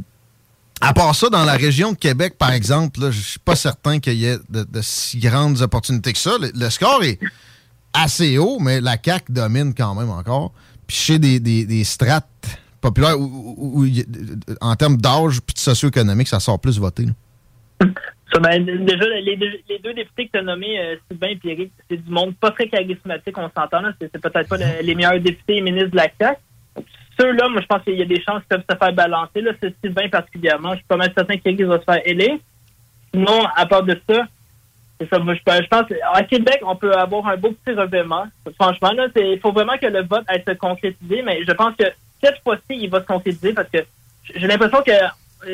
à part ça, dans la région de Québec, par exemple, je suis pas certain qu'il y ait de, si grandes opportunités que ça. Le, score est assez haut, mais la CAQ domine quand même encore. Puis chez des, des, des strates populaires où, en termes d'âge puis de socio-économique, ça sort plus voté. Déjà, les deux, les deux députés que tu as nommés, euh, Sylvain et Pierrick, c'est du monde pas très charismatique, on s'entend. là. C'est peut-être pas le- les meilleurs députés et ministres de la CAQ. Ceux-là, moi, je pense qu'il y a des chances qu'ils peuvent se faire balancer. Là, c'est Sylvain particulièrement. Je suis pas mal certain qu'il va se faire élire. Sinon, à part de ça, c'est ça. Moi, je, je pense à Québec, on peut avoir un beau petit revirement. Franchement, là, il faut vraiment que le vote aille se concrétiser, mais je pense que cette fois-ci, il va se concrétiser parce que j'ai l'impression que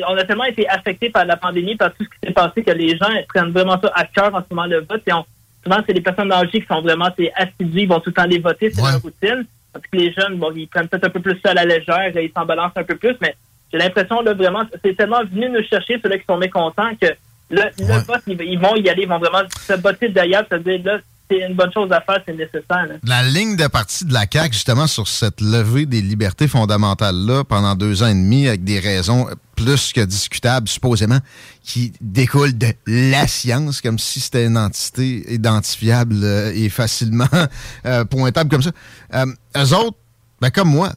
on a tellement été affectés par la pandémie, par tout ce qui s'est passé, que les gens prennent vraiment ça à cœur en ce moment le vote. Et on, souvent, c'est les personnes âgées qui sont vraiment assidues, ils vont tout le temps les voter, c'est leur routine. Parce que les jeunes, bon, ils prennent peut-être un peu plus ça à la légère, ils s'en balancent un peu plus, mais j'ai l'impression, là, vraiment, c'est tellement venu nous chercher, ceux-là qui sont mécontents, que le, le vote, ils, ils vont y aller, ils vont vraiment se botter d'ailleurs, c'est-à-dire, là, c'est une bonne chose à faire, c'est nécessaire. La ligne de partie de la CAQ, justement, sur cette levée des libertés fondamentales-là, pendant deux ans et demi, avec des raisons plus que discutables, supposément, qui découlent de la science, comme si c'était une entité identifiable euh, et facilement euh, pointable comme ça. Euh, eux autres, ben, comme moi,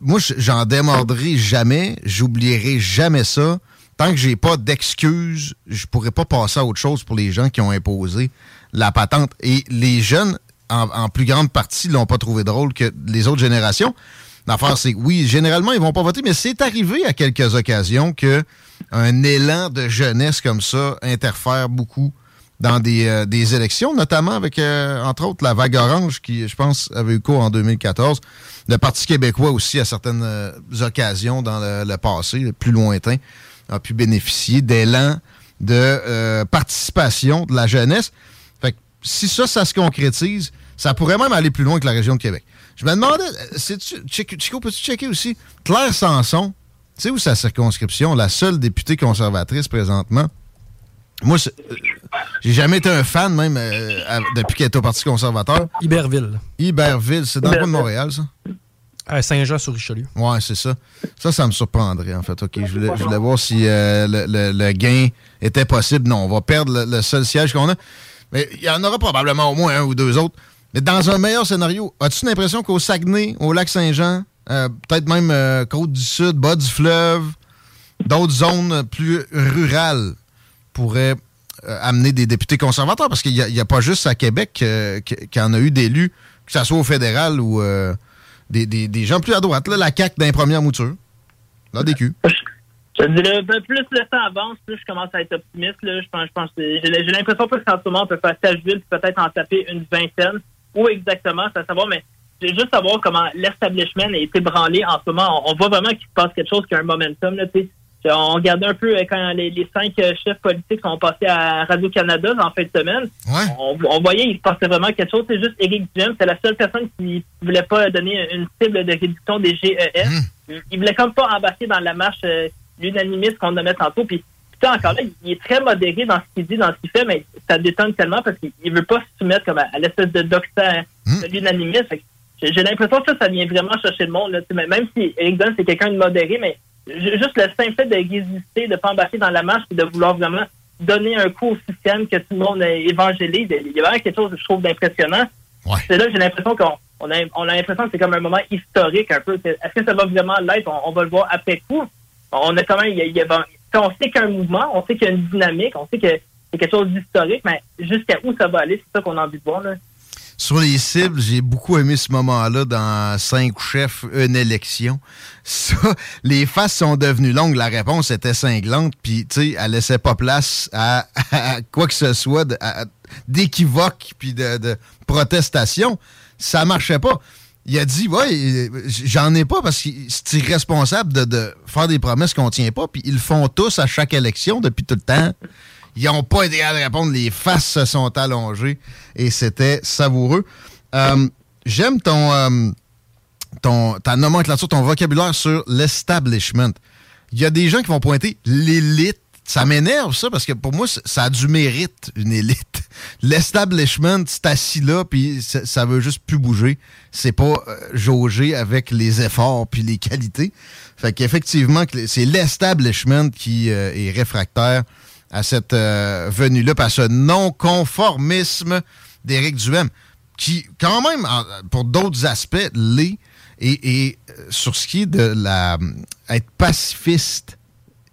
moi, j'en démordrai jamais, j'oublierai jamais ça. Tant que j'ai pas d'excuses, je pourrais pas passer à autre chose pour les gens qui ont imposé la patente. Et les jeunes, en, plus grande partie, l'ont pas trouvé drôle que les autres générations. L'affaire, c'est oui, généralement, ils vont pas voter, mais c'est arrivé à quelques occasions que un élan de jeunesse comme ça interfère beaucoup dans des, euh, élections, notamment avec, euh, entre autres, la vague orange qui, je pense, avait eu cours en 2014. Le Parti québécois aussi, à certaines euh, occasions dans le, le passé, le plus lointain, a pu bénéficier d'élan de participation de la jeunesse. Si ça, ça se concrétise, ça pourrait même aller plus loin que la région de Québec. Je me demandais, euh, c'est-tu- Chico, peux-tu checker aussi? Claire Sanson, tu sais où sa circonscription, la seule députée conservatrice présentement? Moi, euh, j'ai jamais été un fan, même euh, à- depuis qu'elle est au Parti conservateur. Iberville. Iberville, c'est dans le coin de Montréal, ça? À Saint-Jean-sur-Richelieu. Ouais, c'est ça. Ça, ça me surprendrait, en fait. OK, je voulais, je voulais voir si euh, le, le- le gain était possible. Non, on va perdre le, le seul siège qu'on a. Mais il y en aura probablement au moins un ou deux autres. Mais dans un meilleur scénario, as-tu l'impression qu'au Saguenay, au Lac-Saint-Jean, euh, peut-être même euh, Côte-du-Sud, bas du fleuve, d'autres zones plus rurales pourraient euh, amener des députés conservateurs? Parce qu'il n'y a, pas juste à Québec qu- qu'il y en a eu d'élus, que ce soit au fédéral ou des, des- des gens plus à droite. Là, la CAQ d'un première mouture. La DQ. Je dirais, ben, plus le temps avance, plus je commence à être optimiste. Là. Je pense, je pense, j'ai l'impression que qu'en ce moment, on peut faire Sageville, puis peut-être en taper une vingtaine. Où exactement, c'est à savoir, mais j'ai juste savoir comment l'establishment a été branlé en ce moment. On, on voit vraiment qu'il se passe quelque chose qui a un momentum. Là, on regardait un peu euh, quand les, les cinq euh, chefs politiques sont passés à Radio-Canada en fin de semaine. On, on voyait qu'il se passait vraiment quelque chose. C'est juste Éric Duhem, c'est la seule personne qui voulait pas donner une cible de réduction des GES. Il, il voulait comme pas embarquer dans la marche euh, l'unanimiste qu'on nommait tantôt. Puis, putain, encore là, il est très modéré dans ce qu'il dit, dans ce qu'il fait, mais ça détonne tellement parce qu'il il veut pas se soumettre comme à, à l'espèce de doxa de l'unanimisme. Que J'ai l'impression que ça, ça vient vraiment chercher le monde. Là. Même si Eric Dunn, c'est quelqu'un de modéré, mais ju- juste le simple fait de résister, de pas embarquer dans la marche et de vouloir vraiment donner un coup au système que tout le monde a évangélé, il y a vraiment quelque chose, je trouve, d'impressionnant. C'est là que j'ai l'impression qu'on on a, on a l'impression que c'est comme un moment historique un peu. Est-ce que ça va vraiment l'être? On, on va le voir après coup. On a quand même, on sait qu'il y a un mouvement, on sait qu'il y a une dynamique, on sait que c'est quelque chose d'historique, mais jusqu'à où ça va aller, c'est ça qu'on a envie de voir. Là. Sur les cibles, j'ai beaucoup aimé ce moment-là dans Cinq chefs, une élection. Ça, les faces sont devenues longues. La réponse était cinglante, puis tu sais, elle laissait pas place à, quoi que ce soit d'équivoque puis de, de protestation. Ça marchait pas. Il a dit, ouais, j'en ai pas parce que c'est irresponsable de, faire des promesses qu'on tient pas, puis ils le font tous à chaque élection depuis tout le temps. Ils n'ont pas été à répondre. Les faces se sont allongées et c'était savoureux. Euh, J'aime ton, euh, ton, ta nomenclature, ton vocabulaire sur l'establishment. Il y a des gens qui vont pointer l'élite. Ça m'énerve, ça, parce que pour moi, ça a du mérite, une élite. L'establishment, c'est assis là, puis ça, veut juste plus bouger. C'est pas euh, jaugé avec les efforts puis les qualités. Fait qu'effectivement, que c'est l'establishment qui euh, est réfractaire à cette euh, venue-là, par ce non-conformisme d'Éric Duhem, qui, quand même, pour d'autres aspects, l'est. Et, et, euh, sur ce qui est de la être pacifiste,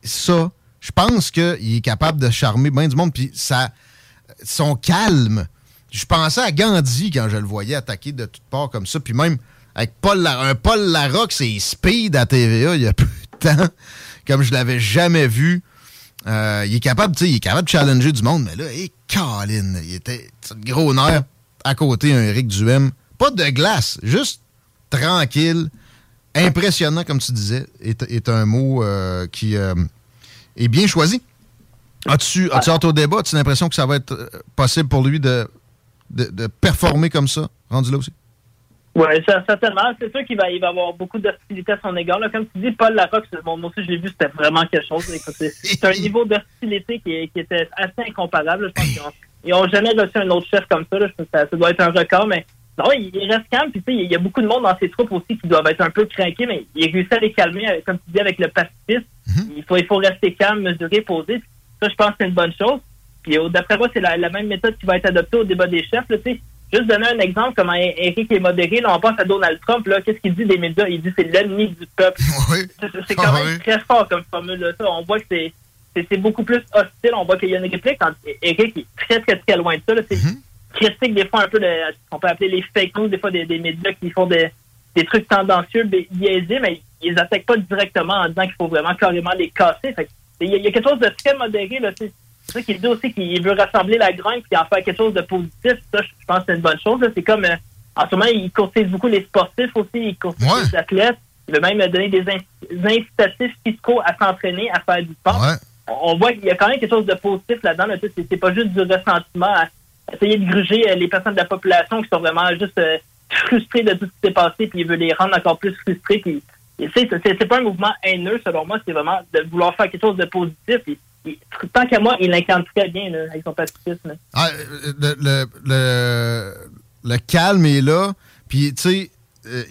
ça, je pense qu'il est capable de charmer bien du monde. Puis ça, son calme. Je pensais à Gandhi quand je le voyais attaquer de toutes parts comme ça. Puis même avec Paul un Paul Larocque, c'est speed à TVA il y a peu de temps, comme je l'avais jamais vu. Euh, il est capable, tu sais, il est capable de challenger du monde, mais là, hé, Colin, il était gros nerf à côté un Eric Duhem. Pas de glace, juste tranquille, impressionnant, comme tu disais, est, est un mot euh, qui euh, est bien choisi. As-tu as hâte au débat? As-tu l'impression que ça va être euh, possible pour lui de, de, de performer comme ça, rendu là aussi? Oui, certainement. C'est sûr qu'il va, il va avoir beaucoup d'hostilité à son égard. Là. Comme tu dis, Paul Larocque, bon, moi aussi, je l'ai vu, c'était vraiment quelque chose. C'est un niveau d'hostilité qui, qui était assez incomparable. Je pense qu'ils ont- ils n'ont jamais reçu un autre chef comme ça. là. Je pense que ça, ça doit être un record, mais non, il, il reste calme. Puis, tu sais, il y a beaucoup de monde dans ses troupes aussi qui doivent être un peu craqués, mais il réussit à les calmer, euh, comme tu dis, avec le pacifisme. il, faut, il faut rester calme, mesuré, posé. Puis Ça, je pense que c'est une bonne chose. Puis, d'après moi, c'est la, la même méthode qui va être adoptée au débat des chefs. Là. Juste donner un exemple, comment Eric est modéré. Là, on pense à Donald Trump. Là, qu'est-ce qu'il dit des médias? Il dit que c'est l'ennemi du peuple. C'est- C'est quand même très fort comme formule. Là. Ça, on voit que c'est c'est- c'est beaucoup plus hostile. On voit qu'il y a une réplique quand Eric est très, très, très loin de ça. Là. C'est critique des fois un peu, de, on peut appeler les fake news, des fois des, des médias qui font des, des trucs tendancieux, bi- biaisés, mais ils les attaquent pas directement en disant qu'il faut vraiment carrément les casser. Fait il y, a, il y a quelque chose de très modéré. là. C'est ça qu'il dit aussi qu'il veut rassembler la grogne puis en faire quelque chose de positif. Ça, je pense que c'est une bonne chose. là. C'est comme, euh, en ce moment, il courtise beaucoup les sportifs aussi, il courtise les athlètes. Il veut même donner des in- des incitatifs fiscaux à s'entraîner, à faire du sport. On on voit qu'il y a quand même quelque chose de positif là-dedans. là. C'est pas juste du ressentiment à essayer de gruger euh, les personnes de la population qui sont vraiment juste euh, frustrées de tout ce qui s'est passé, puis il veut les rendre encore plus frustrés. Puis, c'est pas un mouvement haineux, selon moi, c'est vraiment de vouloir faire quelque chose de positif. Tant qu'à moi, il l'incarne très bien avec son pacifisme. Ah, euh, le, le, calme est là. Puis, tu sais,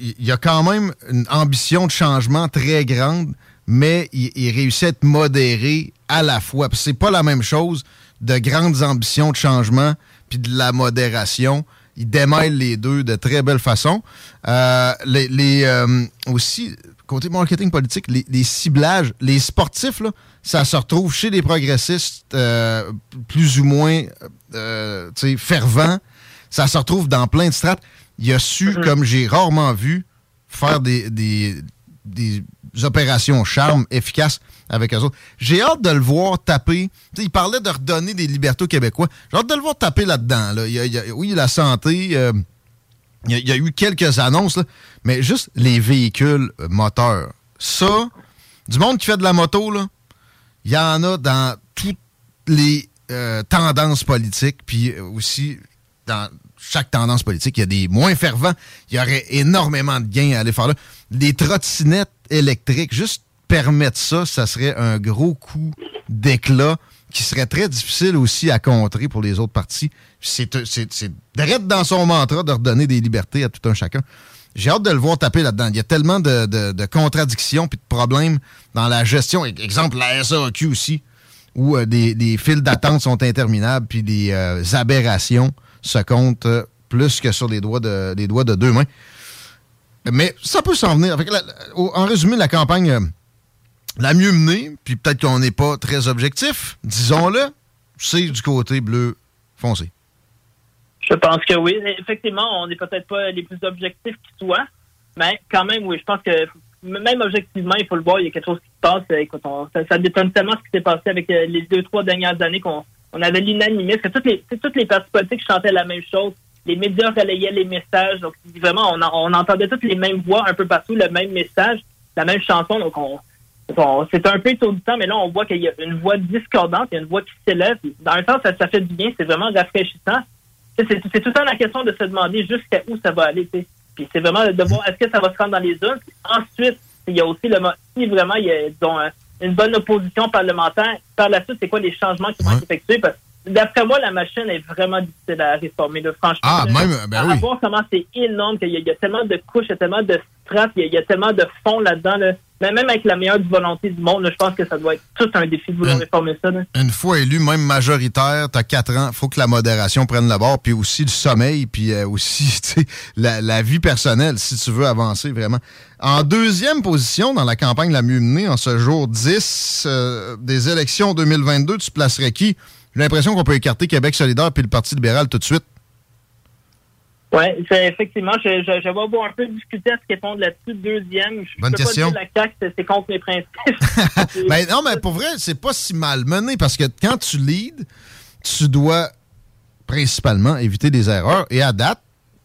il y a quand même une ambition de changement très grande, mais il, il réussit à être modéré à la fois. C'est pas la même chose de grandes ambitions de changement puis de la modération. Il démêle les deux de très belle façon. Euh, les, les, euh, aussi, côté marketing politique, les, les ciblages, les sportifs, là, ça se retrouve chez les progressistes euh, plus ou moins fervents. Ça se retrouve dans plein de strates. Il a su, comme j'ai rarement vu, faire des, des, des opérations charme efficaces avec eux autres. J'ai hâte de le voir taper. Il parlait de redonner des libertés aux Québécois. J'ai hâte de le voir taper là-dedans. là. Il a- oui, la santé. euh, il y, a, eu quelques annonces, mais juste les véhicules euh, moteurs. Ça, du monde qui fait de la moto, là, il y en a dans toutes les euh, tendances politiques, puis aussi dans chaque tendance politique, il y a des moins fervents. Il y aurait énormément de gains à aller faire là. Les trottinettes électriques, juste permettre ça, ça serait un gros coup d'éclat qui serait très difficile aussi à contrer pour les autres partis. C'est direct dans son mantra de redonner des libertés à tout un chacun. J'ai hâte de le voir taper là-dedans. Il y a tellement de, de- contradictions puis de problèmes dans la gestion. E- Exemple, la SAQ aussi, où euh, des, des files d'attente sont interminables puis des euh, aberrations se comptent euh, plus que sur les doigts de, les doigts de deux mains. Mais ça peut s'en venir. En résumé, la campagne euh, la mieux menée, puis peut-être qu'on n'est pas très objectif, disons-le, c'est du côté bleu foncé. Je pense que oui. Effectivement, on n'est peut-être pas les plus objectifs qui soient, mais quand même, oui, je pense que même objectivement, il faut le voir, il y a quelque chose qui se passe. Euh, on- ça, ça détonne tellement ce qui s'est passé avec euh, les deux, trois dernières années qu'on on avait l'unanimisme. que Toutes les, toutes les partis politiques chantaient la même chose. Les médias relayaient les messages. Donc, vraiment, on, on entendait toutes les mêmes voix un peu partout, le même message, la même chanson. Donc, on, c'est un peu étourdissant, mais là, on voit qu'il y a une voix discordante, il y a une voix qui s'élève. Dans un sens, ça, ça fait du bien, c'est vraiment rafraîchissant. C'est tout le temps la question de se demander jusqu'à où ça va aller. Puis c'est vraiment de voir est-ce que ça va se rendre dans les urnes. Puis ensuite, il y a aussi le si vraiment il y a un- une bonne opposition parlementaire, par la suite, c'est quoi les changements qui vont être effectués? Parce que d'après moi, la machine est vraiment difficile à réformer. là, franchement, Ah, même, ben à, oui. à voir comment c'est énorme, qu'il y, a- il y a tellement de couches, il y a tellement de strates, il y a, il y a tellement de fonds là-dedans. Là. Mais même avec la meilleure volonté du monde, là, je pense que ça doit être tout un défi de vouloir réformer ça. là. Une fois élu, même majoritaire, t'as 4 ans, faut que la modération prenne le bord, puis aussi le sommeil, puis euh, aussi la, la vie personnelle, si tu veux avancer vraiment. En deuxième position dans la campagne la mieux menée, en ce jour 10 euh, des élections 2022, tu placerais qui? J'ai l'impression qu'on peut écarter Québec solidaire puis le Parti libéral tout de suite. Oui, effectivement, je, je, je vais avoir un peu discuter à ce qu'ils répondent là-dessus. Deuxième, je Bonne peux question. pas dire la CAQ, c'est contre mes principes. Ben non, mais pour vrai, c'est pas si mal mené parce que quand tu leads, tu dois principalement éviter des erreurs. Et à date,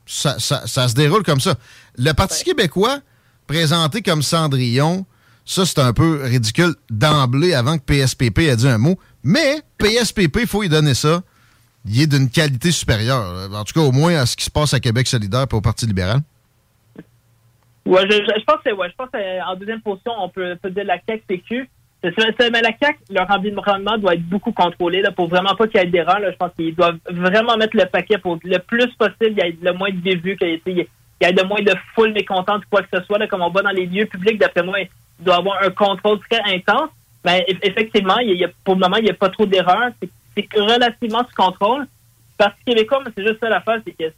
ça, ça- ça se déroule comme ça. Le Parti québécois présenté comme Cendrillon, ça, c'est un peu ridicule d'emblée avant que PSPP ait dit un mot. Mais PSPP, il faut y donner ça. Il est d'une qualité supérieure. En tout cas, au moins à ce qui se passe à Québec solidaire et au Parti libéral. Ouais, je, pense que ouais, je pense qu'en deuxième position, on peut, peut dire la CAQ PQ. Mais la CAQ, leur environnement doit être beaucoup contrôlé là, pour vraiment pas qu'il y ait d'erreur. Je pense qu'ils doivent vraiment mettre le paquet pour le plus possible, il y ait le moins de bévues, qu'il y ait- le moins de foule mécontente ou quoi que ce soit. Là, comme on va dans les lieux publics, d'après moi, il doit avoir un contrôle très intense. Eff- effectivement, il y a- y pour le moment, il n'y a pas trop d'erreurs. C'est- relativement sous contrôle. Parti québécois, mais c'est juste ça c'est que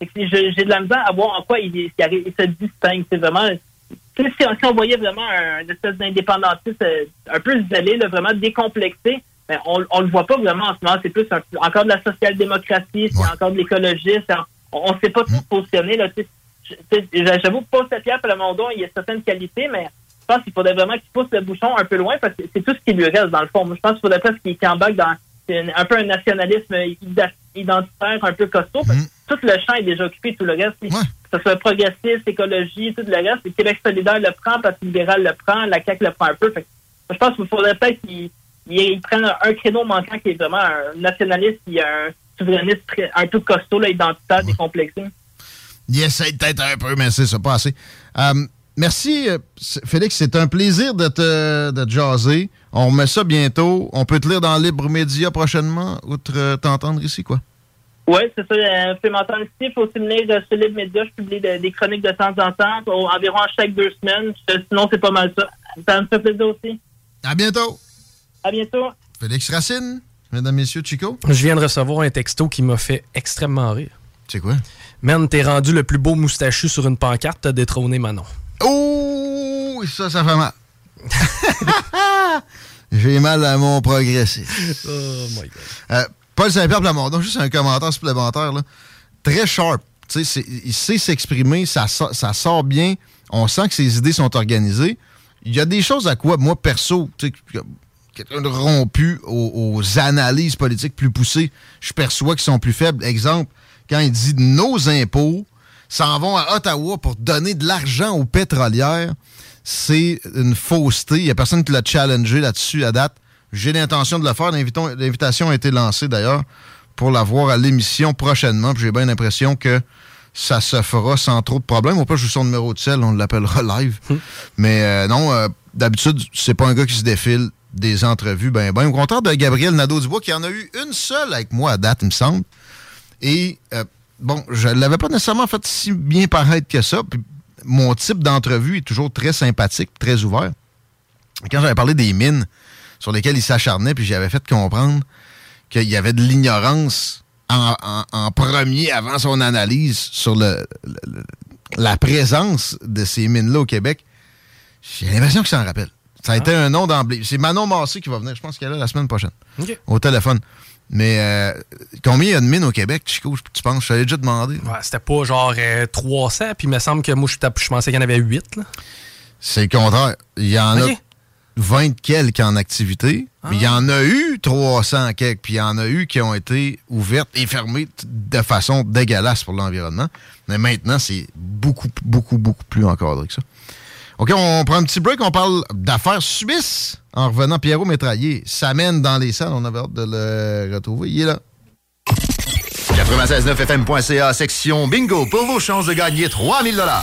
c'est que j'ai de la misère à voir en quoi il, il, se distingue. C'est vraiment. Si, on- si on voyait vraiment un, une espèce d'indépendantiste euh, un peu zélé, là, vraiment décomplexé, mais on, on le voit pas vraiment en ce moment. C'est plus un- encore de la social-démocratie, c'est encore de l'écologie. On ne sait pas trop positionner. J'avoue que Paul Saint-Pierre Plamondon, il a certaines qualités, mais pense qu'il faudrait vraiment qu'il pousse le bouchon un peu loin parce que c'est tout ce qui lui reste dans le fond. Moi, je pense qu'il faudrait presque qu'il qu'il embarque dans un, peu un nationalisme identitaire un peu costaud. parce que Tout le champ est déjà occupé, tout le reste. Que ce soit progressiste, écologie, tout le reste. Le Québec solidaire le prend, Parti libéral le prend, la CAQ le prend un peu. Fait que je pense qu'il faudrait peut-être qu'ils ils- ils prennent un, un créneau manquant qui est vraiment un nationaliste, qui est un souverainiste très- un peu costaud, là, identitaire, décomplexé. Il essaie peut-être un peu, mais c'est ça, pas assez. Euh, merci, euh, Félix. C'est un plaisir de te, de te jaser. On remet ça bientôt. On peut te lire dans Libre Média prochainement, outre euh, t'entendre ici, quoi. Oui, c'est ça. Euh, vous pouvez m'entendre ici. Il faut aussi me lire sur Libre Média. Je publie de- des chroniques de temps en temps, environ à chaque deux semaines. Sinon, c'est pas mal ça. Ça me fait plaisir aussi. À bientôt. À bientôt. Félix Racine, mesdames, messieurs, Chico. Je viens de recevoir un texto qui m'a fait extrêmement rire. C'est quoi? Man, t'es rendu le plus beau moustachu sur une pancarte, t'as détrôné Manon. Oh, ça, ça fait mal. J'ai mal à mon progressif. Oh my God. Euh, Paul Saint-Pierre Plamondon, juste un commentaire supplémentaire. Là. Très sharp. C'est- il sait s'exprimer, ça, sort- ça sort bien. On sent que ses idées sont organisées. Il y a des choses à quoi, moi, perso, quelqu'un de rompu aux, aux analyses politiques plus poussées, je perçois qu'ils sont plus faibles. Exemple, quand il dit nos impôts s'en vont à Ottawa pour donner de l'argent aux pétrolières, c'est une fausseté. Il n'y a personne qui l'a challengé là-dessus à date. J'ai l'intention de le faire. L'invitation a été lancée d'ailleurs pour la voir à l'émission prochainement. Puis J'ai bien l'impression que ça se fera sans trop de problèmes. Au pas, je joue son numéro de sel, on l'appellera live. Mais euh, non, euh, d'habitude, c'est pas un gars qui se défile des entrevues. Ben, ben, au contraire de Gabriel Nadeau-Dubois, qui en a eu une seule avec moi à date, il me semble. Et euh, bon, je l'avais pas nécessairement fait si bien paraître que ça. Puis mon type d'entrevue est toujours très sympathique, très ouvert. Quand j'avais parlé des mines sur lesquelles il s'acharnait, puis j'avais fait comprendre qu'il y avait de l'ignorance en, en- en premier avant son analyse sur le, le- le- la présence de ces mines-là au Québec, j'ai l'impression que ça en rappelle. Ça a été un nom d'emblée. C'est Manon Massé qui va venir, je pense qu'elle est là la semaine prochaine, au téléphone. Mais euh, combien il y a de mines au Québec, Chico, tu penses? Je t'avais déjà demandé. Ouais, c'était pas genre euh, 300, puis il me semble que moi, je, pensais qu'il y en avait 8. Là. C'est le contraire. Il y en a 20 quelques en activité. mais Il y en a eu 300 quelques, puis il y en a eu qui ont été ouvertes et fermées de façon dégueulasse pour l'environnement. Mais maintenant, c'est beaucoup, beaucoup, beaucoup plus encadré que ça. OK, on prend un petit break. On parle d'affaires suisses. En revenant, Pierrot Métraillé s'amène dans les salles. On avait hâte de le retrouver. Il est là. 969fm.ca, section bingo, pour vos chances de gagner 3000 dollars.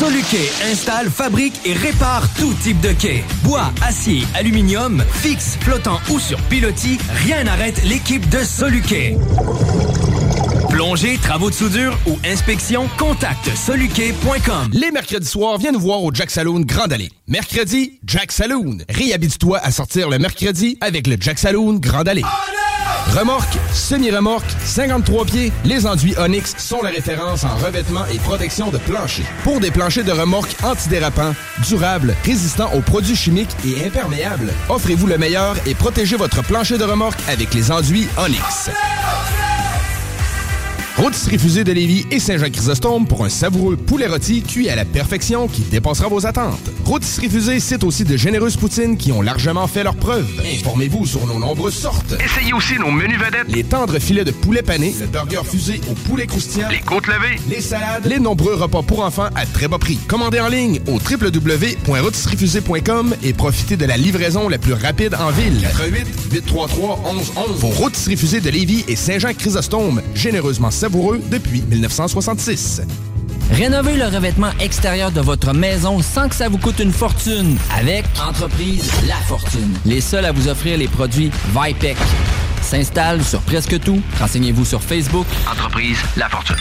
Soluquet installe, fabrique et répare tout type de quai. Bois, acier, aluminium, fixe, flottant ou sur pilotis, rien n'arrête l'équipe de Soluquet. Plongée, travaux de soudure ou inspection, contacte soluquet.com. Les mercredis soirs, viens nous voir au Jack Saloon Grande Allée. Mercredi, Jack Saloon. Réhabite-toi à sortir le mercredi avec le Jack Saloon Grande Allée. Remorque, semi-remorque, 53 pieds, les enduits Onyx sont la référence en revêtement et protection de plancher. Pour des planchers de remorque antidérapants, durables, résistants aux produits chimiques et imperméables, offrez-vous le meilleur et protégez votre plancher de remorque avec les enduits Onyx. Rôtisserie Fusée de Lévis et Saint-Jean-Chrysostome pour un savoureux poulet rôti cuit à la perfection qui dépassera vos attentes. Rôtisserie Fusée cite aussi de généreuses poutines qui ont largement fait leurs preuves. Informez-vous sur nos nombreuses sortes. Essayez aussi nos menus vedettes. Les tendres filets de poulet pané, le burger fusé au poulet croustillant, Les côtes levées. les salades, les nombreux repas pour enfants à très bas prix. Commandez en ligne au www.rôtisseriefusée.com et profitez de la livraison la plus rapide en ville. 88 833 1111 Vos rôtisseries fusées de Lévis et Saint-Jean-Chrysostome, généreusement savoureux depuis 1966. Rénovez le revêtement extérieur de votre maison sans que ça vous coûte une fortune avec Entreprise La Fortune. Les seuls à vous offrir les produits Vipec. S'installe sur presque tout. Renseignez-vous sur Facebook. Entreprise La Fortune.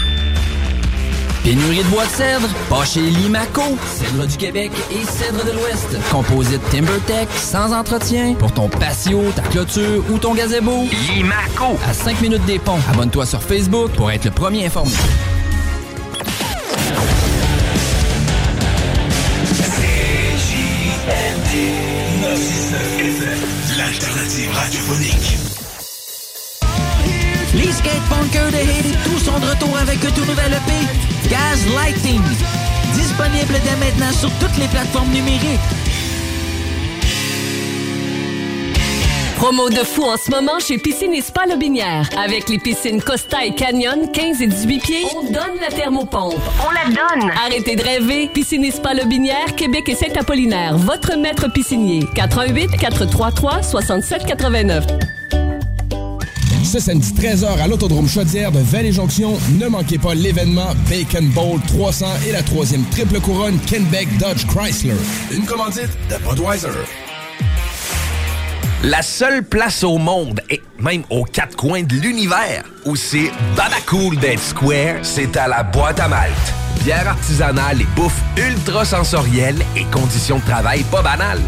Pénurie de bois de cèdre? Pas chez Limaco. Cèdre du Québec et cèdre de l'Ouest. Composite TimberTech, sans entretien. Pour ton patio, ta clôture ou ton gazebo. Limaco. À 5 minutes des ponts. Abonne-toi sur Facebook pour être le premier informé. L'alternative radiophonique. Les skatepunkers sont de retour avec un tout nouvel EP, Gaz Lighting. Disponible dès maintenant sur toutes les plateformes numériques. Promo de fou en ce moment chez Piscine et Spa Lobinière. Avec les piscines Costa et Canyon, 15 et 18 pieds, on donne la thermopompe. On la donne. Arrêtez de rêver. Piscine et Spa Lobinière, Québec et Saint-Apollinaire. Votre maître piscinier. 88 433 67 89. Ce samedi 13h à l'Autodrome Chaudière de Vallée-Jonction, ne manquez pas l'événement Bacon Bowl 300 et la troisième triple couronne Kenbeck Dodge Chrysler. Une commandite de Budweiser. La seule place au monde, et même aux quatre coins de l'univers, où c'est cool d'être square, c'est à la boîte à malte. Bière artisanale et bouffe ultra sensorielle et conditions de travail pas banales.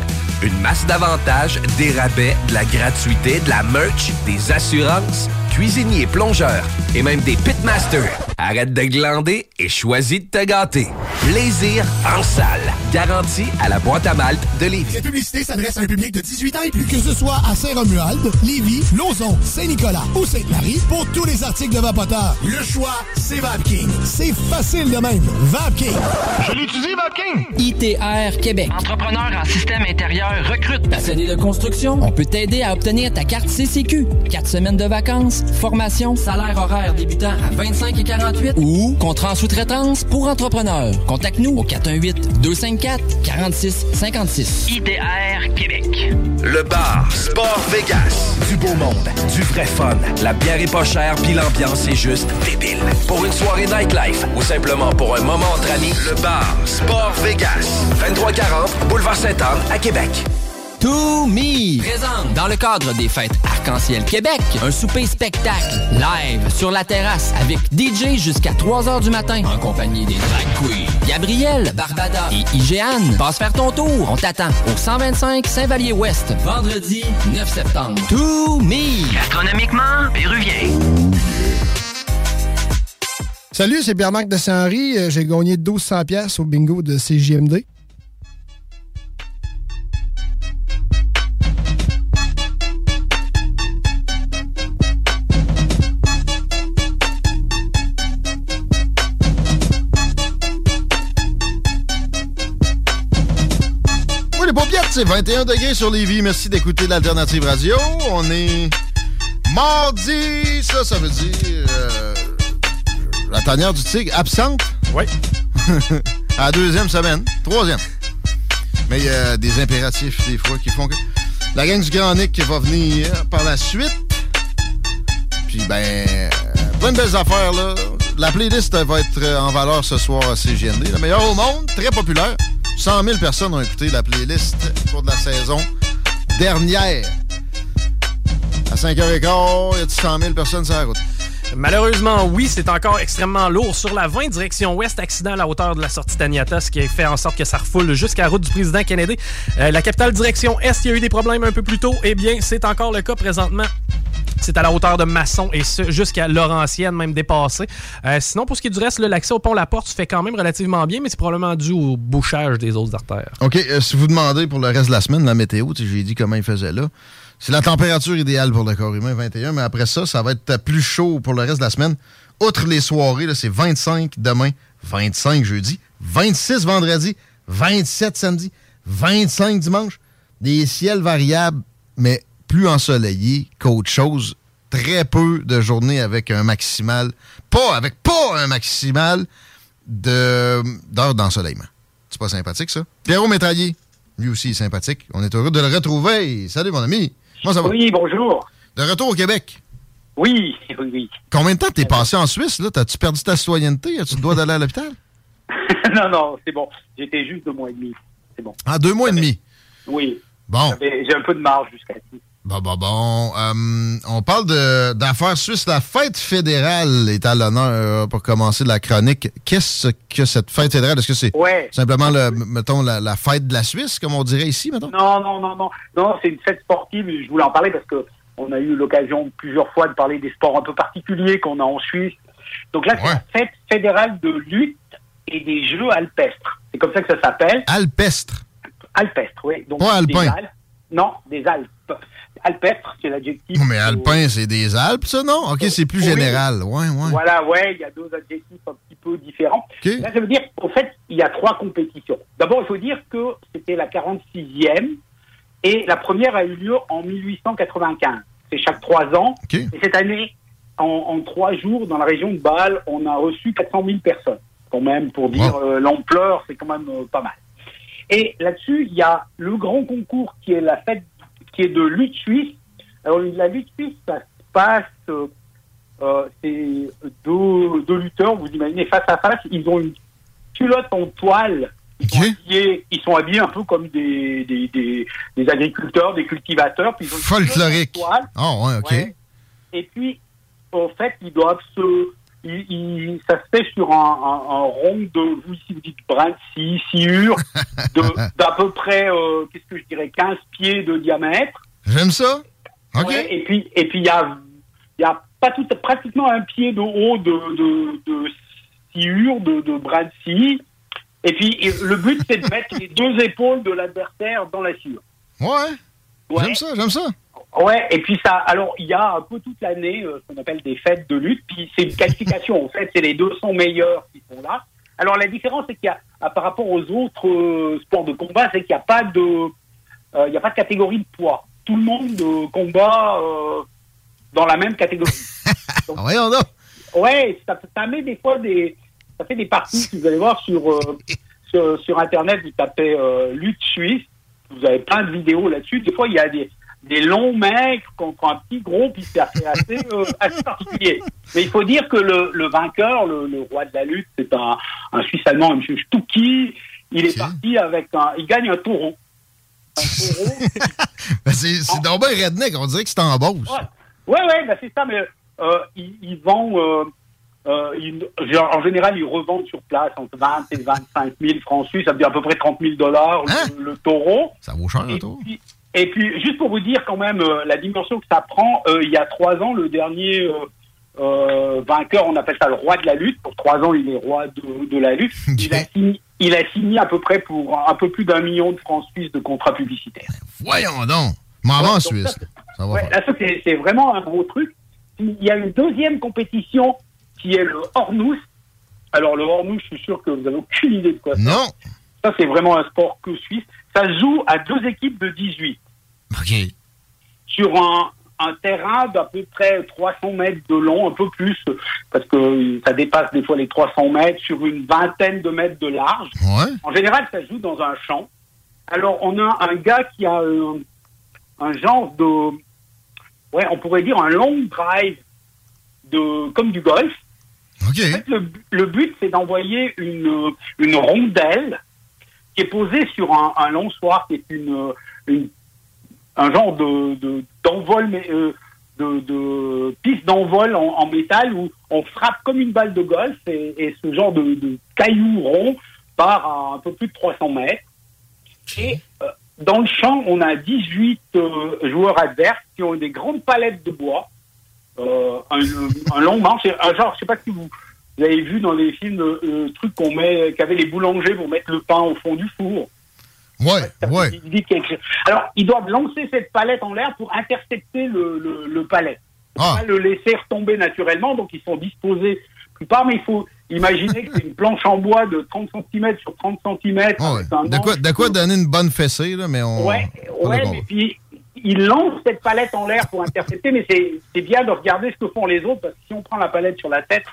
Une masse d'avantages, des rabais, de la gratuité, de la merch, des assurances, cuisiniers, plongeurs et même des pitmasters. Arrête de glander et choisis de te gâter. Plaisir en salle. Garantie à la boîte à malte de Lévis. Cette publicité s'adresse à un public de 18 ans et plus. Que ce soit à Saint-Romuald, Lévis, Lauson, Saint-Nicolas ou Sainte-Marie, pour tous les articles de Vapoteur, le choix, c'est VapKing. C'est facile de même. VapKing. Je l'utilise, Vapking. ITR Québec. Entrepreneur en système intérieur recrute. Passionné de construction, on peut t'aider à obtenir ta carte CCQ. 4 semaines de vacances, formation, salaire horaire débutant à 25 et 48 ou contrat en sous-traitance pour entrepreneurs. Contacte-nous au 418-254-4656. ITR Québec. Le bar Sport Vegas. Du beau monde, du vrai fun. La bière est pas chère, puis l'ambiance est juste débile. Pour une soirée nightlife ou simplement pour un moment entre amis, le bar Sport Vegas. 2340 Boulevard Sainte-Anne à Québec. To Me présente dans le cadre des fêtes Arc-en-Ciel Québec un souper spectacle live sur la terrasse avec DJ jusqu'à 3 heures du matin en compagnie des drag queens Gabriel, Barbada et Igéane. Passe faire ton tour, on t'attend au 125 Saint-Vallier-Ouest vendredi 9 septembre. To Me Gastronomiquement, péruvien. Salut, c'est Pierre-Marc de Saint-Henri. Euh, J'ai gagné 1200 pièces au bingo de CJMD. C'est 21 degrés sur Lévis. Merci d'écouter l'Alternative Radio. On est mardi, ça, ça veut dire euh, la tanière du tigre absente. Oui. à la deuxième semaine, troisième. Mais il y a des impératifs des fois qui font que la gang du Grand Nick qui va venir par la suite. Puis ben, euh, plein de belles affaires là. La playlist va être en valeur ce soir à CGND. La meilleure au monde, très populaire. 100 000 personnes ont écouté la playlist au cours de la saison dernière. À 5h15, il y a 100 000 personnes sur la route? Malheureusement, oui, c'est encore extrêmement lourd. Sur la 20, direction ouest, accident à la hauteur de la sortie Taniata, ce qui a fait en sorte que ça refoule jusqu'à la route du président Kennedy. Euh, la capitale direction est, il y a eu des problèmes un peu plus tôt. Eh bien, c'est encore le cas présentement C'est à la hauteur de Masson et ce, jusqu'à Laurentienne, même dépassé. Euh, sinon, pour ce qui est du reste, l'accès au pont La Porte se fait quand même relativement bien, mais c'est probablement dû au bouchage des autres artères. OK, euh, si vous demandez pour le reste de la semaine, la météo, j'ai dit comment il faisait là. C'est la température idéale pour le corps humain, 21, mais après ça, ça va être plus chaud pour le reste de la semaine. Outre les soirées, c'est 25 demain, 25 jeudi, 26 vendredi, 27 samedi, 25 dimanche. Des ciels variables, mais plus ensoleillés qu'autre chose. Très peu de journées avec un maximal, pas avec pas un maximal de- d'heures d'ensoleillement. C'est pas sympathique, ça? Pierrot Métraillé, lui aussi est sympathique. On est heureux de le retrouver. Salut, mon ami. Comment ça va? Oui, bonjour. De retour au Québec. Oui, oui, oui. Combien de temps t'es passé en Suisse, là? T'as-tu perdu ta citoyenneté? As-tu le droit d'aller à l'hôpital? non, non, c'est bon. J'étais juste deux mois et demi. C'est bon. Ah, deux mois et demi? Oui. Bon. J'ai un peu de marge jusqu'à ici. Bon, bon, bon. Euh, on parle d'affaires suisses. La fête fédérale est à l'honneur euh, pour commencer la chronique. Qu'est-ce que cette fête fédérale? Est-ce que c'est Ouais. simplement, le, mettons, la, la fête de la Suisse, comme on dirait ici, mettons? Non, non, non, non. Non, c'est une fête sportive. Je voulais en parler parce que on a eu l'occasion plusieurs fois de parler des sports un peu particuliers qu'on a en Suisse. Donc là, c'est la fête fédérale de lutte et des jeux alpestres. C'est comme ça que ça s'appelle. Alpestre. Alpestre, oui. Donc, Pas des alpin. Alpes. Non, des Alpes. Alpestre, c'est l'adjectif. Oh, mais alpin, c'est des Alpes, ça, non? OK, c'est plus général. Ouais, ouais. Voilà, ouais, il y a deux adjectifs un petit peu différents. Là, ça veut dire, au fait, il y a trois compétitions. D'abord, il faut dire que c'était la 46e et la première a eu lieu en 1895. C'est chaque trois ans. Et cette année, en, en trois jours, dans la région de Bâle, on a reçu 400 000 personnes. Quand même, pour dire euh, l'ampleur, c'est quand même euh, pas mal. Et là-dessus, il y a le grand concours qui est la fête, qui est de lutte suisse. Alors, la lutte suisse, ça se passe, euh, euh, c'est deux, deux lutteurs, vous imaginez, face à face, ils ont une culotte en toile. Ils sont, habillés, ils sont habillés un peu comme des, des, des, des agriculteurs, des cultivateurs. Puis ils ont une culotte en Folklorique. toile. Ouais, OK. Ouais. Et puis, en fait, ils doivent se. Ça se fait sur un, un- un rond de, vous ici vous dites brin de scie, sciure, d'à peu près, euh, qu'est-ce que je dirais, 15 pieds de diamètre. J'aime ça. OK. Ouais, et puis, et puis il y a, y a pas tout, pratiquement un pied de haut de, de, de sciure, de, de brin de scie. Et puis, et le but, c'est de mettre les deux épaules de l'adversaire dans la sciure. Ouais. Ouais. J'aime ça, j'aime ça. Ouais, et puis ça, alors il y a un peu toute l'année euh, ce qu'on appelle des fêtes de lutte, puis c'est une qualification. en fait, c'est les 200 meilleurs qui sont là. Alors la différence, c'est qu'il y a, ah, par rapport aux autres euh, sports de combat, c'est qu'il n'y a pas de, euh, il y a pas de catégorie de poids. Tout le monde combat dans la même catégorie. Donc, Voyons donc. Ouais, ça, ça met des fois des, ça fait des parties que vous allez voir sur sur, sur internet. Vous tapez lutte suisse, vous avez plein de vidéos là-dessus. Des fois, il y a des des longs mecs contre un petit gros, puis c'est assez assez, euh, assez particulier. Mais il faut dire que le, le vainqueur, le, le roi de la lutte, c'est un, un Suisse allemand, un monsieur Stucky. Il est parti avec un, il gagne un taureau. Ben, c'est c'est redneck. On dirait que c'est en Beauce. Ouais, ouais, bah c'est ça, mais euh, ils, ils vendent, euh, euh, ils- genre, en général, ils revendent sur place entre 20 et 25 000 francs suisses, ça veut dire à peu près 30 000 dollars le, le taureau. Ça vaut cher, un taureau. Et puis, juste pour vous dire quand même euh, la dimension que ça prend, euh, il y a trois ans, le dernier vainqueur, on appelle ça le roi de la lutte. Pour trois ans, il est roi de, de la lutte. Il, a signé, il a signé à peu près pour un peu plus d'un million de francs suisses de contrats publicitaires. Voyons donc. Vais en Suisse. Ça va Ouais, faire. là, ça, c'est vraiment un gros truc. Il y a une deuxième compétition qui est le Hornous. Alors, le Hornous, je suis sûr que vous n'avez aucune idée de quoi c'est. Non. Ça, c'est vraiment un sport que suisse. Ça se joue à deux équipes de 18. OK. Sur un, un terrain d'à peu près 300 mètres de long, un peu plus, parce que ça dépasse des fois les 300 mètres, sur une vingtaine de mètres de large. Ouais. En général, ça joue dans un champ. Alors, on a un gars qui a un, un genre de, ouais, on pourrait dire un long drive de, comme du golf. En fait, le, le but, c'est d'envoyer une, une rondelle qui est posée sur un, un long soir, qui est une, une- un genre de, de- d'envol, mais, euh, de, de piste d'envol en, en métal où on frappe comme une balle de golf et, et ce genre de, de caillou rond part à un peu plus de 300 mètres. Et euh, dans le champ, on a 18 euh, joueurs adverses qui ont des grandes palettes de bois. Euh, un, un long manche, un genre, je sais pas si vous, vous avez vu dans les films le, le truc qu'on met, qu'avaient les boulangers pour mettre le pain au fond du four. Ouais, ouais. Alors, ils doivent lancer cette palette en l'air pour intercepter le, le, le palais. Ah. Pas le laisser retomber naturellement, donc ils sont disposés plupart, mais il faut imaginer que c'est une planche en bois de 30 cm sur 30 cm. Ah ouais. De quoi, quoi donner une bonne fessée, là, mais on. Ouais, ouais, mais puis ils lancent cette palette en l'air pour intercepter, mais c'est bien de regarder ce que font les autres, parce que si on prend la palette sur la tête,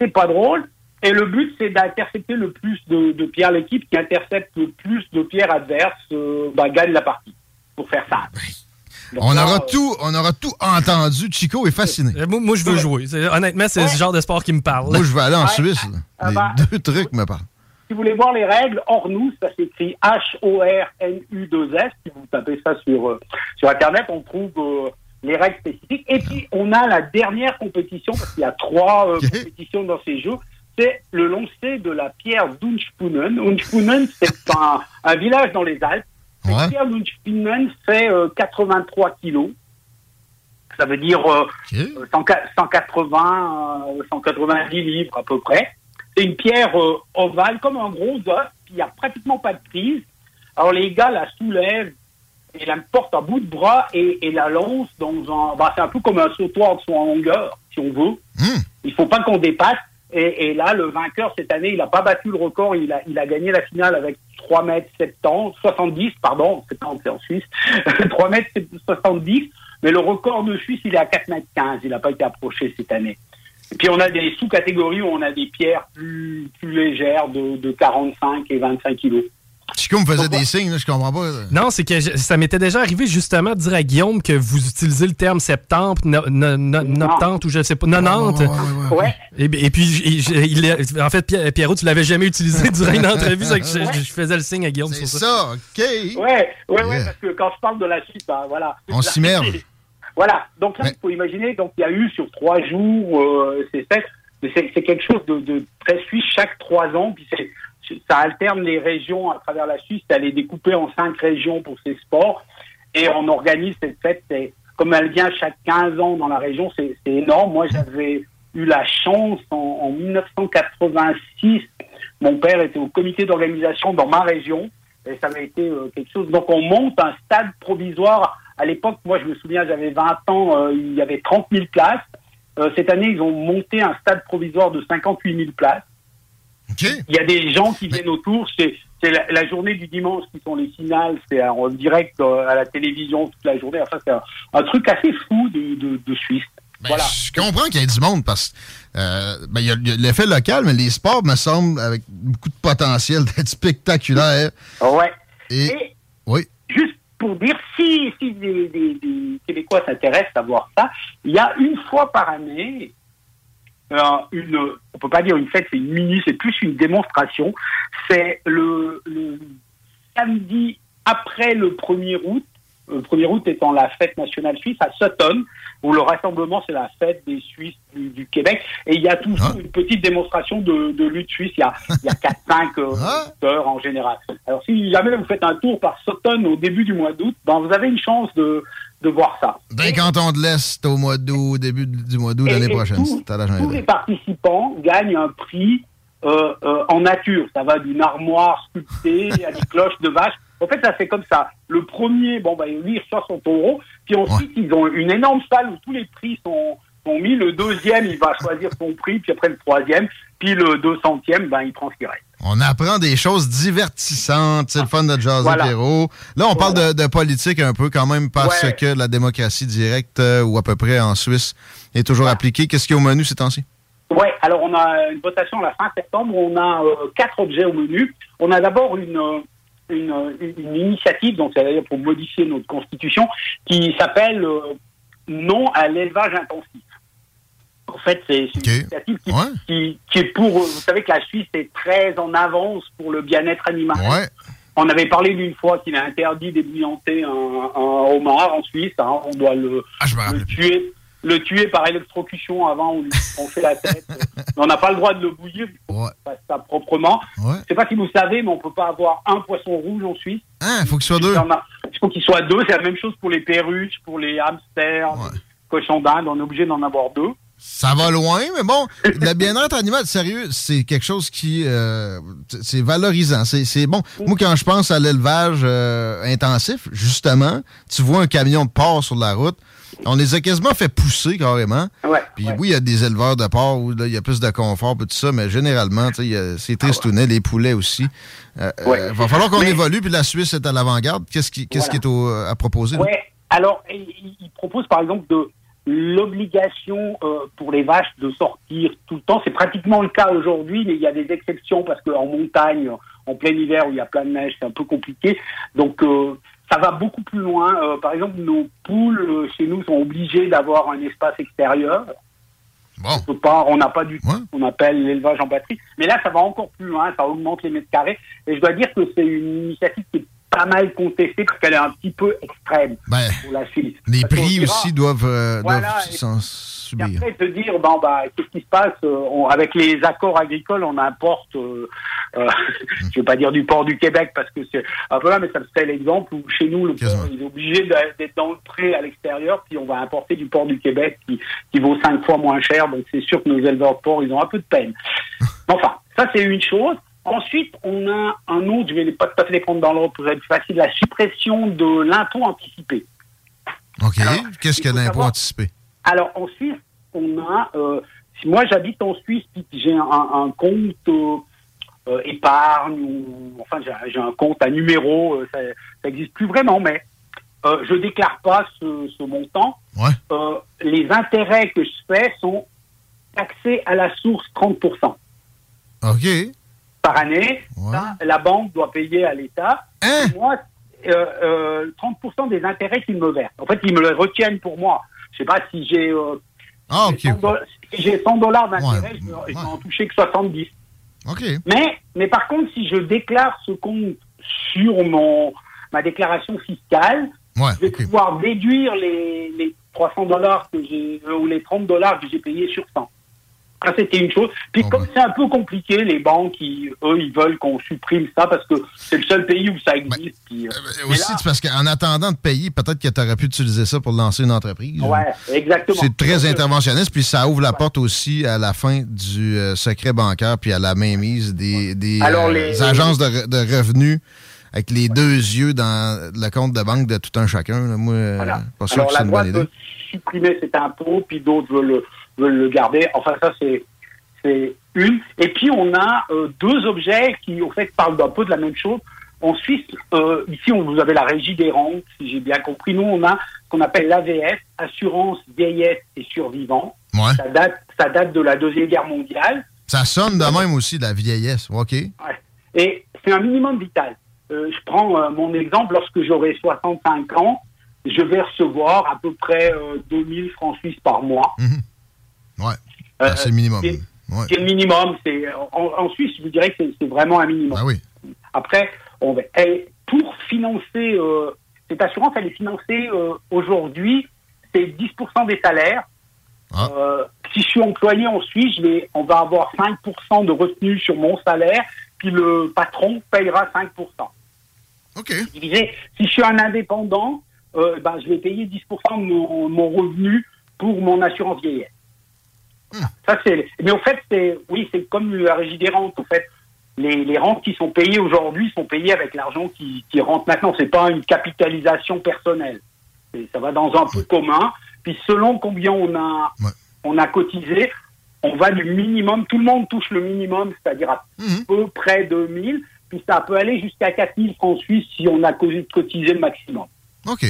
c'est pas drôle. Et le but, c'est d'intercepter le plus de, de pierres. L'équipe qui intercepte le plus de pierres adverses euh, bah, gagne la partie, pour faire ça. Donc On là, aura, euh, tout, on aura tout entendu. Chico est fasciné. Euh, Moi, moi, je veux jouer. Honnêtement, c'est ce genre de sport qui me parle. Moi, je vais aller en Ouais. Suisse. Ah Les bah. deux trucs me parlent. Si vous voulez voir les règles, Hornus, ça s'écrit H-O-R-N-U-2-S. Si vous tapez ça sur, euh, sur Internet, on trouve euh, les règles spécifiques. Et puis, on a la dernière compétition, parce qu'il y a trois euh, compétitions dans ces jeux. C'est le lancer de la pierre d'Unspunen. Unspunen, c'est un, un village dans les Alpes. Cette pierre d'Unspunen fait euh, 83 kilos. Ça veut dire euh, euh, 100 180, euh, 190 livres à peu près. C'est une pierre euh, ovale, comme un gros œuf, qui a pratiquement pas de prise. Alors les gars la soulèvent et la portent à bout de bras et, et la lancent dans un... bah, c'est un peu comme un sautoir de son longueur, si on veut. Il faut pas qu'on dépasse. Et, et là, le vainqueur cette année, il n'a pas battu le record. Il a, il a gagné la finale avec 3 mètres 70, 70, pardon, 70 c'est en Suisse, 3 mètres 70. Mais le record de Suisse, il est à 4 mètres 15. Il n'a pas été approché cette année. Puis on a des sous-catégories où on a des pierres plus, plus légères de, de 45 et 25 kilos. Chico me faisait des signes, là, je comprends pas. là. Non, c'est que je- ça m'était déjà arrivé justement de dire à Guillaume que vous utilisez le terme septembre, no, no- no- noctante ou je sais pas, 90. Ouais. Et, et puis, il en fait, Pierre- Pierrot, tu l'avais jamais utilisé durant une entrevue, c'est que je, je faisais le signe à Guillaume. C'est sur ça, OK. Ouais, ouais, Yeah. parce que quand je parle de la Suisse, bah, voilà. On s'immerge. Voilà. Donc là, il faut imaginer, donc il y a eu sur trois jours, euh, c'est fait, mais c'est quelque chose de, de très suisse chaque trois ans, puis ça alterne les régions à travers la Suisse, elle est découpée en cinq régions pour ces sports, et on organise cette fête, comme elle vient chaque 15 ans dans la région, c'est c'est énorme. Moi, j'avais eu la chance en, en 1986, mon père était au comité d'organisation dans ma région, et ça avait été euh, quelque chose. Donc on monte un stade provisoire. À l'époque, moi je me souviens, j'avais 20 ans, euh, il y avait 30 000 places. Euh, cette année, ils ont monté un stade provisoire de 58 000 places. Il y a des gens qui viennent autour. C'est la, la journée du dimanche qui sont les finales. C'est en direct euh, à la télévision toute la journée. Enfin, c'est un, un truc assez fou de, de, de Suisse. voilà. Je comprends qu'il y ait du monde parce euh, ben, a- y a l'effet local, mais les sports me semblent avec beaucoup de potentiel d'être spectaculaires. Ouais. Et, oui. Pour dire, si, des, Québécois s'intéressent à voir ça, il y a une fois par année, euh, une, on peut pas dire une fête, c'est une mini, c'est plus une démonstration. C'est le, le samedi après le 1er août, le 1er août étant la fête nationale suisse à Sutton, où le rassemblement c'est la fête des Suisses du, du Québec, et il y a toujours une petite démonstration de, de lutte suisse. Il y a, il y a 4-5 euh, heures en général. Alors si jamais vous faites un tour par Sutton au début du mois d'août, ben, vous avez une chance de, de voir ça. D'un canton de l'Est au mois d'août, début du mois d'août l'année prochaine. tout- tous les participants gagnent un prix euh, euh, en nature. Ça va d'une armoire sculptée à des cloches de vache. En fait, ça fait comme ça. Le premier, bon, bah, lui, il reçoit son taureau. Puis ensuite, ils ont une énorme salle où tous les prix sont, sont mis. Le deuxième, il va choisir son prix. Puis après, le troisième. Puis le deux centième, ben, il prend ce qu'il reste. On apprend des choses divertissantes. C'est le fun de jaser, Voilà. Là, on parle de, de politique un peu quand même parce Ouais. que la démocratie directe, euh, ou à peu près en Suisse, est toujours appliquée. Qu'est-ce qu'il y a au menu ces temps-ci? Ouais, alors on a une votation à la fin septembre. On a euh, quatre objets au menu. On a d'abord une, euh, une, une initiative, donc c'est d'ailleurs pour modifier notre constitution, qui s'appelle euh, Non à l'élevage intensif. En fait, c'est une initiative qui, qui, qui est pour. euh, Vous savez que la Suisse est très en avance pour le bien-être animal. On avait parlé d'une fois qu'il est interdit d'ébouillanter un, un homard en Suisse. hein. On doit le, le tuer, le tuer par électrocution avant on lui la tête. on n'a pas le droit de le bouillir. Il faut fasse ça proprement. Je ne sais pas si vous savez, mais on peut pas avoir un poisson rouge en Suisse. Ah, il faut qu'il soit deux. Il faut qu'il soit deux. C'est la même chose pour les perruches, pour les hamsters. cochons d'Inde, on est obligé d'en avoir deux. Ça va loin, mais bon, le bien-être animal, sérieux, c'est quelque chose qui euh, c'est valorisant. C'est c'est bon. Moi, quand je pense à l'élevage euh, intensif, justement, tu vois un camion de porc sur la route, on les a quasiment fait pousser carrément. Ouais, Puis oui, il y a des éleveurs de porc où il y a plus de confort et tout ça, mais généralement, il c'est tristounet, les poulets aussi. Euh, Ouais. euh, va falloir qu'on Mais- évolue, puis la Suisse est à l'avant-garde. Qu'est-ce qui, qui est au- à proposer? Ouais. Alors, il, il- il propose par exemple de l'obligation euh, pour les vaches de sortir tout le temps. C'est pratiquement le cas aujourd'hui, mais il y a des exceptions parce qu'en montagne, en plein hiver où il y a plein de neige, c'est un peu compliqué. Donc, euh, ça va beaucoup plus loin. Euh, par exemple, nos poules euh, chez nous sont obligées d'avoir un espace extérieur. On peut pas, on n'a pas du tout ce qu'on appelle l'élevage en batterie. Mais là, ça va encore plus loin, ça augmente les mètres carrés. Et je dois dire que c'est une initiative qui est pas mal contestée parce qu'elle est un petit peu extrême Ben, pour la Suisse. Les Parce prix dira- aussi doivent, euh, Voilà, doivent subir. après, te dire, bon, bah, qu'est-ce qui se passe euh, on- avec les accords agricoles, on importe, euh, euh, je vais pas dire du port du Québec parce que c'est un peu là, mais ça serait l'exemple où chez nous, le port, il est obligé d'être dans le pré à l'extérieur, puis on va importer du port du Québec qui, qui vaut cinq fois moins cher, donc c'est sûr que nos éleveurs de porc, ils ont un peu de peine. Enfin, ça c'est une chose. Ensuite, on a un autre, je vais pas tout à fait les prendre dans l'ordre pour être plus facile, la suppression de l'impôt anticipé. OK. Qu'est-ce que l'impôt anticipé? Alors, en Suisse, on a. euh, si moi, j'habite en Suisse, j'ai un, un compte euh, euh, épargne, ou. Enfin, j'ai un compte à numéro, ça n'existe plus vraiment, mais je déclare pas ce, ce montant. Les intérêts que je fais sont taxés à la source 30% OK. Par année. Ça, la banque doit payer à l'État. Hein? Moi, euh, euh, 30% des intérêts qu'ils me versent. En fait, ils me le retiennent pour moi. Je sais pas si j'ai euh, Ah, 100 dollars- si j'ai 100 dollars d'intérêt, je, ne- vais en toucher que 70. OK. Mais, mais par contre, si je déclare ce compte sur mon ma déclaration fiscale, Ouais, je vais pouvoir déduire les, les 300 dollars que j'ai euh, ou les 30 dollars que j'ai payés sur 100. Ça, c'était une chose. Puis comme c'est un peu compliqué, les banques, ils- eux, ils veulent qu'on supprime ça parce que c'est le seul pays où ça existe. puis, euh, mais Aussi, là- c'est parce qu'en attendant de payer, peut-être que tu aurais pu utiliser ça pour lancer une entreprise. Ouais, exactement. C'est très euh, interventionniste, puis ça ouvre la porte aussi à la fin du euh, secret bancaire, puis à la mainmise des, des, Alors, euh, agences de, re- de revenus avec les deux yeux dans le compte de banque de tout un chacun. Moi, Voilà. pas sûr Alors que c'est une bonne idée. supprimer cet impôt, puis d'autres veulent le, veulent le garder. Enfin, ça, c'est c'est une. Et puis, on a euh, deux objets qui, au fait, parlent d'un peu de la même chose. En Suisse, euh, ici, on, vous avez la régie des rentes, si j'ai bien compris. Nous, on a ce qu'on appelle l'AVS, Assurance Vieillesse et Survivants. Ouais. Ça, date, ça date de la Deuxième Guerre mondiale. Ça sonne de même aussi, la vieillesse. OK. Ouais. Et c'est un minimum vital. Euh, je prends mon exemple, lorsque j'aurai 65 ans, je vais recevoir à peu près euh, 2000 francs suisses par mois. Ouais. Euh, c'est le minimum. c'est- Ouais. Le minimum. En, en Suisse, je vous dirais que c'est- vraiment un minimum. Ah oui. Après, on et pour financer euh, cette assurance, elle est financée euh, aujourd'hui, c'est 10% des salaires. Ah. Si je suis employé en Suisse, je vais, on va avoir 5% de retenue sur mon salaire, puis le patron payera 5%. OK. Divisé, si je suis un indépendant, ben, je vais payer 10% de mon, mon revenu pour mon assurance vieillesse. Ça, c'est, mais au fait, c'est, oui, c'est comme la régie des rentes. Au fait, les, les rentes qui sont payées aujourd'hui sont payées avec l'argent qui, qui rentre maintenant. C'est pas une capitalisation personnelle. Et ça va dans un peu commun. Puis selon combien on a, on a cotisé, on va du minimum. Tout le monde touche le minimum, c'est-à-dire à peu près 2000. Puis ça peut aller jusqu'à 4000 francs suisses si on a co- cotisé le maximum. OK.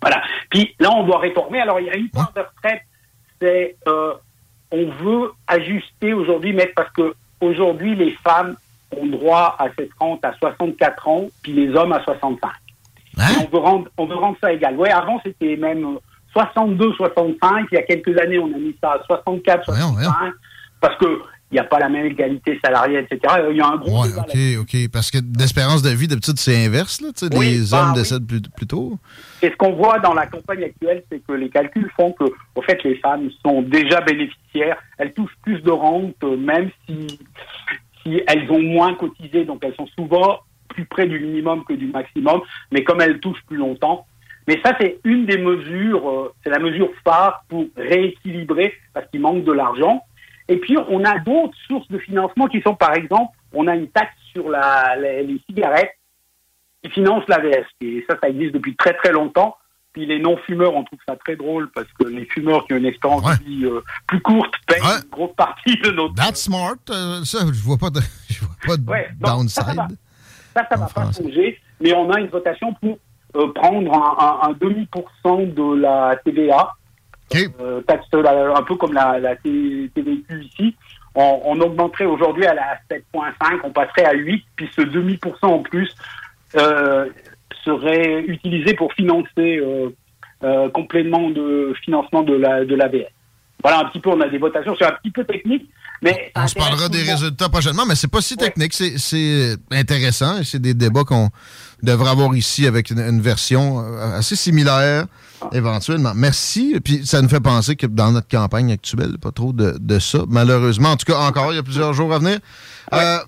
Voilà. Puis là, on doit réformer. Alors, il y a une part de retraite, c'est euh, on veut ajuster aujourd'hui, mais parce que aujourd'hui, les femmes ont droit à cette rente à 64 ans, puis les hommes à 65. Et On veut rendre, on veut rendre ça égal. Ouais, avant c'était même euh, 62, 65. Il y a quelques années, on a mis ça à 64, 65, parce que il n'y a pas la même égalité salariale, etc. Il y a un gros Ouais, OK, OK. Parce que l'espérance de vie, d'habitude, c'est inverse. Là, Oui, les bah hommes oui. décèdent plus, plus tôt. Et ce qu'on voit dans la campagne actuelle, c'est que les calculs font que, au fait, les femmes sont déjà bénéficiaires. Elles touchent plus de rente, euh, même si, si elles ont moins cotisé. Donc, elles sont souvent plus près du minimum que du maximum. Mais comme elles touchent plus longtemps, Mais ça, c'est une des mesures, euh, c'est la mesure phare pour rééquilibrer parce qu'il manque de l'argent. Et puis, on a d'autres sources de financement qui sont, par exemple, on a une taxe sur la, les, les cigarettes qui finance l'AVS. Et ça, ça existe depuis très très longtemps. Puis les non-fumeurs, on trouve ça très drôle parce que les fumeurs qui ont une expérience de vie euh, plus courte payent une grosse partie de notre... That's smart. Euh, ça, je vois pas de, je vois pas de donc, ça, ça downside. va. Ça, ça va pas changer, mais on a une votation pour euh, prendre un, un, un demi-pourcent de la TVA, euh, taxe euh, un peu comme la, la TVQ ici. On, on augmenterait aujourd'hui à la 7,5, on passerait à 8, puis ce demi-pourcent en plus euh, serait utilisé pour financer euh, euh, complément de financement de la de l'ABS. Voilà un petit peu, on a des votations, c'est un petit peu technique, mais On se parlera des résultats prochainement, mais c'est pas si technique. C'est- C'est intéressant et c'est des débats qu'on devrait avoir ici avec une, une version euh, assez similaire éventuellement. Merci. Puis ça nous fait penser que dans notre campagne actuelle, pas trop de, de ça, malheureusement. En tout cas, encore, il y a plusieurs jours à venir. Euh,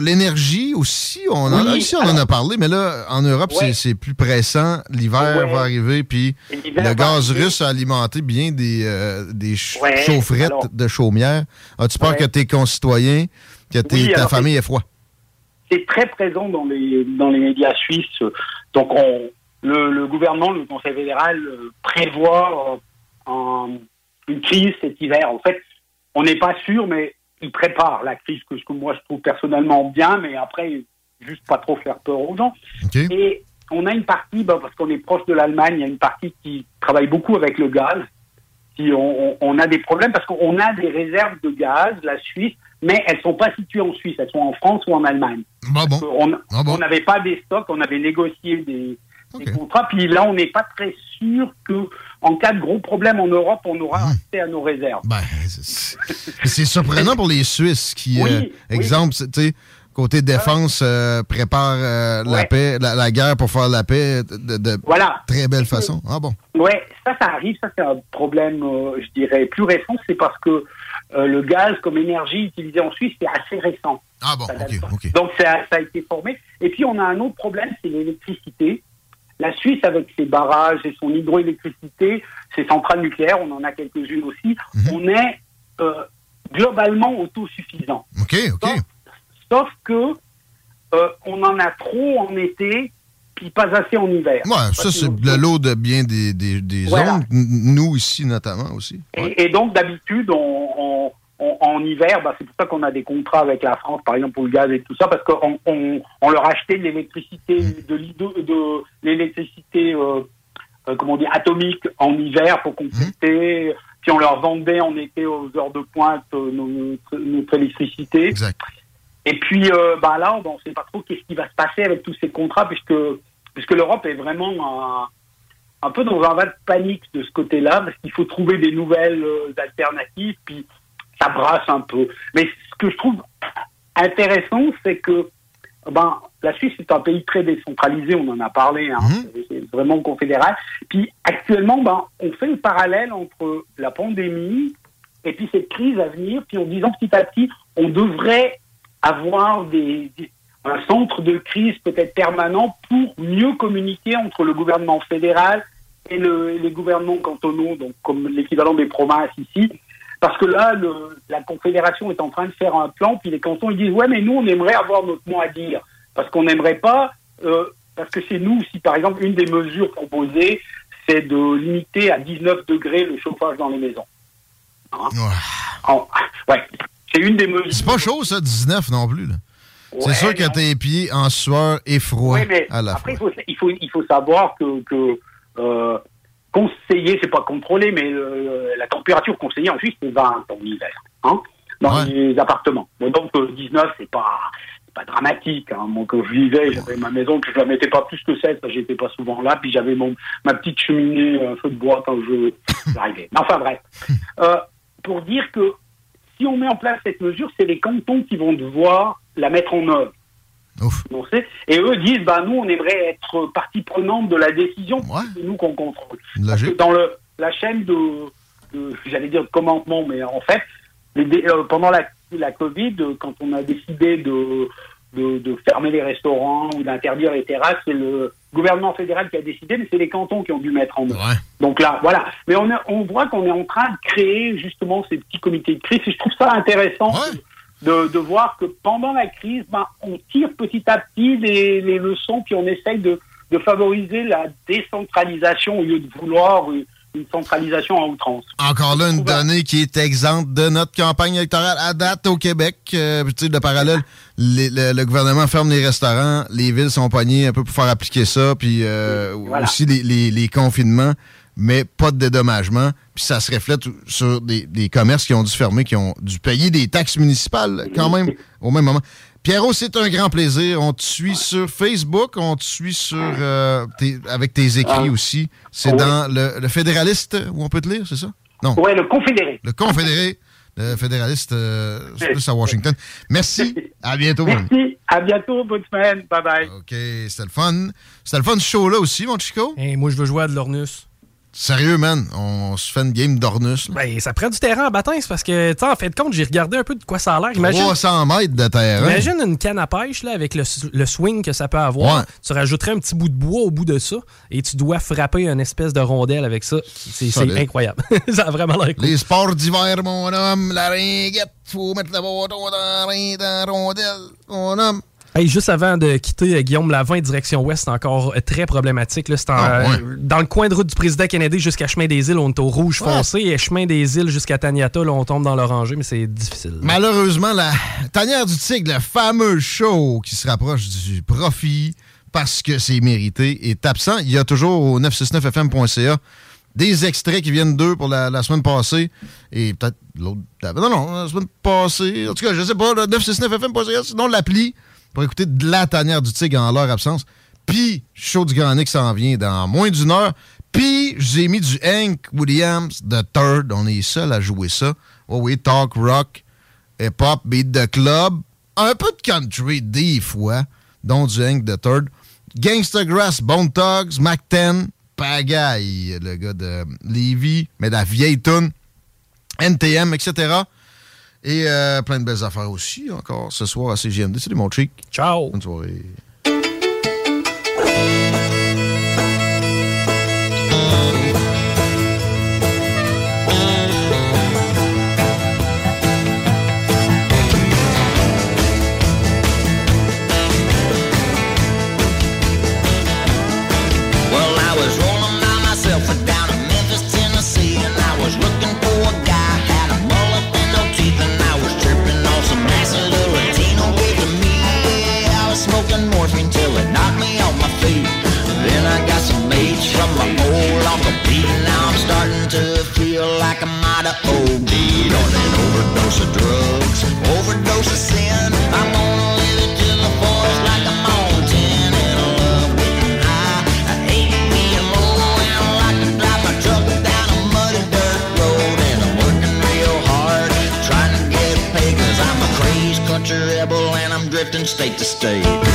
L'énergie aussi, on en, Oui, ici on en a parlé, mais là, en Europe, c'est- Ouais. c'est plus pressant. L'hiver Ouais. va arriver, puis le gaz arriver. russe a alimenté bien des, euh, des chaufferettes alors- de chaumière. As-tu peur que tes concitoyens, que Oui, ta alors, famille ait froid? c'est très présent dans les dans les médias suisses. Donc on, le, le gouvernement, le Conseil fédéral euh, prévoit euh, un- une crise cet hiver. En fait, on n'est pas sûr, mais il prépare la crise que, ce que moi je trouve personnellement bien, mais après juste pas trop faire peur aux gens. Et on a une partie, bah, parce qu'on est proche de l'Allemagne, il y a une partie qui travaille beaucoup avec le gaz. Si on, a des problèmes parce qu'on a des réserves de gaz, la Suisse, mais elles sont pas situées en Suisse, elles sont en France ou en Allemagne. Parce qu'on- On n'avait pas des stocks, on avait négocié des, des contrats, puis là on n'est pas très sûr que en cas de gros problèmes en Europe, on aura accès à nos réserves. Ben, C'est surprenant pour les Suisses qui, Oui, euh, exemple, c'est- tu sais, côté défense, euh, préparent euh, la paix, la, la guerre pour faire la paix de, de Voilà. très belle façon. Ah bon? Ouais, ça, ça arrive. Ça, c'est un problème, euh, je dirais, plus récent. C'est parce que le gaz comme énergie utilisée en Suisse, c'est assez récent. Ah bon. Donc, ça, ça a été formé. Et puis, on a un autre problème, c'est l'électricité. La Suisse, avec ses barrages et son hydroélectricité, ses centrales nucléaires, on en a quelques-unes aussi, on est euh, globalement autosuffisant. OK, OK. Sauf que euh, on en a trop en été, puis pas assez en hiver. Ouais, ça, c'est le lot de bien des, des, des Voilà. zones, nous ici notamment aussi. Et, et donc, d'habitude, on, on- on- en hiver, bah, c'est pour ça qu'on a des contrats avec la France, par exemple, pour le gaz et tout ça, parce qu'on on, on leur achetait de l'électricité, de, l'électricité, euh, euh, comment dire, atomique en hiver pour compléter. Puis on leur vendait en été aux heures de pointe euh, notre, notre électricité. Et puis bah là, on ne sait pas trop qu'est-ce qui va se passer avec tous ces contrats, puisque, puisque l'Europe est vraiment un, un peu dans un vague panique de ce côté-là, parce qu'il faut trouver des nouvelles alternatives, puis ça brasse un peu. Mais ce que je trouve intéressant, c'est que ben, la Suisse est un pays très décentralisé, on en a parlé, hein, c'est- c'est vraiment confédéral. Puis actuellement, ben, on fait le parallèle entre la pandémie et puis cette crise à venir, puis en disant petit à petit, on devrait avoir des, des- un centre de crise peut-être permanent pour mieux communiquer entre le gouvernement fédéral et, le- les gouvernements cantonaux, donc comme l'équivalent des provinces ici. Parce que là, le- la Confédération est en train de faire un plan, puis les cantons ils disent ouais, mais nous on aimerait avoir notre mot à dire, parce qu'on n'aimerait pas, euh, parce que chez nous, si par exemple une des mesures proposées, c'est de limiter à 19 degrés le chauffage dans les maisons. Hein? Ouais, c'est une des mesures. C'est pas chaud, ça, 19 non plus. là. c'est sûr que t'es pieds en sueur et froid Oui, mais à la après, il faut, il faut, il faut savoir que, que euh, conseiller, c'est pas contrôler, mais euh, la température conseillée en Suisse, c'est 20 en hiver, hein, dans les appartements. Bon, donc, euh, 19, c'est pas, pas dramatique. Hein. Moi, quand je vivais, j'avais ma maison, puis je la mettais pas plus que 7, parce que j'étais pas souvent là, puis j'avais mon, ma petite cheminée, un feu de bois quand je j'arrivais. Mais enfin, bref. Euh, pour dire que si on met en place cette mesure, c'est les cantons qui vont devoir la mettre en œuvre. Et eux disent, bah, nous, on aimerait être partie prenante de la décision, c'est nous qu'on contrôle. Parce que dans le, la chaîne de, de- j'allais dire de commandement, mais en fait, les euh, pendant la, la Covid, quand on a décidé de, de, de fermer les restaurants ou d'interdire les terrasses. C'est le gouvernement fédéral qui a décidé, mais c'est les cantons qui ont dû mettre en œuvre. Donc là, voilà. Mais on, a- on voit qu'on est en train de créer justement ces petits comités de crise. Et je trouve ça intéressant de, de voir que pendant la crise, ben, on tire petit à petit les, les leçons, puis on essaye de, de favoriser la décentralisation au lieu de vouloir une, une centralisation à outrance. Encore là, une donnée qui est exempte de notre campagne électorale à date au Québec. Euh, de parallèle, les- le, le gouvernement ferme les restaurants, les villes sont poignées un peu pour faire appliquer ça, puis euh, aussi les, les- les confinements, mais pas de dédommagement. Puis ça se reflète sur des, des commerces qui ont dû fermer, qui ont dû payer des taxes municipales quand même au même moment. Pierrot, c'est un grand plaisir. On te suit sur Facebook, on te suit sur euh, tes- avec tes écrits aussi. C'est Oui. dans le, le Fédéraliste où on peut te lire, c'est ça? Non. Ouais, le Confédéré. Le Confédéré, le Fédéraliste, euh, c'est plus à Washington. Merci. À bientôt. Merci. À bientôt. Bonne semaine. Bye bye. OK, c'était le fun. C'était le fun ce show-là aussi, mon Chico. Hey, moi, je veux jouer à de l'Ornus. Sérieux, man. On se fait une game d'Ornus. Ben, ça prend du terrain en baptême, c'est parce que, tu sais, en fait de compte, j'ai regardé un peu de quoi ça a l'air. Imagine, 300 mètres de terrain. imagine une canne à pêche, là, avec le, le swing que ça peut avoir. Ouais. Tu rajouterais un petit bout de bois au bout de ça, et tu dois frapper une espèce de rondelle avec ça. C'est incroyable. ça a vraiment l'air cool. Les sports d'hiver, mon homme. La ringuette. Faut mettre le bâton dans la rondelle, mon homme. Hey, juste avant de quitter euh, Guillaume Lavin, direction ouest, c'est encore euh, très problématique. là. C'est en- Ah, ouais. euh, Dans le coin de route du président Kennedy jusqu'à Chemin des Îles, on est au rouge Ouais. foncé. Et Chemin des Îles jusqu'à Taniata, là, on tombe dans l'orangé, mais c'est difficile. Malheureusement, la tanière du tigre, le fameux show qui se rapproche du profit parce que c'est mérité, est absent. Il y a toujours au 969fm.ca des extraits qui viennent d'eux pour la, la semaine passée et peut-être l'autre. Non, non, la semaine passée. En tout cas, je sais pas, le 969fm.ca, sinon l'appli pour écouter de la tanière du tigre en leur absence. Puis, show du Grand Nick s'en vient dans moins d'une heure. Puis, j'ai mis du Hank Williams de Third. On est seul à jouer ça. Oh oui, talk rock, hip-hop, beat the club, un peu de country des fois, dont du Hank the Third. Gangsta Grass, Bone Thugs, Mac 10, Pagaille, le gars de Levy, mais de la vieille tune, NTM, etc. Et euh, plein de belles affaires aussi, encore ce soir à CGMD. Salut mon chic. Ciao. Bonne soirée. Uncle now I'm starting to feel like I might have OD'd on an overdose of drugs, overdose of sin. I'm gonna live it till the fullest like I'm on ten and I love getting high. I hate being low and I like to drive my truck down a muddy dirt road and I'm working real hard trying to get paid 'cause I'm a crazed country rebel and I'm drifting state to state.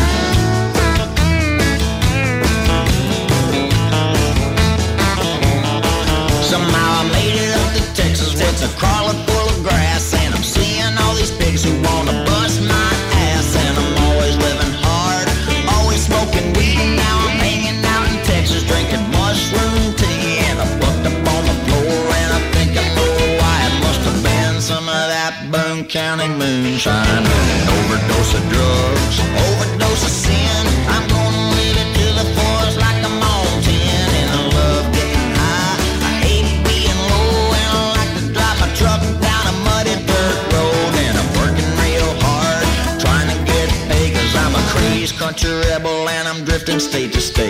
Moonshine An overdose of drugs, overdose of sin. I'm gonna live it to the fullest like I'm on ten And I love getting high. I hate being low and I like to drive my truck down a muddy dirt road And I'm working real hard. Trying to get paid Cause I'm a crazed country rebel and I'm drifting state to state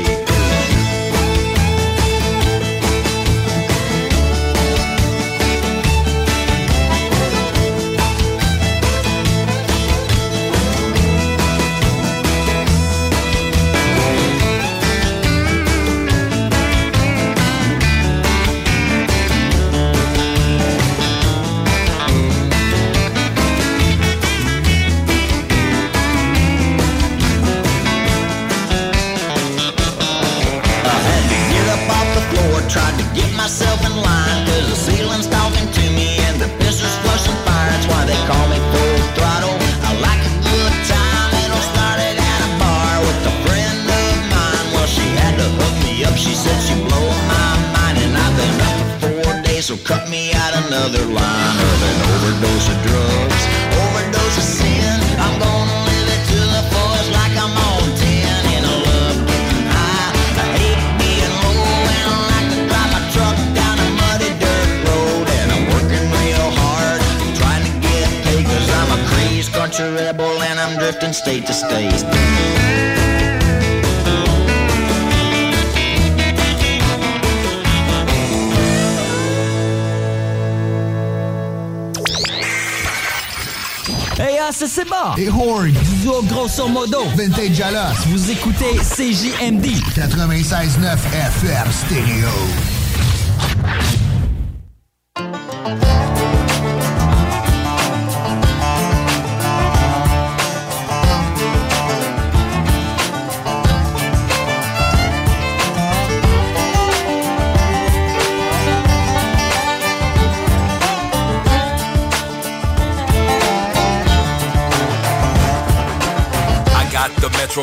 c'est! Et Horde. Duo grosso modo. Vintage Alos. Vous écoutez CJMD. 96.9 FM Stereo.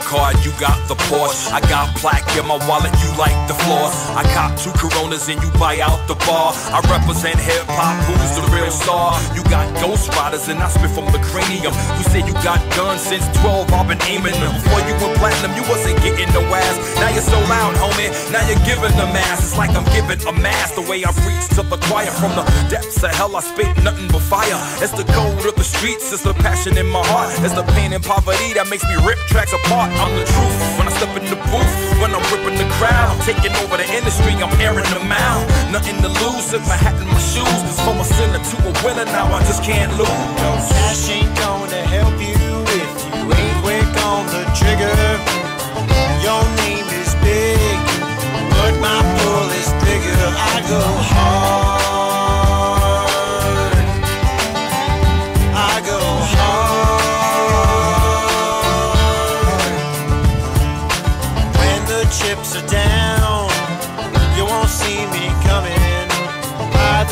Card, you got the Porsche. I got plaque in my wallet, you like the floors. I cop two Coronas and you buy out the bar. I represent hip hop, who's the real star? You got Ghost Riders and I spit from the cranium. You say you got guns since 12, I've been aiming them. Before you went platinum, you wasn't getting no ass. Now you're so loud, homie. Now you're giving the mass. It's like I'm giving a mass. The way I preach to the choir from the depths of hell, I spit nothing but fire. It's the code of the streets, it's the passion in my heart. It's the pain and poverty that makes me rip tracks apart. I'm the truth when I step in the booth, when I'm ripping the crowd. Taking over the industry, I'm airing them out. Nothing to lose if my hat in my shoes. From a sinner to a winner, now I just can't lose. No cash ain't gonna help you if you ain't quick on the trigger. Your name is big, but my pull is bigger. I go hard.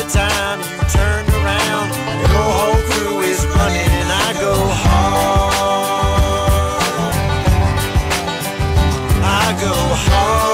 Time you turn around, your whole crew is running. I go hard. I go hard.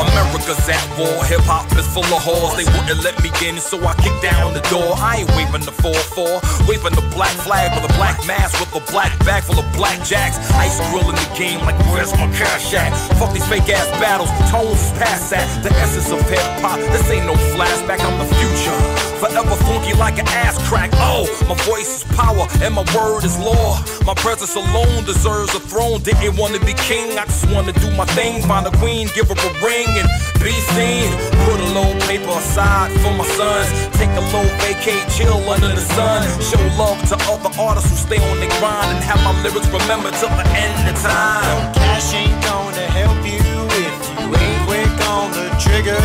America's at war, hip hop is full of whores. They wouldn't let me in, so I kicked down the door. I ain't waving the 4-4, waving the black flag with a black mask with a black bag full of black jacks. Ice grilling the game like where's my cash at? Fuck these fake ass battles, tones is past that. The essence of hip hop, this ain't no flashback, I'm the future. Forever funky like an ass crack. Oh, my voice is power and my word is law. My presence alone deserves a throne. Didn't want to be king, I just want to do my thing. Find a queen, give her a ring and be seen. Put a little paper aside for my sons. Take a little vacate, chill under the sun. Show love to other artists who stay on their grind and have my lyrics remembered till the end of time. Cash ain't gonna help you if you ain't quick on the trigger.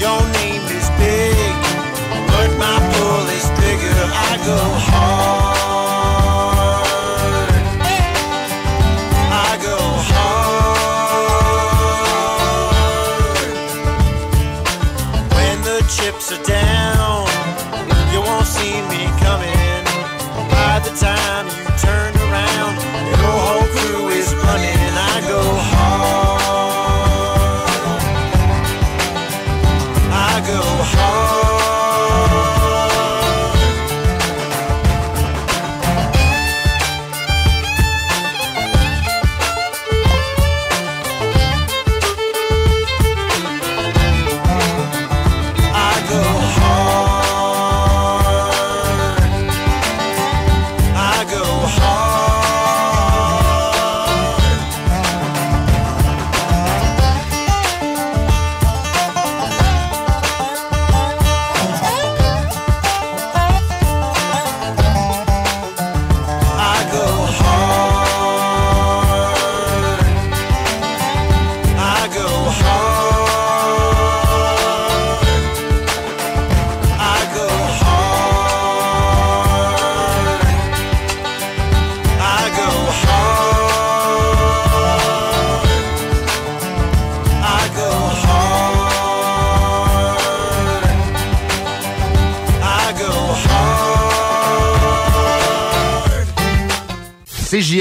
Your name is big, but my pull is bigger. I go hard. Amsterdam.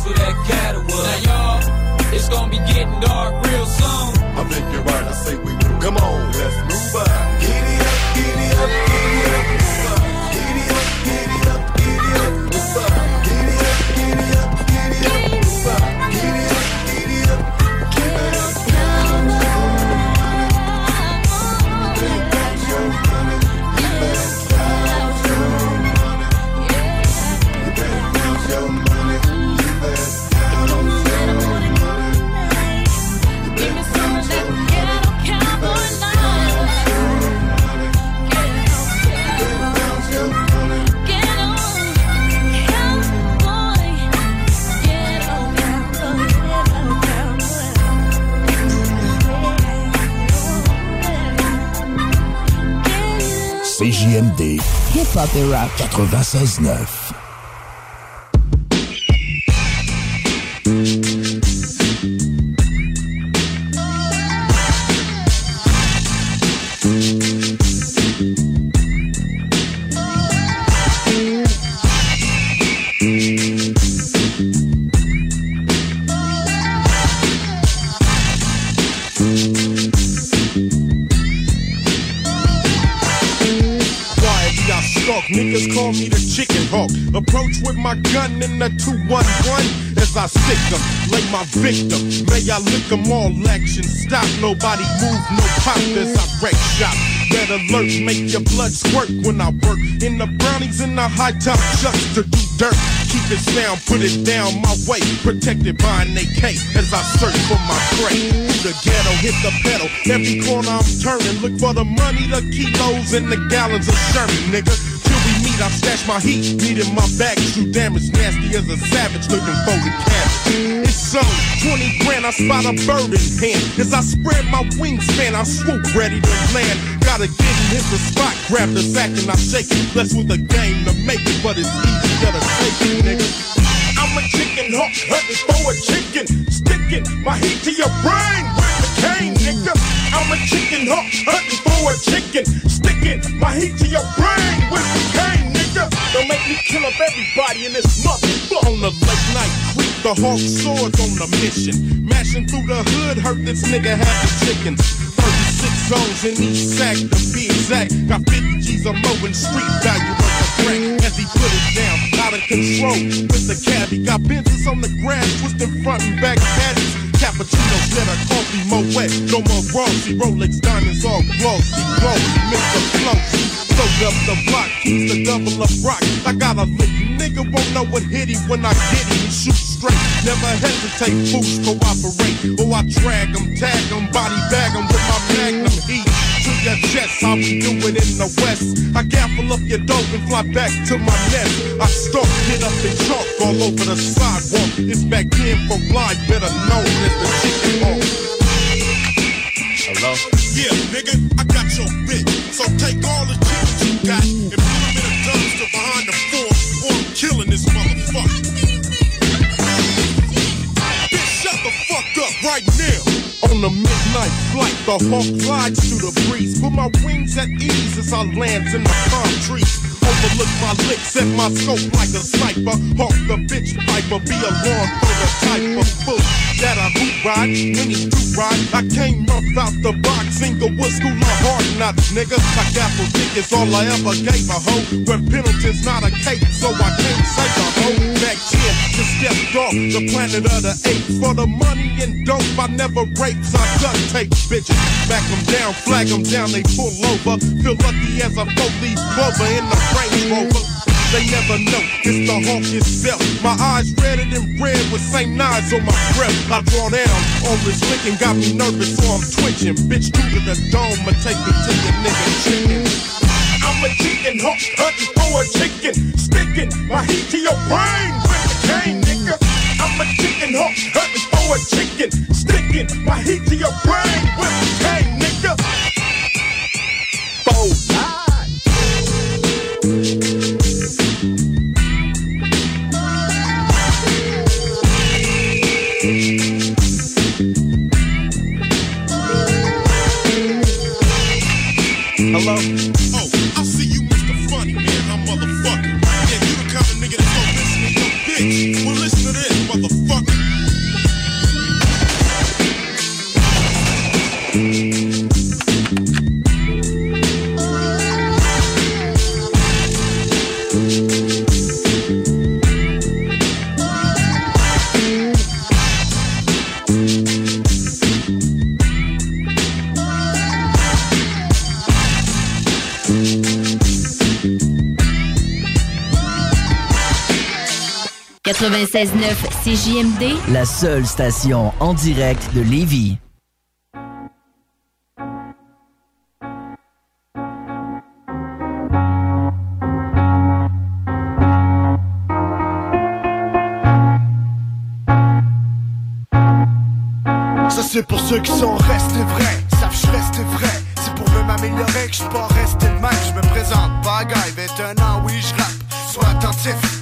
that's where that cattle. Now y'all, it's gonna be getting dark real soon. I'm thinking right, I say we do. Come on, let's move. Hip-hop et Rock 96-9 I lick them all action. Stop, nobody move, no pop as I wreck shop. Red alert, make your blood squirt when I work. In the brownies in the high top chucks to do dirt. Keep it sound, put it down my way. Protected by an AK as I search for my prey. Through the ghetto, hit the pedal. Every corner I'm turning. Look for the money, the kilos, and the gallons of Sherman, nigga. I stash my heat. Beat in my bag, true damage, nasty as a savage looking for the cabbage. It's on 20 grand, I spot a bird in hand. As I spread my wingspan, I swoop ready to land. Gotta get in, hit the spot, grab the sack and I shake it. Blessed with a game to make it, but it's easy, gotta take it, nigga. I'm a chicken hawk, hunting for a chicken. Sticking my heat to your brain with the cane, nigga. I'm a chicken hawk, hunting for a chicken. Sticking my heat to your brain with the cane. Don't make me kill up everybody in this motherfucker. On the late night creep, the hawk swords on the mission. Mashing through the hood, hurt this nigga half the chickens. 36 zones in each sack, to be exact. Got 50 G's or more in street value of. As he put it down, out of control with the cabbie. Got business on the grass, twisting front and back patties. Cappuccinos, better coffee, more wet. No more Rossi, Rolex diamonds all glossy. Glossy, Mr. Flossy. Load up the block, keeps the double up rock. I got a lick, nigga won't know what hit him when I get him. Shoot straight, never hesitate, fools cooperate. Oh, I drag him, tag him, body bag him with my magnum heat. To your chest, how we do it in the west. I gaffle up your dope and fly back to my nest. I stalk, hit up and chalk all over the sidewalk. It's back in for blind, better known as the chicken hawk. Hello? Yeah, nigga, I got your bit. So take all the chickens you got and put them in a dumpster behind the fort, or I'm killing this motherfucker. Bitch, shut the fuck up right now. On the midnight flight, the hawk glides through the breeze. Put my wings at ease as I lands in the palm trees. Overlook my licks, set my scope like a sniper. Hawk the bitch piper, be along for the type of fool that I ride. When he do ride, I came up out the box. Inglewood School my heart Knocks, nigga. I gaffle dick is all I ever gave a hoe. Where Pendleton's not a cake, so I can't say the hoe. Back here, just stepped off the planet of the apes. For the money and dope, I never rapes. I duct tape bitches. Back them down, flag them down, they pull over. Feel lucky as a four-leaf clover in the Range Rover. They never know, it's the hawk itself. My eyes redder than red with St. Knives on my breath. I draw down on this licking, got me nervous, so I'm twitching. Bitch, true to the dome, but take me to your nigga chicken. I'm a chicken hawk, hunting for a chicken. Sticking my heat to your brain with the cane, nigga. I'm a chicken hawk, hunting for a chicken. Sticking my heat to your brain with Hello? 96.9 CJMD, La seule station en direct de Lévis. Ça c'est pour ceux qui sont restés vrais, savent je reste vrai. C'est pour mieux m'améliorer que je peux pas rester le même. Je me présente, bagaille, 21 ans, oui je rappe. Sois attentif,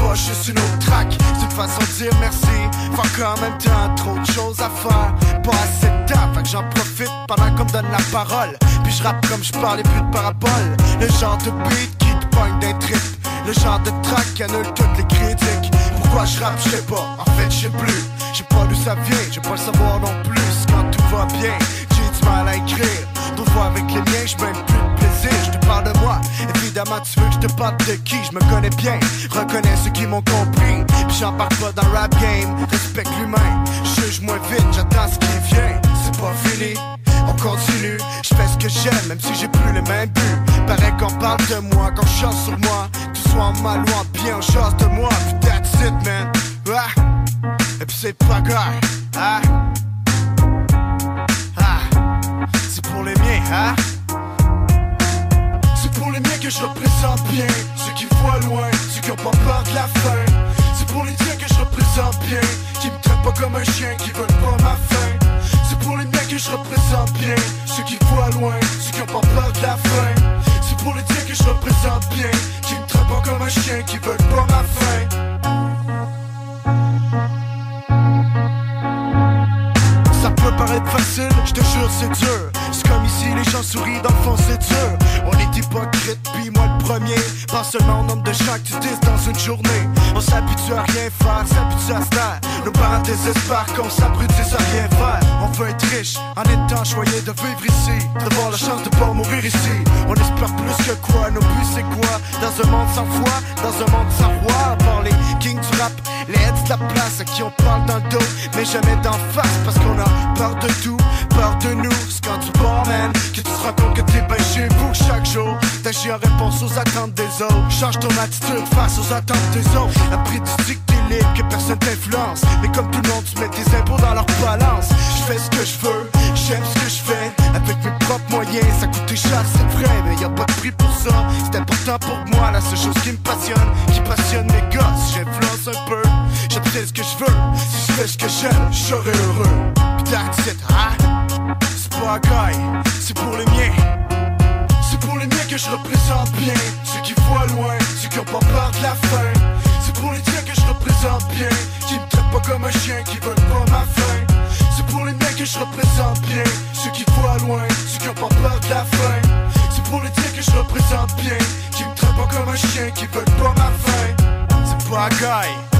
c'est pas juste une autre track. C'est une façon de dire merci. Fuck en même temps, trop de choses à faire. Pas assez de temps, fait que j'en profite pendant qu'on me donne la parole. Puis je rappe comme je parle les buts de parabole. Le genre de beat qui te pogne d'un trip. Le genre de track qui annule toutes les critiques. Pourquoi je rappe, je sais pas, en fait je sais plus. Je sais pas d'où ça vient, j'ai pas le savoir non plus. Quand tout va bien, j'ai du mal à écrire. D'autres fois avec les miens, je plus parle de moi, évidemment tu veux que je te parle de qui? Je me connais bien, reconnais ceux qui m'ont compris. Puis j'en parle pas dans le rap game, respecte l'humain. Juge-moi vite, j'attends ce qui vient. C'est pas fini, on continue. Je fais ce que j'aime, même si j'ai plus le même but. Paraît qu'on parle de moi, qu'on chante sur moi. Que tu sois en mal ou en bien, on chasse de moi. Puis that's it, man. Ah. Et puis c'est pas grave. Ah. Ah. C'est pour les miens, hein? Que je représente bien. Ceux qui voient loin, ceux qui ont pas peur de la fin. C'est pour les tiens que je représente bien. Qui me traitent pas comme un chien, qui veulent pas ma fin. C'est pour les miens que je représente bien. Ceux qui voient loin, ceux qui ont pas peur de la fin. C'est pour les tiens que je représente bien. Qui me traitent pas comme un chien, qui veulent pas ma fin. Ça peut paraître facile, je te jure c'est dur comme ici, les gens sourient, dans le fond c'est dur. On est hypocrite, puis moi le premier. Pas seulement au nombre de gens que tu dises dans une journée. On s'habitue à rien faire, s'habitue à se taire. Nos parents désespèrent qu'on s'abrutisse à rien faire. On veut être riche, en étant choyé de vivre ici. D'avoir la chance de pas mourir ici. On espère plus que quoi, nos buts c'est quoi? Dans un monde sans foi, dans un monde sans roi. À part les kings du rap, les heads de la place À qui on parle dans le dos, mais jamais d'en face Parce qu'on a peur de tout, peur de nous. C'est quand tu pars, que tu te rends compte que t'es bien chez chaque jour. T'agis en réponse aux attentes des autres. Change ton attitude face aux attentes des autres. Après tu dis que t'es libre, que personne t'influence. Mais comme tout le monde, tu mets tes impôts dans leur balance. Je fais ce que je veux, j'aime ce que je fais. Avec mes propres moyens, ça coûte cher, c'est vrai Mais y a pas de prix pour ça, c'est important pour moi La seule chose qui me passionne, qui passionne mes gosses. J'influence un peu, j'obtiens ce que je veux. Si je fais ce que j'aime, je serai heureux. Puis that's it, Guy, c'est pour les miens. C'est pour les miens que je représente bien. Ceux qui voient loin, ceux qui ont pas peur de la fin. C'est pour les tiens que je représente bien. Qui me traitent pas comme un chien, qui veulent pas ma fin. C'est pour les miens que je représente bien. Ceux qui voient loin, ceux qui ont pas peur de la fin. C'est pour les tiens que je représente bien. Qui me traitent pas comme un chien, qui veulent pas ma fin. C'est un guy